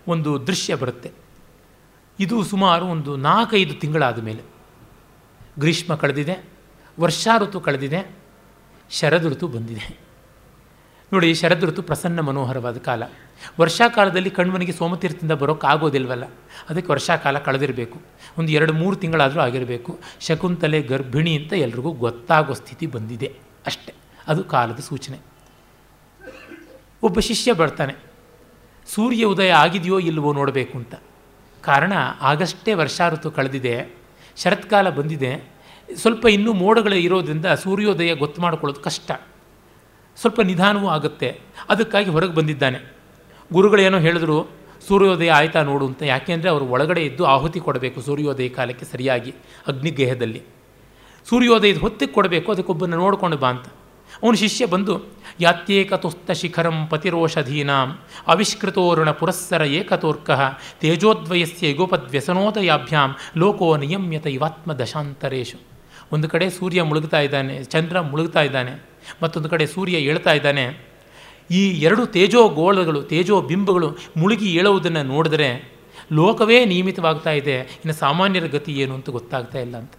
ಒಂದು ದೃಶ್ಯ ಬರುತ್ತೆ. ಇದು ಸುಮಾರು ಒಂದು ನಾಲ್ಕೈದು ತಿಂಗಳಾದ ಮೇಲೆ ಗ್ರೀಷ್ಮ ಕಳೆದಿದೆ ವರ್ಷಾ ಋತು ಕಳೆದಿದೆ ಶರದ್ ಋತು ಬಂದಿದೆ. ನೋಡಿ ಶರದ್ ಋತು ಪ್ರಸನ್ನ ಮನೋಹರವಾದ ಕಾಲ. ವರ್ಷಾಕಾಲದಲ್ಲಿ ಕಣ್ಮನಿಗೆ ಸೋಮತೀರ್ಥದಿಂದ ಬರೋಕ್ಕಾಗೋದಿಲ್ವಲ್ಲ ಅದಕ್ಕೆ ವರ್ಷಾಕಾಲ ಕಳೆದಿರಬೇಕು. ಒಂದು ಎರಡು ಮೂರು ತಿಂಗಳಾದರೂ ಆಗಿರಬೇಕು. ಶಕುಂತಲೆ, ಗರ್ಭಿಣಿ ಅಂತ ಎಲ್ರಿಗೂ ಗೊತ್ತಾಗೋ ಸ್ಥಿತಿ ಬಂದಿದೆ ಅಷ್ಟೆ. ಅದು ಕಾಲದ ಸೂಚನೆ. ಒಬ್ಬ ಶಿಷ್ಯ ಬರ್ತಾನೆ. ಸೂರ್ಯ ಉದಯ ಆಗಿದೆಯೋ ಇಲ್ಲವೋ ನೋಡಬೇಕು ಅಂತ. ಕಾರಣ, ಆಗಷ್ಟೇ ವರ್ಷಾ ಋತು ಕಳೆದಿದೆ. ಶರತ್ಕಾಲ ಬಂದಿದೆ. ಸ್ವಲ್ಪ ಇನ್ನೂ ಮೋಡಗಳು ಇರೋದ್ರಿಂದ ಸೂರ್ಯೋದಯ ಗೊತ್ತು ಮಾಡ್ಕೊಳ್ಳೋದು ಕಷ್ಟ. ಸ್ವಲ್ಪ ನಿಧಾನವೂ ಆಗುತ್ತೆ. ಅದಕ್ಕಾಗಿ ಹೊರಗೆ ಬಂದಿದ್ದಾನೆ. ಗುರುಗಳೇನೋ ಹೇಳಿದ್ರು, ಸೂರ್ಯೋದಯ ಆಯ್ತಾ ನೋಡು ಅಂತ. ಯಾಕೆಂದರೆ ಅವರು ಒಳಗಡೆ ಇದ್ದು ಆಹುತಿ ಕೊಡಬೇಕು ಸೂರ್ಯೋದಯ ಕಾಲಕ್ಕೆ ಸರಿಯಾಗಿ ಅಗ್ನಿಗೇಹದಲ್ಲಿ ಸೂರ್ಯೋದಯದ ಹೊತ್ತಿಗೆ ಕೊಡಬೇಕು ಅದಕ್ಕೊಬ್ಬನ ನೋಡ್ಕೊಂಡು ಬಾ ಅಂತ. ಅವನು ಶಿಷ್ಯ ಬಂದು, ಯಾತ್ಯೇಕತುಸ್ತ ಶಿಖರಂ ಪತಿರೋಷಧೀನಾಂ ಅವಿಷ್ಕೃತೋರುಣ ಪುರಸ್ಸರ ಏಕತೋರ್ಕ ತೇಜೋದ್ವಯಸ್ಯ ಯುಗೋಪದ್ವ್ಯಸನೋದಯಾಭ್ಯಾಂ ಲೋಕೋ ನಿಯಮ್ಯತ ಇವಾತ್ಮ ದಶಾಂತರೇಶು ಒಂದು ಕಡೆ ಸೂರ್ಯ ಮುಳುಗ್ತಾ ಇದ್ದಾನೆ, ಚಂದ್ರ ಮುಳುಗ್ತಾ ಇದ್ದಾನೆ. ಮತ್ತೊಂದು ಕಡೆ ಸೂರ್ಯ ಏಳ್ತಾ ಇದ್ದಾನೆ. ಈ ಎರಡು ತೇಜೋ ಗೋಳಗಳು ತೇಜೋ ಬಿಂಬಗಳು ಮುಳುಗಿ ಏಳುವುದನ್ನು ನೋಡಿದ್ರೆ ಲೋಕವೇ ನಿಯಮಿತವಾಗ್ತಾ ಇದೆ. ಇನ್ನು ಸಾಮಾನ್ಯರ ಗತಿ ಏನು ಅಂತ ಗೊತ್ತಾಗ್ತಾ ಇಲ್ಲ ಅಂತ.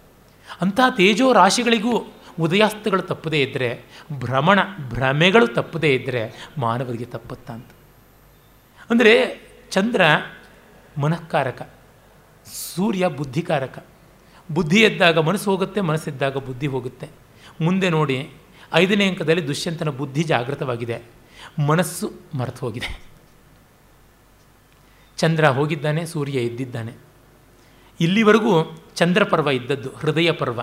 ಅಂಥ ತೇಜೋ ರಾಶಿಗಳಿಗೂ ಉದಯಾಸ್ತಗಳು ತಪ್ಪದೇ ಇದ್ದರೆ ಭ್ರಮಣ, ಭ್ರಮೆಗಳು ತಪ್ಪದೇ ಇದ್ದರೆ ಮಾನವರಿಗೆ ತಪ್ಪುತ್ತಾ ಅಂತ. ಅಂದರೆ ಚಂದ್ರ ಮನಃಕಾರಕ, ಸೂರ್ಯ ಬುದ್ಧಿಕಾರಕ. ಬುದ್ಧಿ ಎದ್ದಾಗ ಮನಸ್ಸು ಹೋಗುತ್ತೆ ಮನಸ್ಸಿದ್ದಾಗ ಬುದ್ಧಿ ಹೋಗುತ್ತೆ. ಮುಂದೆ ನೋಡಿ ಐದನೇ ಅಂಕದಲ್ಲಿ ದುಷ್ಯಂತನ ಬುದ್ಧಿ ಜಾಗೃತವಾಗಿದೆ. ಮನಸ್ಸು ಮರೆತು ಹೋಗಿದೆ. ಚಂದ್ರ ಹೋಗಿದ್ದಾನೆ, ಸೂರ್ಯ ಇದ್ದಿದ್ದಾನೆ ಇಲ್ಲಿವರೆಗೂ ಚಂದ್ರ ಪರ್ವ ಇದ್ದದ್ದು ಹೃದಯ ಪರ್ವ.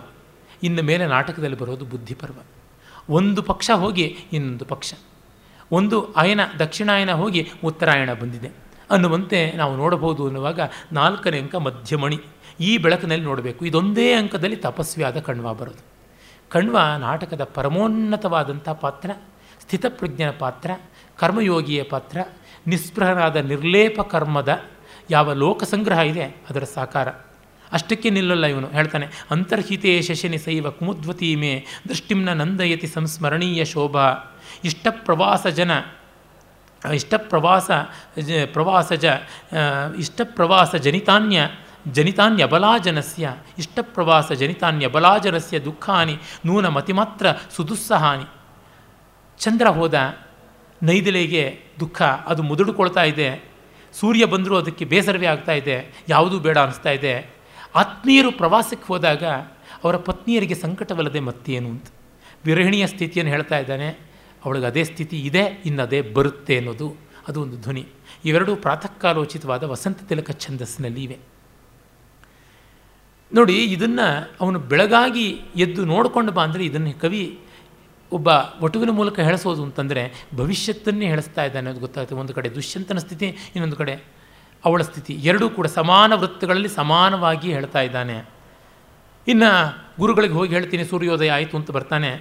ಇನ್ನು ಮೇಲೆ ನಾಟಕದಲ್ಲಿ ಬರೋದು ಬುದ್ಧಿ ಪರ್ವ. ಒಂದು ಪಕ್ಷ ಹೋಗಿ ಇನ್ನೊಂದು ಪಕ್ಷ. ಒಂದು ಅಯನ ದಕ್ಷಿಣಾಯನ ಹೋಗಿ ಉತ್ತರಾಯಣ ಬಂದಿದೆ. ಅನ್ನುವಂತೆ ನಾವು ನೋಡಬಹುದು ಅನ್ನುವಾಗ ನಾಲ್ಕನೇ ಅಂಕ ಮಧ್ಯಮಣಿ. ಈ ಬೆಳಕಿನಲ್ಲಿ ನೋಡಬೇಕು. ಇದೊಂದೇ ಅಂಕದಲ್ಲಿ ತಪಸ್ವಿಯಾದ ಕಣ್ವ ಬರೋದು. ಕಣ್ವ ನಾಟಕದ ಪರಮೋನ್ನತವಾದಂಥ ಪಾತ್ರ, ಸ್ಥಿತಪ್ರಜ್ಞನ ಪಾತ್ರ, ಕರ್ಮಯೋಗಿಯ ಪಾತ್ರ, ನಿಸ್ಪೃಹನಾದ ನಿರ್ಲೇಪ ಕರ್ಮದ ಯಾವ ಲೋಕ ಸಂಗ್ರಹ ಇದೆ ಅದರ ಸಾಕಾರ. ಅಷ್ಟಕ್ಕೆ ನಿಲ್ಲಲ್ಲ ಇವನು, ಹೇಳ್ತಾನೆ, ಅಂತರ್ಹಿತೇ ಶಶನಿ ಸೈವ ಕುಮುದ್ವತಿ ಮೇ, ದೃಷ್ಟಿಂನ ನಂದಯತಿ ಸಂಸ್ಮರಣೀಯ ಶೋಭಾ. ಇಷ್ಟ ಪ್ರವಾಸ ಜನ ಇಷ್ಟ ಪ್ರವಾಸ ಪ್ರವಾಸಜ ಇಷ್ಟ ಪ್ರವಾಸ ಜನಿತಾನ್ಯ ಜನಿತಾನ್ಯಬಲಾಜನಸ್ಯ ಇಷ್ಟಪ್ರವಾಸ ಜನಿತಾನ್ಯಬಲಾಜನಸ್ಯ ದುಃಖಾನಿ ನೂನ ಮತಿಮಾತ್ರ ಸುದುಸ್ಸಹಾನಿ ಚಂದ್ರ ಹೋದ, ನೈದಿಲೆಗೆ ದುಃಖ, ಅದು ಮುದುಡುಕೊಳ್ತಾ ಇದೆ. ಸೂರ್ಯ ಬಂದರೂ ಅದಕ್ಕೆ ಬೇಸರವೇ ಆಗ್ತಾ ಇದೆ. ಯಾವುದೂ ಬೇಡ ಅನಿಸ್ತಾ ಇದೆ. ಆತ್ಮೀಯರು ಪ್ರವಾಸಕ್ಕೆ ಹೋದಾಗ, ಅವರ ಪತ್ನಿಯರಿಗೆ ಸಂಕಟವಲ್ಲದೆ ಮತ್ತೇನು ಅಂತ. ವಿರಹಿಣಿಯ ಸ್ಥಿತಿಯನ್ನು ಹೇಳ್ತಾ ಇದ್ದಾನೆ. ಅವಳಿಗೆ ಅದೇ ಸ್ಥಿತಿ ಇದೆ, ಇನ್ನದೇ ಬರುತ್ತೆ ಅನ್ನೋದು. ಅದು ಒಂದು ಧ್ವನಿ. ಇವೆರಡೂ ಪ್ರಾತಃಕಾಲೋಚಿತವಾದ ವಸಂತ ತಿಲಕ ಛಂದಸ್ಸಿನಲ್ಲಿ ಇವೆ. ನೋಡಿ, ಇದನ್ನು ಅವನು ಬೆಳಗಾಗಿ ಎದ್ದು ನೋಡಿಕೊಂಡು ಬಾ ಅಂದರೆ ಇದನ್ನು ಕವಿ ಒಬ್ಬ ಒಟುವಿನ ಮೂಲಕ ಹೇಳಿಸೋದು ಅಂತಂದರೆ ಭವಿಷ್ಯತ್ತನ್ನೇ ಹೇಳಿಸ್ತಾ ಇದ್ದಾನೆ ಅದು ಗೊತ್ತಾಗುತ್ತೆ. ಒಂದು ಕಡೆ ದುಷ್ಯಂತನ ಸ್ಥಿತಿ, ಇನ್ನೊಂದು ಕಡೆ ಅವಳ ಸ್ಥಿತಿ. ಎರಡೂ ಕೂಡ ಸಮಾನ ವೃತ್ತಗಳಲ್ಲಿ ಸಮಾನವಾಗಿ ಹೇಳ್ತಾ ಇದ್ದಾನೆ. ಇನ್ನು ಗುರುಗಳಿಗೆ ಹೋಗಿ ಹೇಳ್ತೀನಿ, ಸೂರ್ಯೋದಯ ಆಯಿತು ಅಂತ ಬರ್ತಾನೆ.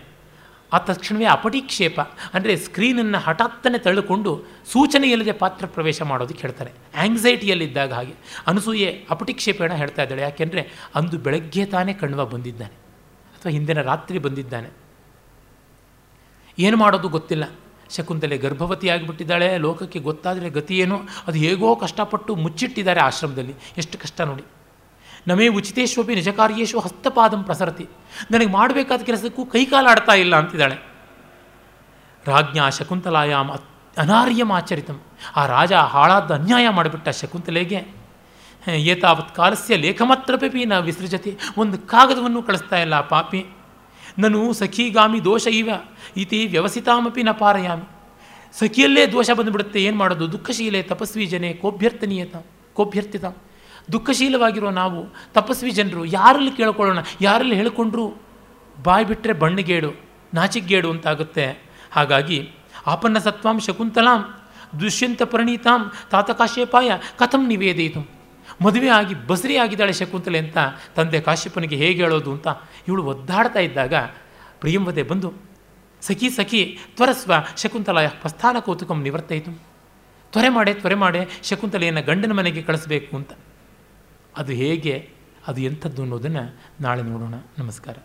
ಆ ತಕ್ಷಣವೇ ಅಪಟಿಕ್ಷೇಪ, ಅಂದರೆ ಸ್ಕ್ರೀನನ್ನು ಹಠಾತ್ತನೆ ತಳ್ಳಿಕೊಂಡು ಸೂಚನೆ ಇಲ್ಲದೆ ಪಾತ್ರ ಪ್ರವೇಶ ಮಾಡೋದಕ್ಕೆ ಹೇಳ್ತಾರೆ. ಆ್ಯಂಗ್ಸೈಟಿಯಲ್ಲಿದ್ದಾಗ ಹಾಗೆ. ಅನಸೂಯೆ ಅಪಟಿಕ್ಷೇಪಣ ಹೇಳ್ತಾ ಇದ್ದಾಳೆ. ಯಾಕೆಂದರೆ ಅಂದು ಬೆಳಗ್ಗೆ ತಾನೇ ಕಣ್ವ ಬಂದಿದ್ದಾನೆ. ಅಥವಾ ಹಿಂದಿನ ರಾತ್ರಿ ಬಂದಿದ್ದಾನೆ. ಏನು ಮಾಡೋದು ಗೊತ್ತಿಲ್ಲ. ಶಕುಂತಲೆ ಗರ್ಭವತಿ ಆಗಿಬಿಟ್ಟಿದ್ದಾಳೆ ಲೋಕಕ್ಕೆ ಗೊತ್ತಾದರೆ ಗತಿ ಏನು? ಅದು ಹೇಗೋ ಕಷ್ಟಪಟ್ಟು ಮುಚ್ಚಿಟ್ಟಿದ್ದಾರೆ ಆಶ್ರಮದಲ್ಲಿ. ಎಷ್ಟು ಕಷ್ಟ ನೋಡಿ. ನಮೇ ಉಚಿತೇಶ್ವಪಿ ನಿಜಕಾರ್ಯೇಶು ಹಸ್ತಪಾದಂ ಪ್ರಸರತಿ. ನನಗೆ ಮಾಡಬೇಕಾದ ಕೆಲಸಕ್ಕೂ ಕೈಕಾಲಾಡ್ತಾ ಇಲ್ಲ ಅಂತಿದ್ದಾಳೆ. ರಾಜ್ಞಾ ಶಕುಂತಲಾಯಾಮ್ ಅನಾರ್ಯಂ ಆಚರಿತಂ. ಆ ರಾಜ ಹಾಳಾದ ಅನ್ಯಾಯ ಮಾಡಿಬಿಟ್ಟ ಶಕುಂತಲೆಗೆ ಏತಾವತ್ ಕಾಲಸ್ಯ ಲೇಖಮತ್ರಪಿ ನ ವಿಸೃಜತಿ. ಒಂದು ಕಾಗದವನ್ನು ಕಳಿಸ್ತಾ ಇಲ್ಲ ಪಾಪಿ. ನಾನು ಸಖೀಗಾಮಿ ದೋಷ ಇವ. ಇತಿ ವ್ಯವಸಿತಾಮಪಿ ನ ಪಾರಯಾಮಿ. ಸಖಿಯಲ್ಲೇ ದೋಷ ಬಂದುಬಿಡುತ್ತೆ. ಏನು ಮಾಡೋದು? ದುಃಖಶೀಲೆ ತಪಸ್ವಿ ಜನೆ ಕೋಭ್ಯರ್ಥನೀಯತ, ಕೋಭ್ಯರ್ಥಿತ. ದುಃಖಶೀಲವಾಗಿರೋ ನಾವು, ತಪಸ್ವಿ ಜನರು, ಯಾರಲ್ಲಿ ಕೇಳ್ಕೊಳ್ಳೋಣ? ಯಾರಲ್ಲಿ ಹೇಳ್ಕೊಂಡ್ರು? ಬಾಯಿ ಬಿಟ್ಟರೆ ಬಣ್ಣಗೇಡು ನಾಚಿಗೇಡು ಅಂತಾಗುತ್ತೆ. ಹಾಗಾಗಿ, ಆಪನ್ನ ಸತ್ವಾಂ ಶಕುಂತಲಾಂ, ದುಷ್ಯಂತ ಪರಿಣೀತಾಂ ತಾತಕಾಶ್ಯಪಾಯ ಕಥಂ ನಿವೇದಿತು ಮದುವೆ ಆಗಿ ಬಸರಿ ಆಗಿದ್ದಾಳೆ ಶಕುಂತಲೆ ಅಂತ ತಂದೆ ಕಾಶ್ಯಪನಿಗೆ ಹೇಗೆ ಹೇಳೋದು ಅಂತ ಇವಳು ಒದ್ದಾಡ್ತಾ ಇದ್ದಾಗ ಪ್ರಿಯಂವದೆ ಬಂದು, ಸಖಿ ಸಖಿ, ತ್ವರಸ್ವ, ಶಕುಂತಲಾಯ, ಪ್ರಸ್ಥಾನ ಕೌತುಕಂ ನಿವರ್ತಯಿತು. ತ್ವರೆ ಮಾಡೆ ತ್ವರೆ ಮಾಡೆ, ಶಕುಂತಲೆಯನ್ನು ಗಂಡನ ಮನೆಗೆ ಕಳಿಸ್ಬೇಕು ಅಂತ. ಅದು ಹೇಗೆ ಅದು ಎಂಥದ್ದು ಅನ್ನೋದನ್ನು ನಾಳೆ ನೋಡೋಣ. ನಮಸ್ಕಾರ.